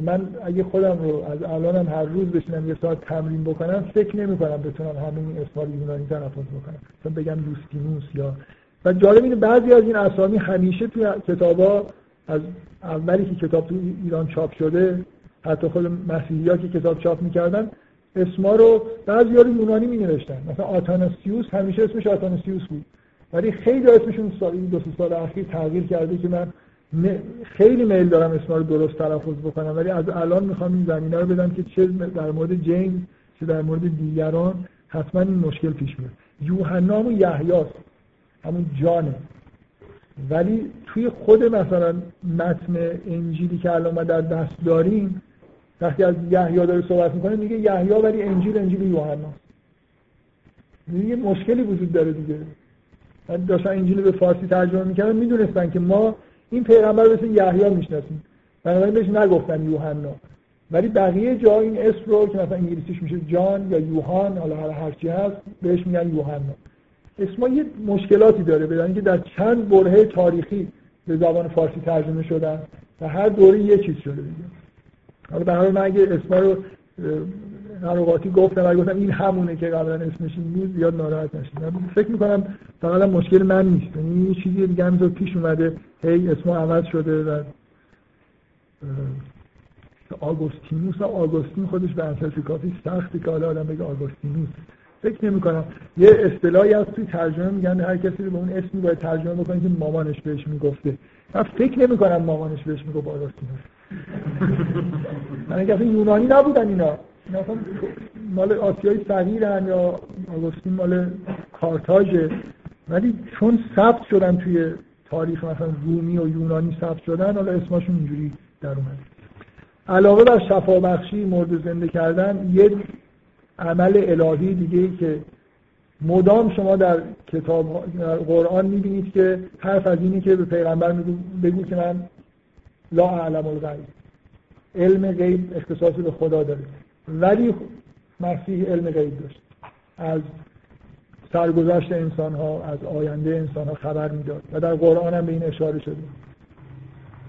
من اگه خودم رو از الانم هر روز بشینم یه ساعت تمرین بکنم فکر نمی کنم بتونم همه این اسمال یونانی تلفظ بکنم. مثلا بگم دوستینوس یا و جالب اینه بعضی از این اسامی همیشه توی کتابا از اولی که کتاب تو ایران چاپ شده حتی خود مسیحی ها که کتاب چاپ می‌کردن اسما رو بعضی رو یونانی می نوشتن مثلا آتاناسیوس همیشه اسمش آتاناسیوس بود. ولی خیلی اسمشون سال دو سال اخیر تغییر کرده که من خیلی میل دارم اسما رو درست تلفظ بکنم ولی از الان می‌خوام این زمینه رو بدم که چه در مورد جیمز چه در مورد دیگران حتما این مشکل پیش میاد. یوحنا و یحیاست همون جانه. ولی توی خود مثلا متن انجیلی که الان در دست داریم وقتی از یحیی داره صحبت می‌کنه میگه یحیی ولی انجیل انجیل یوحنا. یه مشکلی وجود داره دیگه. داشتن انجیل به فارسی ترجمه می‌کردن می‌دونستن که ما این پیغمبر مثل یحیی می‌شناسیم. بنابراین بهش نگفتن یوحنا. ولی بقیه جا این اسم رو که مثلا انگلیسیش میشه جان یا یوحان حالا هر هرچی هست بهش میگن یوحنا. اسما یه مشکلاتی داره بدن که در چند برهه تاریخی به زبان فارسی ترجمه شدن و هر دوره یه چیز شده دیگه. حالا به من اگه اسما رو هر گفتم اگه گفتم این همونه که قبلا اسمش این بود زیاد ناراحت نشید. فکر می‌کنم فقط مشکل من نیست. یعنی یه چیزی دیگه همینطور پیش اومده هی اسما عوض شده و آگوستینوس و آگوستین خودش به اساس کافی سختی که حالا آدم بگه آگوستینوس. فکر نمی کنم یه اصطلاحی از توی ترجمه میگن هر کسی رو به اون اسمی باید ترجمه بکنه که مامانش بهش می‌گفته. من فکر نمی کنم مامانش بهش می‌گفت آگوستینوس. من اصلا یونانی نبودن اینا. مثلا مال آسیای صغیرن یا آگوستین مال کارتاژه. ولی چون ثبت شدن توی تاریخ مثلا رومی و یونانی ثبت شدن حالا اسمشون اینجوری در اومد. علاوه بر شفابخشی مورد زنده کردن یه عمل الهی دیگه ای که مدام شما در کتاب در قرآن می‌بینید که حرف از اینی که به پیغمبر میگو بگو که من لا اعلم الغیب. علم غیب اختصاصی به خدا داره. ولی مسیح علم غیب داشت. از سرگذشت انسان ها از آینده انسان ها خبر می‌داد و در قرآن هم به این اشاره شده.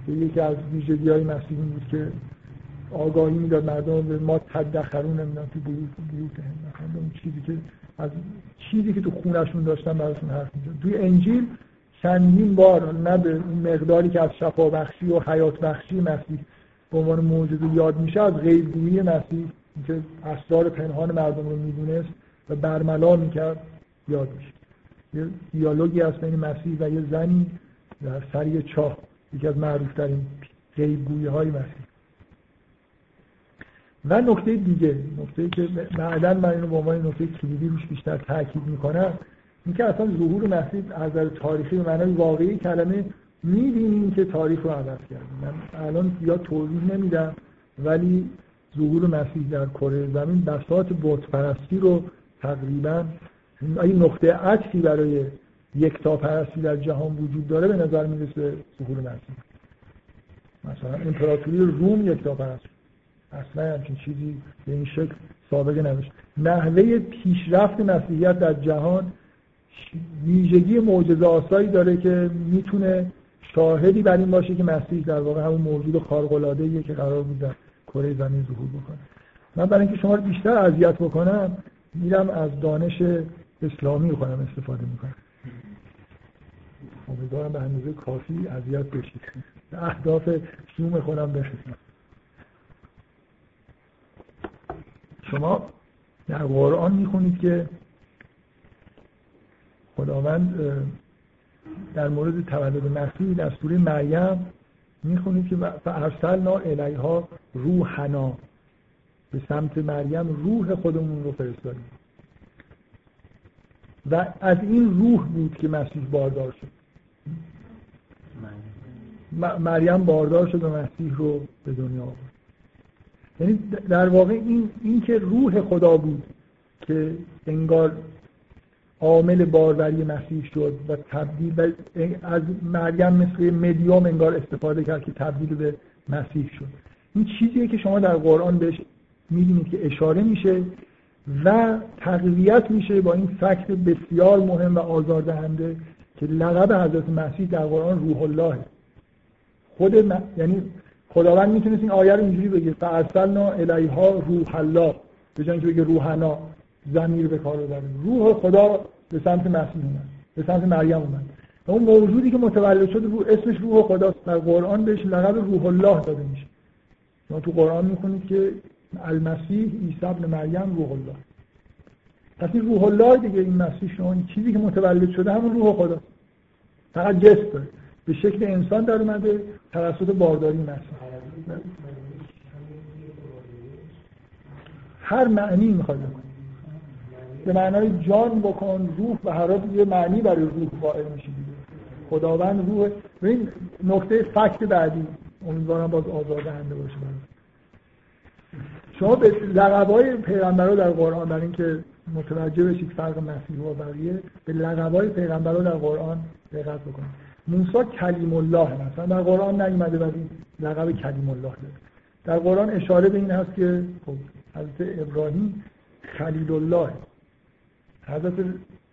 یکی از ویژگی های مسیح این بود که آگاهی می‌داد مردم به ما تدخرون نمی‌دونم تو بیوت اون چیزی که از چیزی که تو خونشون داشتن براشون حرف می‌زد. توی انجیل چندین بار نه به اون مقداری که از شفا بخشی و حیات بخشی مسیح به عنوان موجود یاد میشه از غیبگویی مسیح که اسرار پنهان مردم رو می‌دونست و برملا می‌کرد یاد میشه. یه دیالوگی هست بین مسیح و یه زنی در سری چاه یکی از معروف ترین غیبگویی های مسیح. و نکته دیگه نکته که بعدا من اینو به عنوان نکته کلیدی روش بیشتر تاکید می‌کنم اینکه اصلا ظهور مسیح از نظر تاریخی و معنای واقعی کلمه می‌بینیم که تاریخ رو عوض کرده. من الان یا توضیح نمیدم ولی ظهور مسیح در کره زمین بساط بت پرستی رو تقریبا این نقطه عطفی برای یکتا پرستی در جهان وجود داره به نظر می‌رسه ظهور مسیح. مثلا امپراتوری روم یکتا پرست اصلا همچین چیزی به این شکل سابقه نداشت. نحوه پیشرفت مسیحیت در جهان ویژگی معجزه آسایی داره که می‌تونه شاهدی بر این باشه که مسیح در واقع همون موجود خارق که قرار بود در کره زمین ظهور بکنه. من برای اینکه شما رو بیشتر اذیت بکنم میرم از دانش اسلامی خودم استفاده می‌کنم. امیدوارم به اندازه کافی اذیت بشید. اهداف شوم خودم برسم. شما در قرآن می‌خونید که خداوند در مورد تولد مسیح در سوره مریم می‌خونید که ارسلنا الیها روحنا. به سمت مریم روح خودمون رو فرستادیم. و از این روح بود که مسیح باردار شد. مریم باردار شد و مسیح رو به دنیا آورد. یعنی در واقع این, این که روح خدا بود که انگار عامل باروری مسیح شد و تبدیل از مریم مثل مدیوم انگار استفاده کرد که تبدیل به مسیح شد. این چیزیه که شما در قرآن بهش می‌بینید که اشاره میشه و تقویت میشه با این فکت بسیار مهم و آزاردهنده که لقب حضرت مسیح در قرآن روح الله. خود یعنی خداوند می‌تونست این آیه رو اینجوری بگه فارسلنا الیها روح الله. به جای بگه روحنا زمیر به کار ببره روح خدا به سمت مسیح اومد به سمت مریم اومد. و اون موجودی که متولد شده رو اسمش روح خداست. در قرآن بهش لقب روح الله داده میشه. شما تو قرآن می‌خونید که المسیح عیسی ابن مریم روح الله. پس این روح الله دیگه این مسیح شما این چیزی که متولد شده همون روح خداست فقط جسم داره. به شکل انسان در اومده توسط بارداری مسیح. هر معنی می‌خواد به معنای جان بکن روح و هر یه معنی برای روح قائل میشه. خداوند روح. این نکته فکت بعدی. امیدوارم باز آزادنده باشه شما به لقبای پیغمبرا در قرآن برای اینکه متوجه بشید فرق مسیح و بقیه به لقبای پیغمبرا در قرآن دقت بکنید. موسی کلیم الله مثلا در قرآن نیومده ولی لقب کلیم الله داره. در قرآن اشاره به این هست که خب حضرت ابراهیم خلیل الله حضرت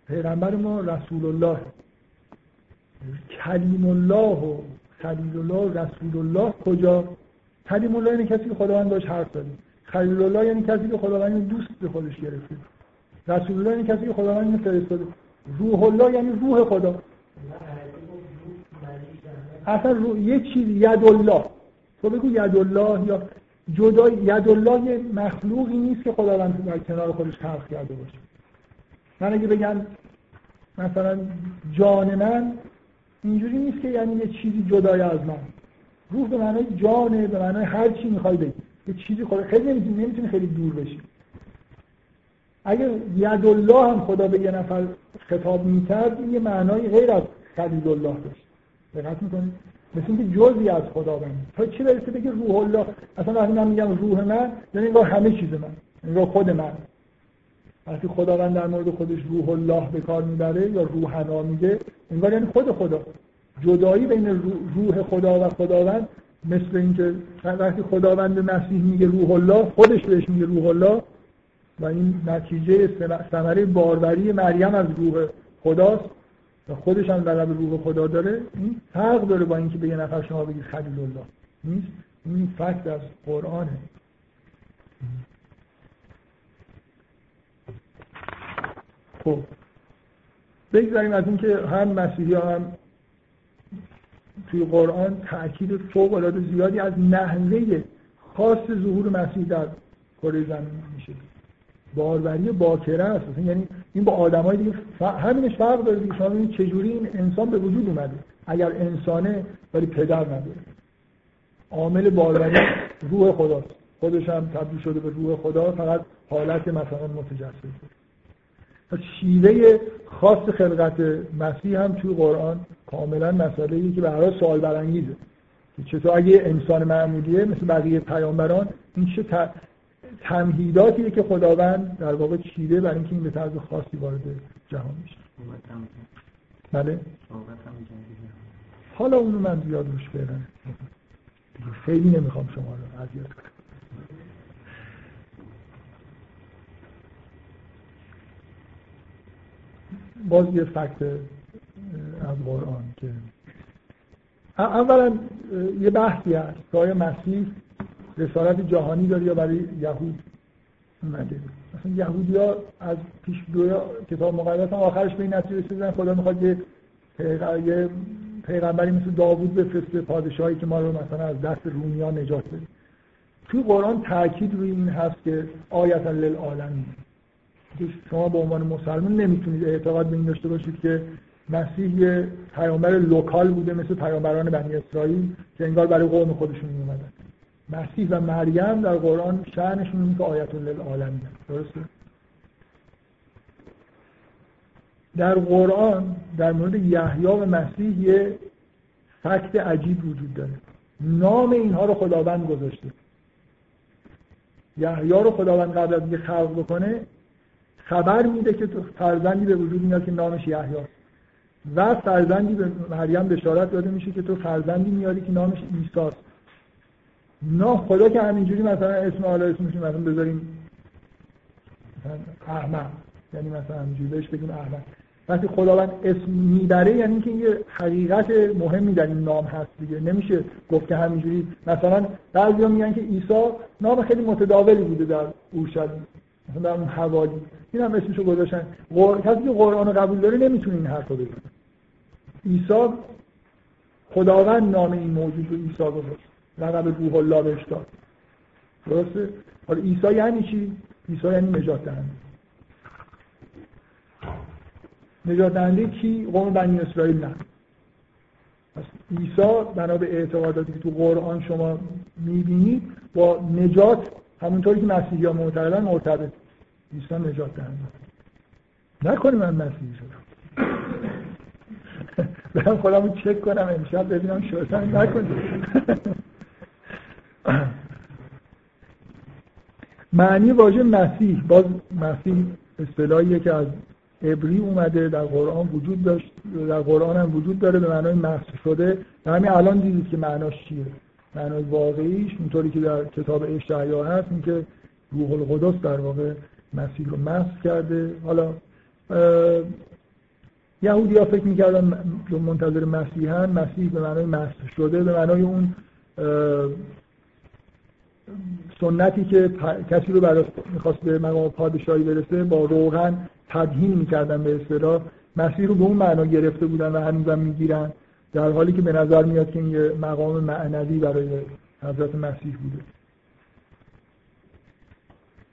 پیغمبر ما رسول الله کلیم الله و خلیل الله رسول الله کجا؟ کلیم الله یعنی کسی که خداوند داشت حرف زده. خلیل الله یعنی کسی که خداوند دوست به خودش گرفته. رسول الله یعنی کسی که خداوند فرستاده. روح الله یعنی روح خدا. اصلا رو... یه چیز ید الله تو بگو ید الله یا جدا ید الله یه مخلوقی نیست که خداوند در کنار خودش خلق کرده باشه. من اگه بگم مثلا جان من اینجوری نیست که یعنی یه چیزی جدای از من. روح به معنای جانه به معنای هر چی می‌خوای بگی. یه چیزی خود خیلی نمی‌تونی نمی‌تونی خیلی دور بشی. اگه ید الله هم خدا به یه نفر خطاب می‌کرد این یه معنای غیر از خلیل الله داشت. دقت می‌کنید مثل اینکه جزی از خداوند تا چی برسه بگه روح الله؟ اصلا وقتی من میگم روح من یعنی انگار همه چیز من. انگار خود من. وقتی خداوند در مورد خودش روح الله به کار می‌بره یا روحنا میگه انگار یعنی خود خدا. جدایی بین روح خدا و خداوند مثل اینکه وقتی خداوند مسیح میگه روح الله خودش بهش میگه روح الله. و این نتیجه ثمره باروری مریم از روح خداست. و خودش هم لقب روح خدا داره. این فرق داره با اینکه به یه نفر شما بگید خلیل الله. نیست؟ این فکت از قرآنه. خب. بگذاریم از اینکه هم مسیحی هم توی قرآن تاکید فوق العاده زیادی از نحوه خاص ظهور مسیح در کره زمین میشه. باروری باکره است. یعنی این با آدمای دیگه ف... همینش فرق داره دیگه. شما چجوری این انسان به وجود اومده. اگر انسانه ولی پدر نداره عامل باروری روح خداست. خودش هم تبدیل شده به روح خدا. فقط حالت مثلا متجسد. شیوه خاص خلقت مسیح هم توی قرآن کاملا مسئله ای که برای سوال برانگیزه. که چطور اگه انسان معمولیه مثل بقیه پیامبران این چه تمهیداتیه که خداوند در واقع چیده برای اینکه این به طرز خاصی وارد جهان میشه. بله؟ حالا اونو من زیاد روش برم خیلی نمی‌خوام شما رو اذیت کنم. باز یه فکت از قرآن که اولا یه بحثی هست. که آیا مسیح رسالت جهانی داره یا برای یهود؟ اومده. مثلا یهودی ها از پیش کتاب مقدس هم آخرش به این نتیجه رسیدن. خدا می‌خواد یه پیغمبری مثل داوود بفرسته پادشاهی که ما رو مثلا از دست رومیا نجات بده. توی قرآن تاکید روی این هست که آیت للعالمین. شما به عنوان مسلمان نمی‌تونید اعتقاد به این داشته باشید که مسیح یه پیامبر لوکال بوده مثل پیامبران بنی اسرائیل که انگار برای قوم خودشون میومدن مسیح و مریم در قرآن شأنشون این که آیت للعالمین درسته؟ در قرآن در مورد یحیی و مسیح یه فکت عجیب وجود داره. نام اینها رو خداوند گذاشته. یحیی رو خداوند قبل از خلق بکنه خبر میده که فرزندی به وجود میاد که نامش یحیی و فرزندی به مریم بشارت داده میشه که تو فرزندی میاری که نامش عیسی نه خدا که همینجوری مثلا اسم حالا اسمش مثلا بذاریم مثلا احمد. یعنی مثلا همینجوری بهش بگیم احمد. وقتی خداوند اسم می‌بره یعنی اینکه یه حقیقت مهمی در این نام هست دیگه. نمیشه گفت که همینجوری. مثلا بعضیا میگن که عیسی نام خیلی متداولی بوده در اورشلیم. مثلا اون حوالی این هم اسمشو گذاشتن. کسی که قرآن قبول داره نمی‌تونه این حرف رو بزنه. عیسی خداوند نام این موجود رو عیسی گذاشت. لقب روح الله بهش داد. درسته؟ حالا عیسی یعنی چی؟ عیسی یعنی نجات دهنده. نجات دهنده کی؟ قوم بنی اسرائیل نه. پس عیسی بنا به اعتقاداتی که تو قرآن شما می‌بینید با نجات همونطوری که مسیحی ها معتقدن مرتبط عیسی نجات دهنده نکنی من مسیحی شدم. برم خودم رو چک کنم امشب ببینم شورتن نکنید معنی واژه مسیح. باز مسیح اصطلاحیه که از عبری اومده در قرآن وجود داشت در قرآن هم وجود داره به معنای محض شده. و همین الان دیدید که معناش چیه. معنای واقعیش اونطوری که در کتاب اشعیا هست این که روح القدس در واقع مسیح رو محض کرده. حالا یهودی ها فکر می‌کردن منتظر مسیحن مسیح به معنای محض شده به معنای اون سنتی که کسی رو برای می‌خواست به مقام پادشاهی برسه با روغن تدهین می‌کردن به اصطلاح. مسیح رو به اون معنا گرفته بودن و هنوزم می‌گیرن. در حالی که به نظر میاد که این یه مقام معنوی برای حضرت مسیح بوده.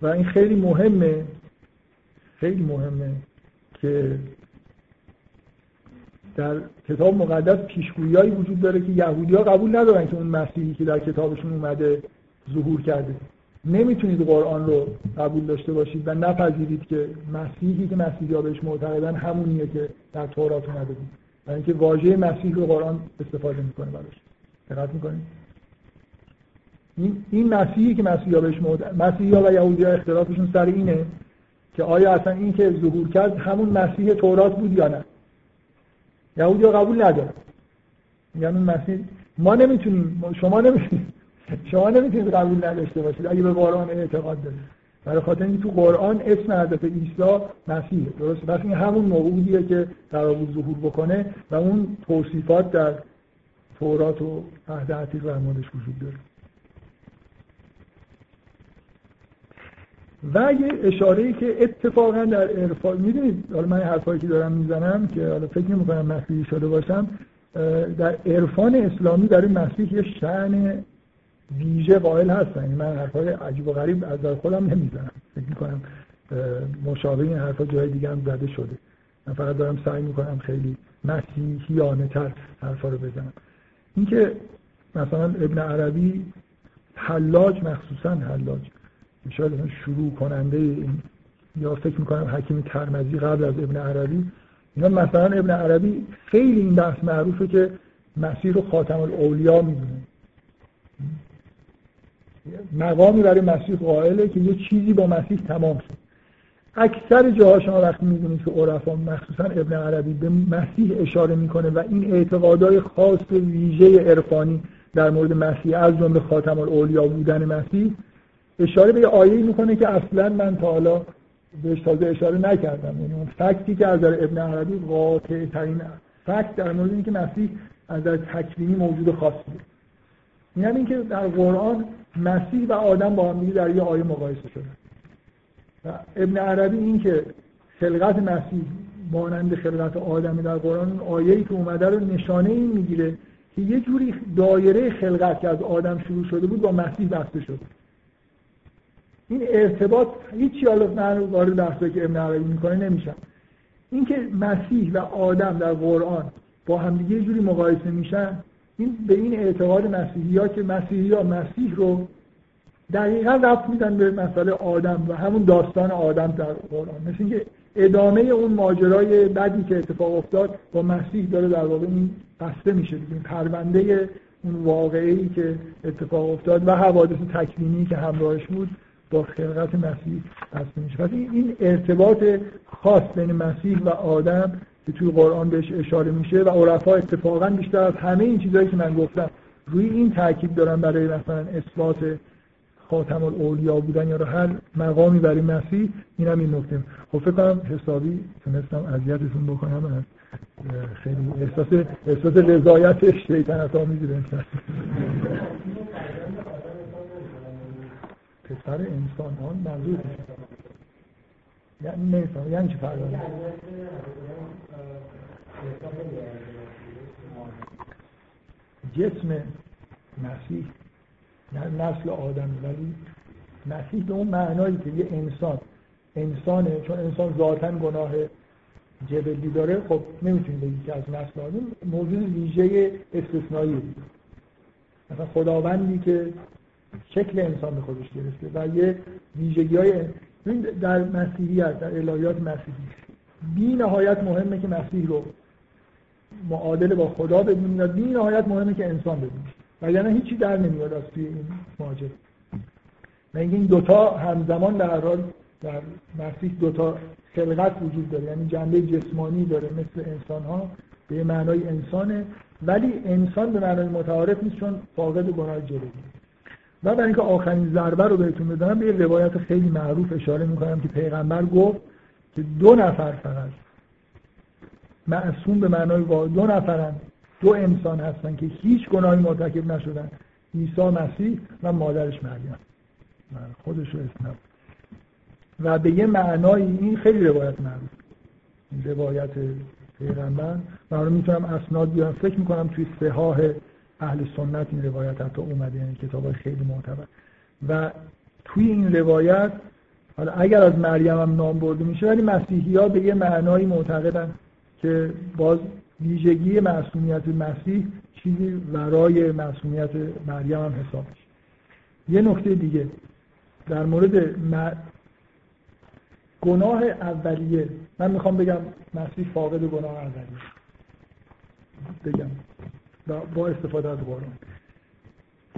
و این خیلی مهمه خیلی مهمه که در کتاب مقدس پیشگویی وجود داره که یهودی ها قبول ندارن که اون مسیحی که در کتابشون اومده ظهور کرده. نمی‌تونید قرآن رو قبول داشته باشید و نپذیرید که مسیحی که مسیحی ها بهش معتقدن همونیه که در تورات اومده بود. و اینکه واژه مسیح رو قرآن استفاده می‌کنه براش. دقت می‌کنید؟ این این مسیحی که مسیحی ها بهش معتقد مسیحی ها و یهودی ها اختلافشون سر اینه که آیا اصلا این که ظهور کرد همون مسیح تورات بود یا نه؟ یهودی ها قبول ندارن. یعنی مسیح ما نمی‌تونیم شما نمی‌تونید شما نمی‌تونید قبول نداشته باشید. اگه به قرآن اعتقاد دارید. برای خاطر اینکه تو قرآن اسم حضرت عیسی مسیحه درست پس این همون موعودیه که بود ظهور بکنه و اون توصیفات در تورات و عهد عتیق در موردش وجود داره. و یه اشاره ای که اتفاقا در عرفان می‌دونید حالا من حرفایی که دارم می‌زنم که حالا فکر نمی کنم مسیحی شده باشم در عرفان اسلامی در این مسیح یه شعن ویژه قائل هستن. یعنی من حرفای عجیب و غریب از در خودم نمی‌زنم. فکر می‌کنم مشابه این حرفا جای دیگه هم زده شده. من فقط دارم سعی می‌کنم خیلی مسیحیانه تر حرفا رو بزنم. اینکه مثلا ابن عربی حلاج مخصوصا حلاج شاید شروع کننده این یا فکر می‌کنم حکیم ترمزی قبل از ابن عربی اینا مثلا ابن عربی خیلی این بحث معروفه که مسیر رو خاتم الاولیا می‌دونه مقامی برای مسیح قائله که یه چیزی با مسیح تمام شد. اکثر جاها شما وقتی می‌دونید که عرفا مخصوصا ابن عربی به مسیح اشاره می‌کنه و این اعتقادهای خاص ویژه عرفانی در مورد مسیح از جمله خاتم الاولیا بودن مسیح اشاره به آیه می‌کنه که اصلا من تا حالا بهش تازه اشاره نکردم. یعنی اون فکتی که از ابن عربی قاطع ترین فکت در مورد اینکه مسیح از در تکوینی موجود خاصی یعنی اینکه در قرآن مسیح و آدم با هم در یه آیه مقایسه شده. و ابن عربی این که خلقت مسیح مانند خلقت آدم در قرآن آیه ای که اومده رو نشانه این می‌گیره که یه جوری دایره خلقت که از آدم شروع شده بود با مسیح بسته شده این ارتباط هیچی حالا من وارد بحثی که ابن عربی می‌کنه نمیشم. اینکه مسیح و آدم در قرآن با همدیگه یه جوری مقایسه میشن این به این اعتقاد مسیحی ها که مسیحی ها مسیح رو دقیقا رفت میدن به مسئله آدم و همون داستان آدم در قرآن. مثل اینکه ادامه اون ماجرای بدی که اتفاق افتاد با مسیح داره در واقع این بسته میشه این پرونده اون واقعی که اتفاق افتاد و حوادث تکوینی که همراهش بود با خلقت مسیح بسته میشه. پس این ارتباط خاص بین مسیح و آدم که توی قرآن بهش اشاره میشه و عرفا اتفاقا بیشتر از همه این چیزهایی که من گفتم روی این تاکید دارن برای مثلا اثبات خاتم الاولیا بودن یا هر مقامی برای مسیح این هم این نکته. خب فکر کنم حسابی تونستم اذیتتون بکنم از خیلی احساس احساس رضایت شیطنت آمیزی به پسر انسان ها منظور یعنی نیستم یعنی چی فرق جسم مسیح یعنی نسل آدم ولی مسیح به اون معنایی که یه انسان انسانه چون انسان ذاتا گناه جبلی داره خب نمی‌تونی بگی که از نسل آدم موجود ویژه استثنایی. مثلا خداوندی که شکل انسان به خودش گرفته و یه ویژگی های در مسیحیت در الهیات مسیحی. بی نهایت مهمه که مسیح رو معادل با خدا بدونی و بی نهایت مهمه که انسان بدونی وگرنه هیچی در نمیاد از توی این ماجرا و این دوتا همزمان در حال در مسیح دوتا خلقت وجود داره. یعنی جنبه جسمانی داره مثل انسان ها به معنای انسانه. ولی انسان به معنای متعارف نیست چون فاقد گناه جلوی و برای اینکه آخرین ضربه رو بهتون بدم به روایت خیلی معروف اشاره می‌کنم که پیغمبر گفت که دو نفر فقط معصوم به معنای دو نفرن دو انسان هستن که هیچ گناهی مرتکب نشدن عیسی مسیح و مادرش مریم. خودش رو اسم و به یه معنای این خیلی روایت معروف. روایت پیغمبر. من می‌تونم اسناد بیارم. فکر می‌کنم توی سهاه اهل سنت این روایت حتی اومده یعنی کتاب خیلی معتبر. و توی این روایت حالا اگر از مریم هم نام برده میشه ولی مسیحی ها به یه معنایی معتقدن که باز ویژگی معصومیت مسیح چیزی ورای معصومیت مریم هم حساب میشه. یه نکته دیگه در مورد گناه اولیه. من می‌خوام بگم مسیح فاقد گناه اولیه. بگم. با استفاده از قرآن.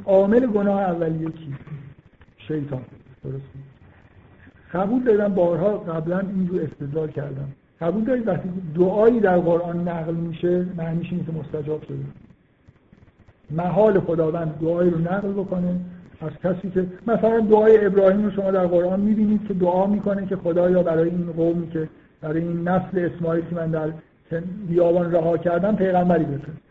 عامل گناه اولیه کی شیطان. درست قبول دارم بارها قبلا اینجور استدلال کردم. قبول دارید وقتی دعایی در قرآن نقل میشه معنیش اینه که مستجاب شده. محال خداوند دعایی رو نقل بکنه. از کسی که مثلا دعای ابراهیم رو شما در قرآن می‌بینید که دعا می‌کنه که خدایا برای این قومی که برای این نسل اسماعیل که من در بیابان رها کردم پیغمبری بفرست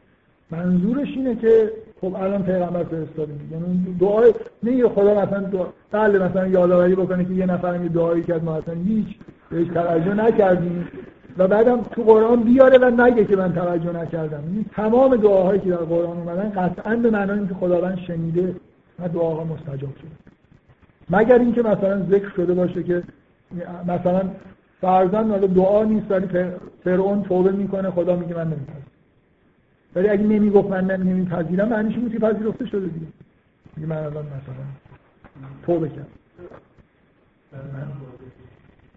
منظورش اینه که خب الان پیغمبر فرستادیم یعنی دعای نه خدا مثلا دعا بله مثلا یادآوری بکنه که یه نفر یه دعایی کرد ما اصلا هیچ بهش توجه نکردیم. و بعدم تو قرآن بیاره و نگه که من توجه نکردم. این تمام دعاهایی که در قرآن اومدن قطعا به معنای که خداوند شنیده و دعاها مستجاب شده. مگر اینکه مثلا ذکر شده باشه که مثلا فرزن دعا نیست ولی فرعون توبه می‌کنه خدا میگه من نمیپذیرم ولی اگه نمی‌گفت من نمیپذیرم معنیش این که پذیرفته شده دیگه. میگه من الان مثلا توبه کرد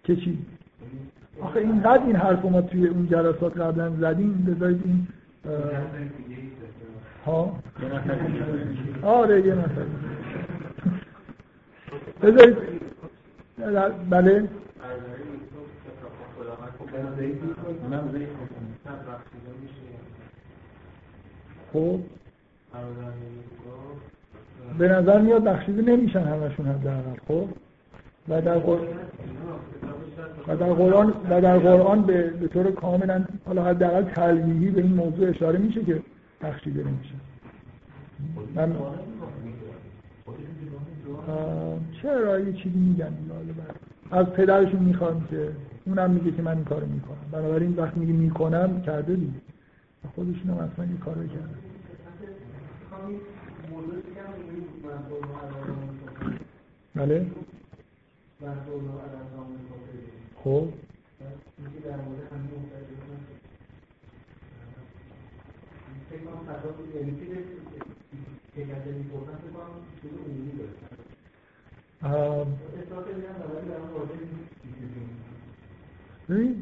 که چی؟ آخه اینقدر این حرف ما توی اون جلسات قبلا زدیم بذارید این ها؟ آره یه نفر. بذارید بله؟ خب. به نظر میاد بخشیده نمیشن همشون حداقل خب. و در قرآن و در قرآن و در قرآن به, به طور کاملا حالا حداقل تلویحی به این موضوع اشاره میشه که بخشیده نمیشه من چرا یه چیزی میگن؟ از پدرشون می‌خوام که اونم میگه که من این کارو می‌کنم. بنابراین وقتی میگه می‌کنم کرده دیگه. خودشون هم اصلا یه کارو کرده بله؟ خب.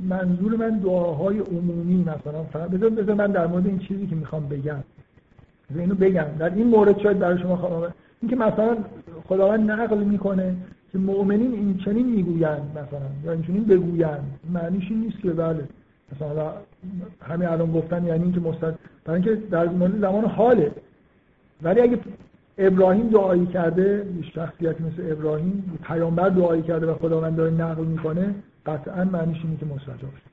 منظور من دعاهای عمومی مثلا بذار بذار من در مورد این چیزی که می‌خوام بگم. اینو بگم. در این مورد شاید برای شما خواهم اینکه مثلا خداوند نقل می‌کنه که مؤمنین این چنین می‌گویند مثلا یا این چنین بگویند. معنیش این نیست که بله. مثلا همه الان گفتن یعنی اینکه مستد برای اینکه در مورد زمان حاله. ولی اگه ابراهیم دعایی کرده شخصیت مثل ابراهیم پیامبر دعایی کرده و خداوند داره نقل می‌کنه قطعا معنیش اینه که مستجاب شد.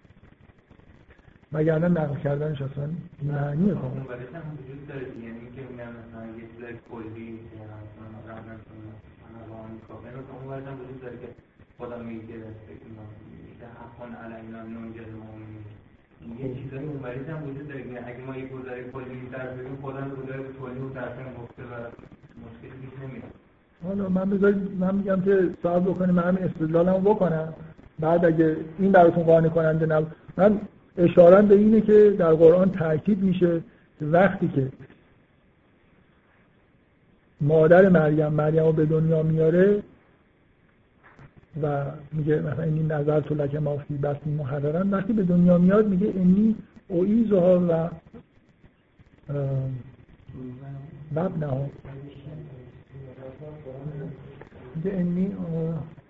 وگرنه نقل کردنش اصلا معنی کامل داره یعنی مثلا یه چیزایی اون هم وجود داره که اگه ما یه گزاره کلی مترسم گفته و پیش نمیاد. حالا من بذارید من میگم که صاحب بکنیم من همین استدلالمو بکنم. بعد اگه این براتون قانع کننده نبود من اشاره به اینه که در قرآن تاکید میشه وقتی که مادر مریم مریم رو به دنیا میاره و میگه مثلا این نظر تو لکه مافی بس محررن وقتی به دنیا میاد میگه اینی اویزها و مبنها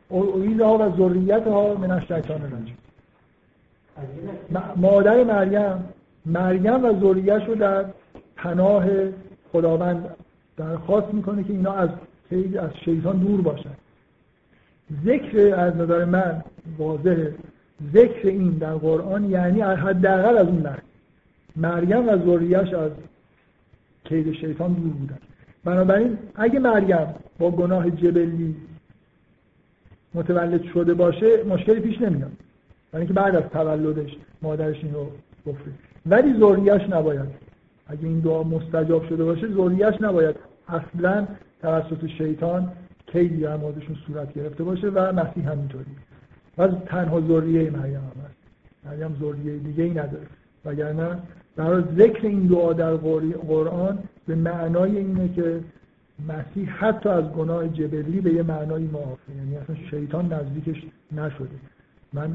انی اویزها و ذریت ها من الشیطان الرجیم. مادر مریم مریم و ذریش رو در پناه خداوند درخواست می‌کنه که اینا از از شیطان دور باشن. ذکر از نظر من واضحه. ذکر این در قرآن یعنی حداقل از اون مریم و ذریش از کید شیطان دور بودن. بنابراین اگه مریم با گناه جبلی متولد شده باشه مشکلی پیش نمیاد. برای اینکه بعد از تولدش مادرش اینو گفته. ولی ذریش نباید. اگه این دعا مستجاب شده باشه ذریش نباید. اصلا توسط شیطان کیدی در موردشون صورت گرفته باشه و مسیح همینطوری. و تنها ذریه مریم هم هست. مریم ذریه دیگه ای نداره. وگرنه برای ذکر این دعا در قرآن به معنای اینه که مسیح حتی از گناه جبلی به یه معنای معافه یعنی اصلا شیطان نزدیکش نشده. من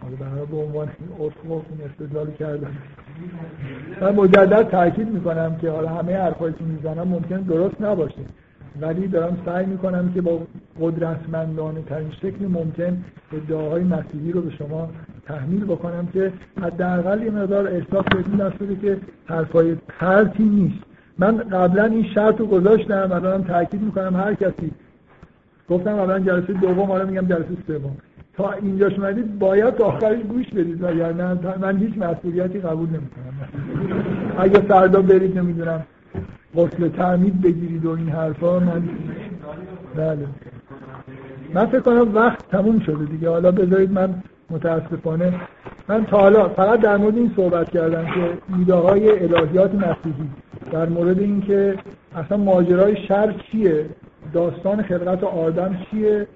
حالا به عنوان اتفاق این استدلال کردم. من مجدد تاکید می‌کنم که حالا همه حرفایی که می‌زنم ممکن درست نباشه. ولی دارم سعی می‌کنم که با قدرتمندانه ترین شکل ممکن ادعاهای مسیحی رو به شما تحمیل بکنم که حداقل یه مقدار احساس بهتون دست که حرفای پرتی نیست. من قبلا این شرط رو گذاشتم الان تاکید می‌کنم هر کسی. گفتم اولا جلسه دوم حالا میگم جلسه سوم. تا اینجا شمدید باید آخرش گوش بدید وگرنه من هیچ مسئولیتی قبول نمی‌کنم. اگه فردا برید نمی‌دونم غسل تعمید بگیرید و این حرفا من بله. من فکر کنم وقت تموم شده دیگه. حالا بذارید من متاسفانه. من تا حالا فقط در مورد این صحبت کردم که ایده های الهیات مسیحی در مورد اینکه اصلا ماجرای شر چیه داستان خلقت آدم چیه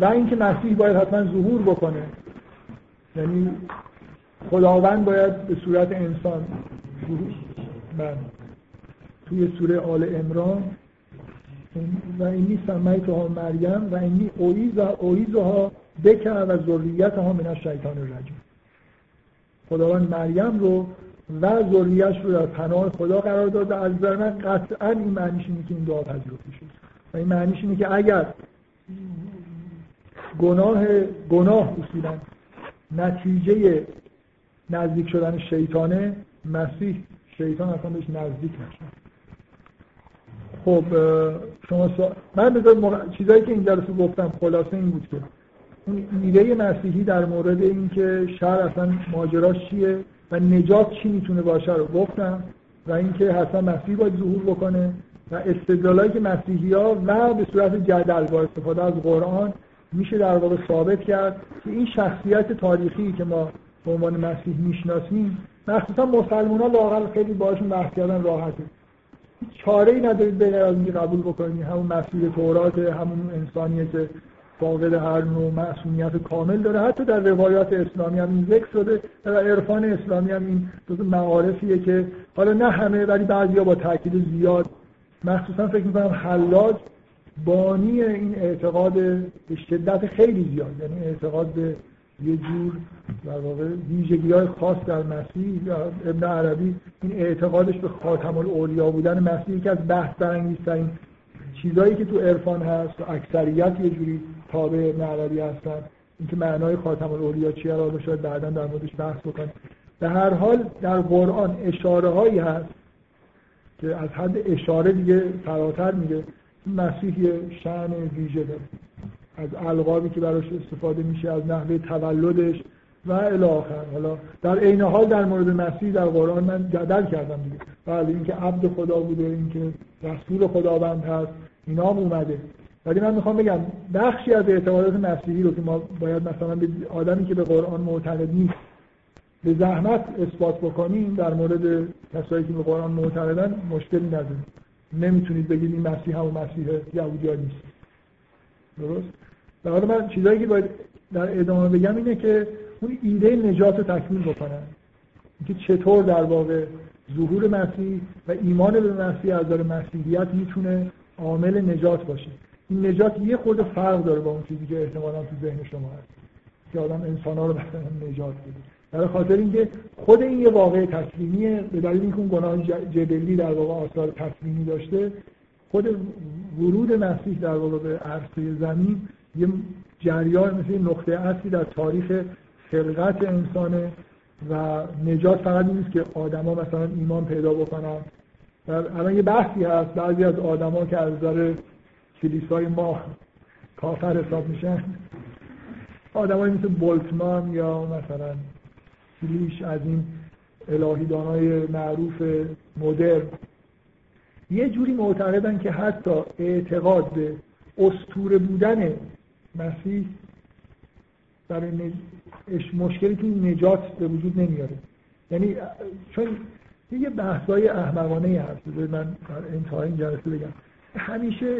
و اینکه مسیح باید حتما ظهور بکنه. یعنی خداوند باید به صورت انسان من توی سوره آل امران و اینی سمیت ها مریم و اینی اویز اویز ها بکر و ذریت ها من شیطان رجیم خداوند مریم رو و ذریش رو در پناه خدا قرار داده. از من قطعا این معنیش اینه که این دعا پذیرفته شد. و این معنیش اینه که اگر گناه گناه اصولا نتیجه نزدیک شدن شیطانه مسیح شیطان اصلا بهش نزدیک نشد. خب شما سا... من بذار چیزایی که این جلسه گفتم خلاصه این بود که ایده مسیحی در مورد اینکه شهر اصلا ماجراش چیه و نجات چی می‌تونه باشه رو گفتم و اینکه حتما مسیح باید ظهور بکنه و استدلالایی که مسیحی ها و به صورت جدل با استفاده از قرآن میشه در واقع ثابت کرد که این شخصیت تاریخی که ما به عنوان مسیح می‌شناسیم مخصوصا مسلمان ها لاغر خیلی باشون بحث کردن راحته. چاره ای ندارید به از قبول بکنید همون مسیر تورات همون انسانیه که فاقد هر نوع معصومیت کامل داره. حتی در روایات اسلامی هم این ذکر شده در عرفان اسلامی هم این دو معارفیه که حالا نه همه ولی بعضیا با تاکید زیاد. مخصوصا فکر می‌کنم حلاج بانی این اعتقاد به شدت خیلی زیاد. یعنی اعتقاد به یه جور در واقع ویژگی های خاص در مسیح ابن عربی این اعتقادش به خاتم الاولیا بودن مسیح که از بحث برانگیزترین چیزایی که تو عرفان هست و اکثریت یه جوری تابع عربی هستن. اینکه معنای خاتم الاولیا چیه را شاید بعدا در موردش بحث بکنیم. به هر حال در قرآن اشاره هایی هست که از حد اشاره دیگه فراتر میگه. مسیح شعن ویژه داره. از القابی که براش استفاده میشه از نحوه تولدش و الی آخر. حالا در عین حال در مورد مسیح در قرآن من جدل کردم دیگه. بله اینکه عبد خدا بوده اینکه رسول خداوند هست اینا هم اومده. ولی من می‌خوام بگم بخشی از اعتقادات مسیحی رو که ما باید مثلا به آدمی که به قرآن معتقد نیست به زحمت اثبات بکنیم در مورد کسایی که به قرآن معتقدن مشکلی نداریم. نمی‌تونید بگید این مسیح هم مسیح یهودی نیست. درست؟ در حال من چیزایی که باید در ادامه بگم اینه که اون ایده نجات رو تکمیل بکنن. اینکه چطور در واقع ظهور مسیح و ایمان به مسیح از داره مسیحیت می‌تونه عامل نجات باشه. نجات یه خود فرق داره با اون چیزی که احتمالا تو ذهن شما هست. که آدم انسان رو مثلا نجات بده. برای خاطر اینکه خود این یه واقع تسلیمیه به دلیل اینکه اون گناه جبلی در واقع آثار تسلیمی داشته خود ورود مسیح در واقع به عرصه زمین یه جریان مثل نقطه اصلی در تاریخ خلقت انسانه و نجات فقط نیست که آدما مثلا ایمان پیدا بکنن. الان یه بحثی هست بعضی از آدما که از نظر کلیسای ما کافر حساب میشن. آدمایی مثل بولتمان یا مثلا کلیش از این الهیدانای معروف مدرن. یه جوری معتقدن که حتی اعتقاد به استوره بودن مسیح برای مشکلی که نجات به وجود نمیاره. یعنی چون یه بحثای احمقانه هست. من انتهای این جلسه بگم. همیشه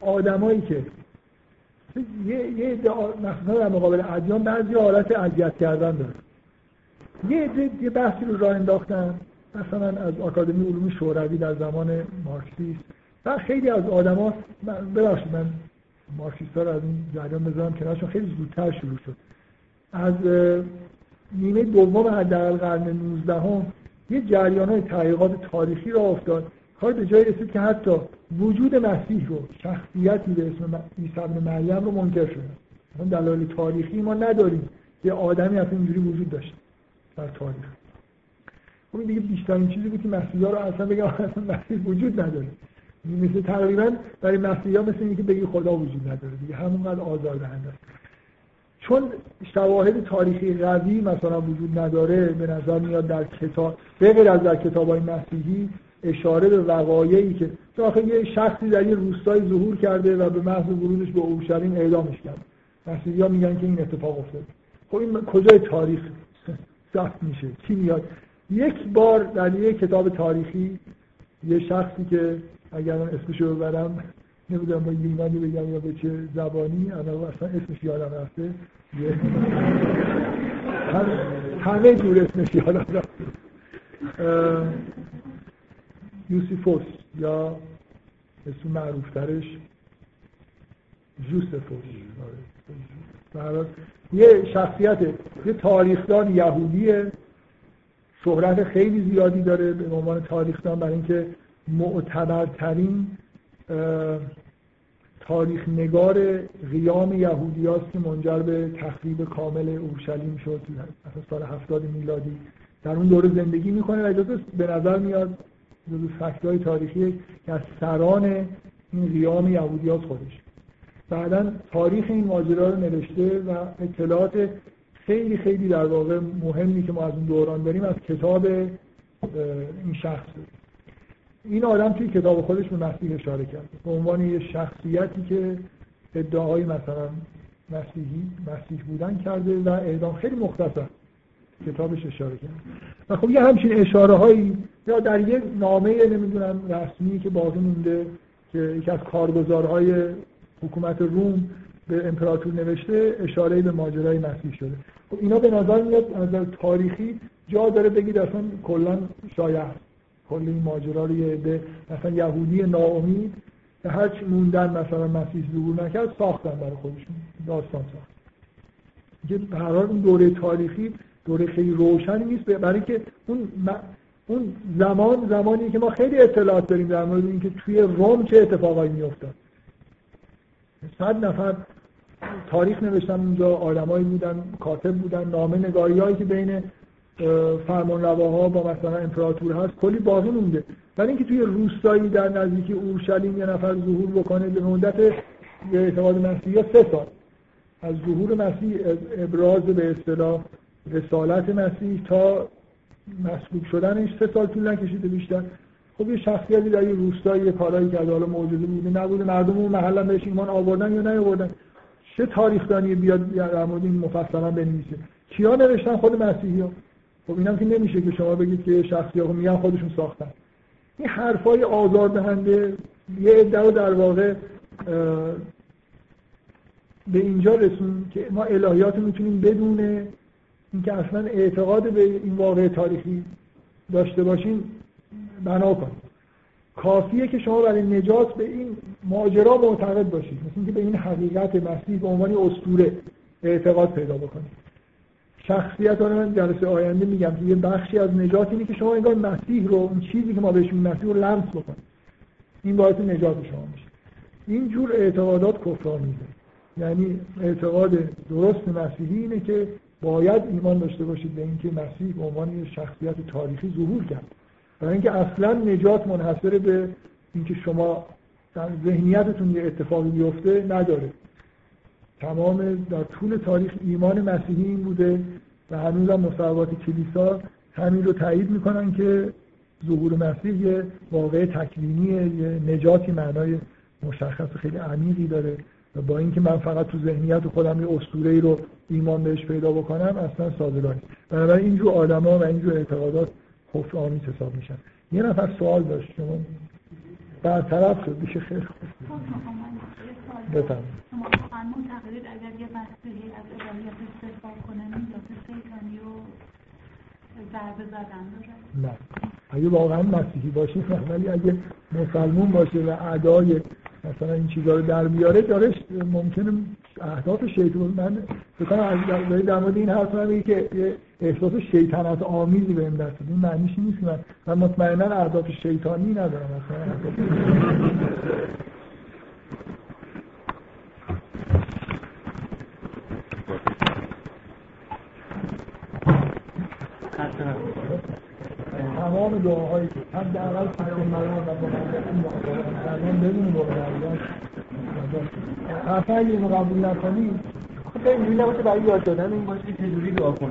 آدمایی که یه یه مثلا در مقابل ادیان بعضی حالت اذیت کردن داره. یه یه بحثی رو راه انداختن مثلا از آکادمی علوم شوروی در زمان مارکسیست. و خیلی از آدما ببخشید من مارکسیست رو از این جریان بذارم کنارشون خیلی زودتر شروع شد. از نیمه دوم حداقل قرن 19 هم یه جریان های تحقیقات تاریخی را افتاد. کار به جای رسید که حتی وجود مسیح رو شخصیتی به اسم عیسی ابن مریم رو منکر شده. اون دلایل تاریخی ما نداریم. یه آدمی اصلا اینجوری وجود داشته در تاریخ. اون دیگه بیشترین چیزی بود که مسیحا رو اصلا بگم اصلا مسیح وجود نداره. مثل تقریبا برای مسیحا مثل اینکه بگی خدا وجود نداره. دیگه همونقدر آزاردهنده است. چون شواهد تاریخی قوی مثلا وجود نداره به نظر میاد در کتاب به غیر از در کتاب های مسیحی اشاره به وقایعی که آخه یه شخصی در یه روستای ظهور کرده و به محض ورودش به اورشلیم اعدامش کرد. مسیحی ها میگن که این اتفاق افتاد. خب این کجای تاریخ؟ ثبت میشه. کی میاد؟ یک بار در یک کتاب تاریخی یه شخصی که اگر من رو ببرم نمی‌دونم با یونانی بگم یا به چه زبانی انا اصلا اسمش یادم رفته. همه جور اسمش یادم رفته. یوسیفوس یا اسم معروفترش جوسفوس آره. یه شخصیت یه تاریخدان یهودیه. شهرت خیلی زیادی داره به عنوان تاریخدان برای اینکه معتبرترین تاریخ نگار قیام یهودی که منجر به تخریب کامل اورشلیم شد. مثلا سال هفتاد میلادی. در اون دوره زندگی می‌کنه و اجازه به نظر میاد جزو فکتای تاریخی که از سران این قیام یهودی خودش. بعدا تاریخ این ماجرا رو نوشته و اطلاعات خیلی خیلی در واقع مهمی که ما از اون دوران داریم از کتاب این شخص. این آدم توی کتاب خودش به مسیح اشاره کرد به عنوان یه شخصیتی که ادعای مثلا مسیحی مسیح بودن کرده و اعدام خیلی مختصر. کتابش اشاره کرد. و خب یه همچین اشاره هایی یا در یه نامه نمی‌دونم رسمی که باقی مونده که یکی از کارگزارهای حکومت روم به امپراتور نوشته اشاره به ماجرای مسیح شده. خب اینا به نظر میاد از تاریخی جا داره بگید اصلا کلا شایع کل این ماجرا رو یه عده مثلا یهودی ناامید که هرچی موندن مثلا مسیح ظهور نکرد ساختن برای خودشون داستان ساخت. که اون دوره تاریخی دوره خیلی روشنی نیست برای اینکه اون اون زمان زمانی که ما خیلی اطلاعات داریم در مورد اینکه توی روم چه اتفاقایی میافتاد. صد نفر تاریخ نوشتن اونجا آدمایی بودن کاتب بودن نامه نگاری که بین فرمان رواها با مثلا امپراتور هست کلی باقی مونده. ولی اینکه توی روستایی در نزدیکی اورشلیم یه نفر ظهور بکنه به مدت اعتقاد مسیحی یا سه سال. از ظهور مسیح ابراز به اصطلاح رسالت مسیح تا مسلوب شدنش سه سال طول نکشیده بیشتر. خب یه شخصیتی در یه روستایی یه کارایی کرده حالا موجوده بوده نبوده مردم اون محلا بهش ایمان آوردن یا نیاوردن. چه تاریخدانی بیاد در مورد این مفصلا بنویسه؟ کیا نوشتن خود مسیحی ها خب اینم که نمیشه که شما بگید که شخصی ها میگن خودشون ساختن. این حرفای آزاردهنده یه عده در واقع به اینجا رسون که ما الهیات می‌تونیم بدون اینکه اصلا اعتقاد به این واقع تاریخی داشته باشیم بنا کنیم کافیه که شما برای نجات به این ماجرا معتقد باشید. مثل اینکه به این حقیقت مسیح به عنوان اسطوره اعتقاد پیدا بکنید. شخصیت من جلسه آینده میگم که یه بخشی از نجات اینه که شما انگار مسیح رو اون چیزی که ما بهش میگیم مسیح رو لمس بکنید. این باعث نجات شما میشه. این جور اعتقادات کفرآمیزه یعنی اعتقاد درست مسیحی اینه که باید ایمان داشته باشید به اینکه مسیح به عنوان یه شخصیت تاریخی ظهور کرد. برای اینکه اصلا نجات منحصر به اینکه شما در ذهنیتتون یه اتفاقی بیفته نداره. تمام در طول تاریخ ایمان مسیحی این بوده و هنوز هم مصوبات کلیسا همین رو تایید می‌کنن که ظهور مسیح یه واقع تکوینیه یه نجاتی معنای مشخص خیلی عمیقی داره. و با اینکه من فقط تو ذهنیت خودم یه اسطوره رو ایمان بهش پیدا بکنم اصلا سازگار نیست بنابراین اینجور آدما و اینجور اعتقادات کفر آمیز حساب میشن. یه نفر سوال داشت شما برطرف شد میشه خیلی خوب بفرمایید. شما معتقدید اگر یه مسیحی از الهیات استفاده کنه ضربه زدن نه. اگه واقعا مسیحی باشه ولی اگه مسلمون باشه و ادای مثلا این چیزا رو در بیاره داره ممکنه اهداف شیطان من فکر از در مورد این حرف میگه که احساس شیطنت آمیزی بهم دست این معنیش نیست من من مطمئنا اهداف شیطانی ندارم مثلا تمام دعاهایی که حداقل فکر مرام و بنابراین بدون بغض حرف اگه اینو قبول نکنی خب نباشه برای یاد دادن این باشه که چجوری دعا کنی